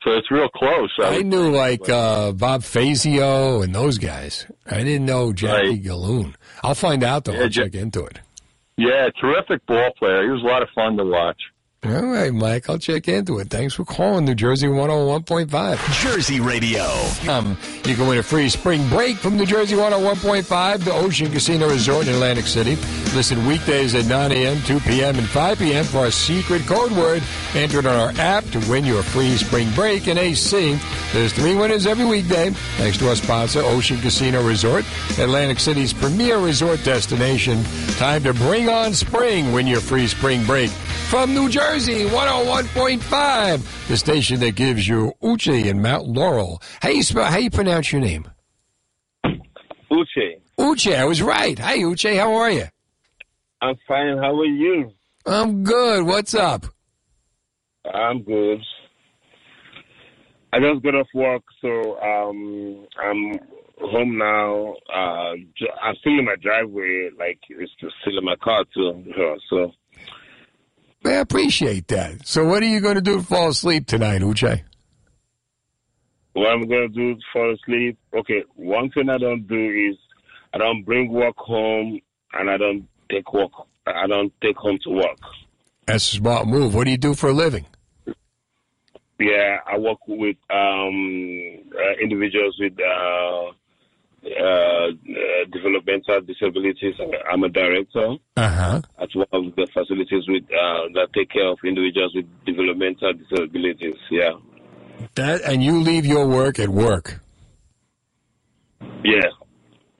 So it's real close. I, I knew like uh, Bob Fazio and those guys. I didn't know Jackie Galoon. I'll find out though. Yeah, I'll check into it. Yeah, terrific ball player. He was a lot of fun to watch. All right, Mike. I'll check into it. Thanks for calling New Jersey 101.5. Jersey Radio. Um, you can win a free spring break from New Jersey 101.5, the Ocean Casino Resort in Atlantic City. Listen weekdays at 9 a.m., 2 p.m., and 5 p.m. for our secret code word. Enter it on our app to win your free spring break in AC. There's three winners every weekday, thanks to our sponsor, Ocean Casino Resort, Atlantic City's premier resort destination. Time to bring on spring. Win your free spring break from New Jersey 101.5, the station that gives you Uche and Mount Laurel. How you spell? How you pronounce your name? Uche, Uche. I was right. Hi, Uche. How are you? I'm fine. How are you? I'm good. What's up? I'm good. I just got off work, so um, I'm home now. Uh, I'm still in my driveway, like it's still in my car too. So I appreciate that. So, what are you going to do to fall asleep tonight, Uche? what I'm gonna do to fall asleep? Okay, one thing I don't do is I don't bring work home, and I don't take work. I don't take home to work. That's a smart move. What do you do for a living? Yeah, I work with um, uh, individuals with uh, uh, developmental disabilities. I'm a director Uh huh. at one of the facilities with uh, that take care of individuals with developmental disabilities. Yeah, That and you leave your work at work. Yeah.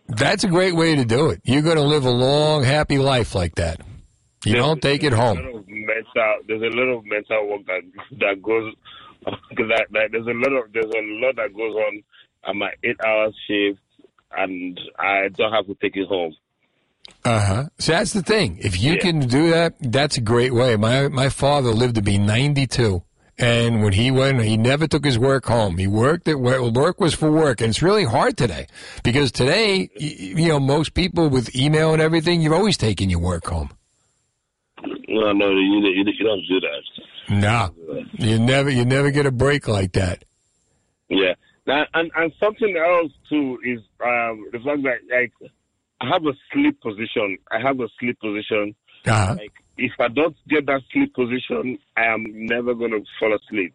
That's a great way to do it. You're going to live a long, happy life like that. You don't take it home. Mental, there's a lot of mental work that that goes. [laughs] That, that there's a lot of there's a lot that goes on at my eight hours shift, and I don't have to take it home. Uh huh. So that's the thing. If you Yeah. can do that, that's a great way. My my father lived to be 92, and when he went, he never took his work home. He worked at work. Work was for work, and it's really hard today because today, you know, most people with email and everything, you're always taking your work home. No, no, you you, you don't do that. No, you never you never get a break like that. Yeah. Now, and and something else too is um the fact that like I have a sleep position. I have a sleep position. Uh-huh. Like if I don't get that sleep position, I am never gonna fall asleep.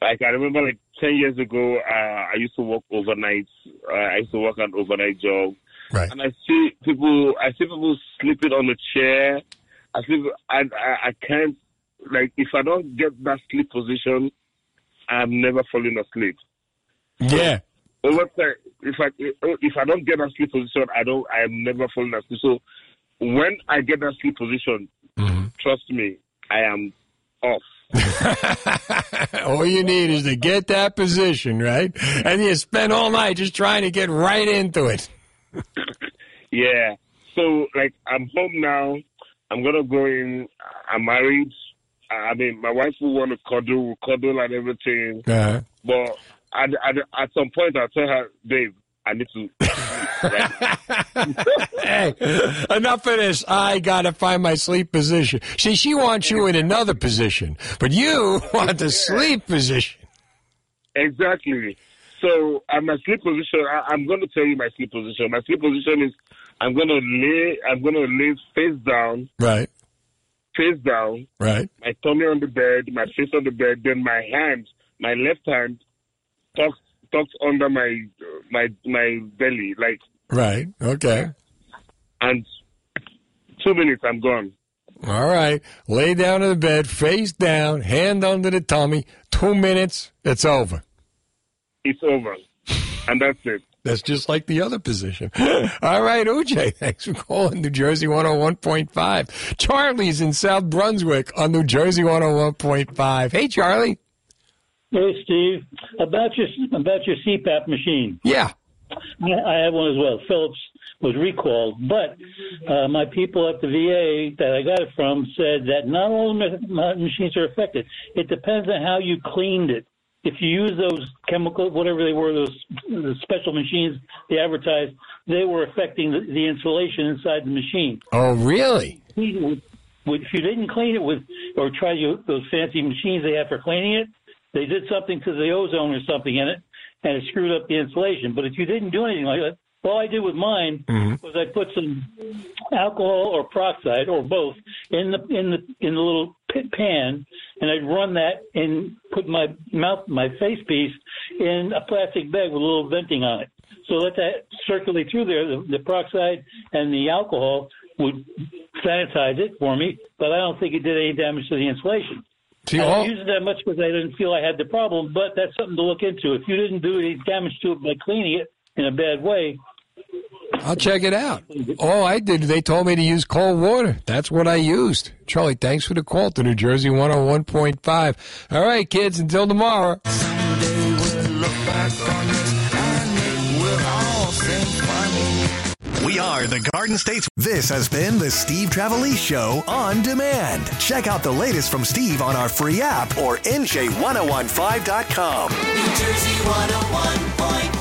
Like I remember, like ten years ago, uh, I used to work overnight. Uh, I used to work an overnight job, right. and I see people. I see people sleeping on the chair. I sleep. I, I I can't. Like if I don't get that sleep position, I'm never falling asleep. Yeah. Time, if I if I don't get that sleep position, I don't. I am never falling asleep. So when I get that sleep position, trust me, I am off. [laughs] All you need is to get that position, right? And you spend all night just trying to get right into it. [laughs] Yeah. So like I'm home now. I'm gonna go in. I'm married. I mean, my wife will want to cuddle, cuddle and everything. Uh-huh. But at, at at some point, I'll tell her, babe, I need to. [laughs] hey, enough of this. I gotta find my sleep position. See, she wants you in another position, but you [laughs] want the sleep position. Exactly. So at my sleep position, I, I'm going to tell you my sleep position. My sleep position is I'm going to lay. I'm going to lay face down, Right, face down, right. my tummy on the bed, my face on the bed, then my hand, my left hand, tucked tucked under my my my belly, like, Right. Okay. and two minutes, I'm gone. All right. Lay down in the bed, face down, hand under the tummy. Two minutes. It's over. It's over, and that's it. That's just like the other position. [laughs] All right, OJ, thanks for calling New Jersey 101.5. Charlie's in South Brunswick on New Jersey 101.5. Hey, Charlie. Hey, Steve. About your about your CPAP machine. Yeah. I, I have one as well. Philips was recalled, but uh, my people at the VA that I got it from said that not all ma- ma- machines are affected. It depends on how you cleaned it. If you use those chemical, whatever they were, those the special machines they advertised, they were affecting the, the insulation inside the machine. Oh, really? If you didn't clean it with, or try those fancy machines they have for cleaning it, they did something to the ozone or something in it, and it screwed up the insulation. But if you didn't do anything like that, all I did with mine mm-hmm. was I put some alcohol or peroxide or both in the in the in the little pit pan, and I'd run that and put my mouth my face piece in a plastic bag with a little venting on it. So let that circulate through there. The, the peroxide and the alcohol would sanitize it for me, but I don't think it did any damage to the insulation. See, I all- use it that much because I didn't feel I had the problem, but that's something to look into. If you didn't do any damage to it by cleaning it in a bad way, I'll check it out. All I did, they told me to use cold water. That's what I used. Charlie, thanks for the call to New Jersey 101.5. All right, kids, until tomorrow. Are the Garden States. This has been the Steve Trevelise Show on demand. Check out the latest from Steve on our free app or NJ1015.com. New Jersey 101.5.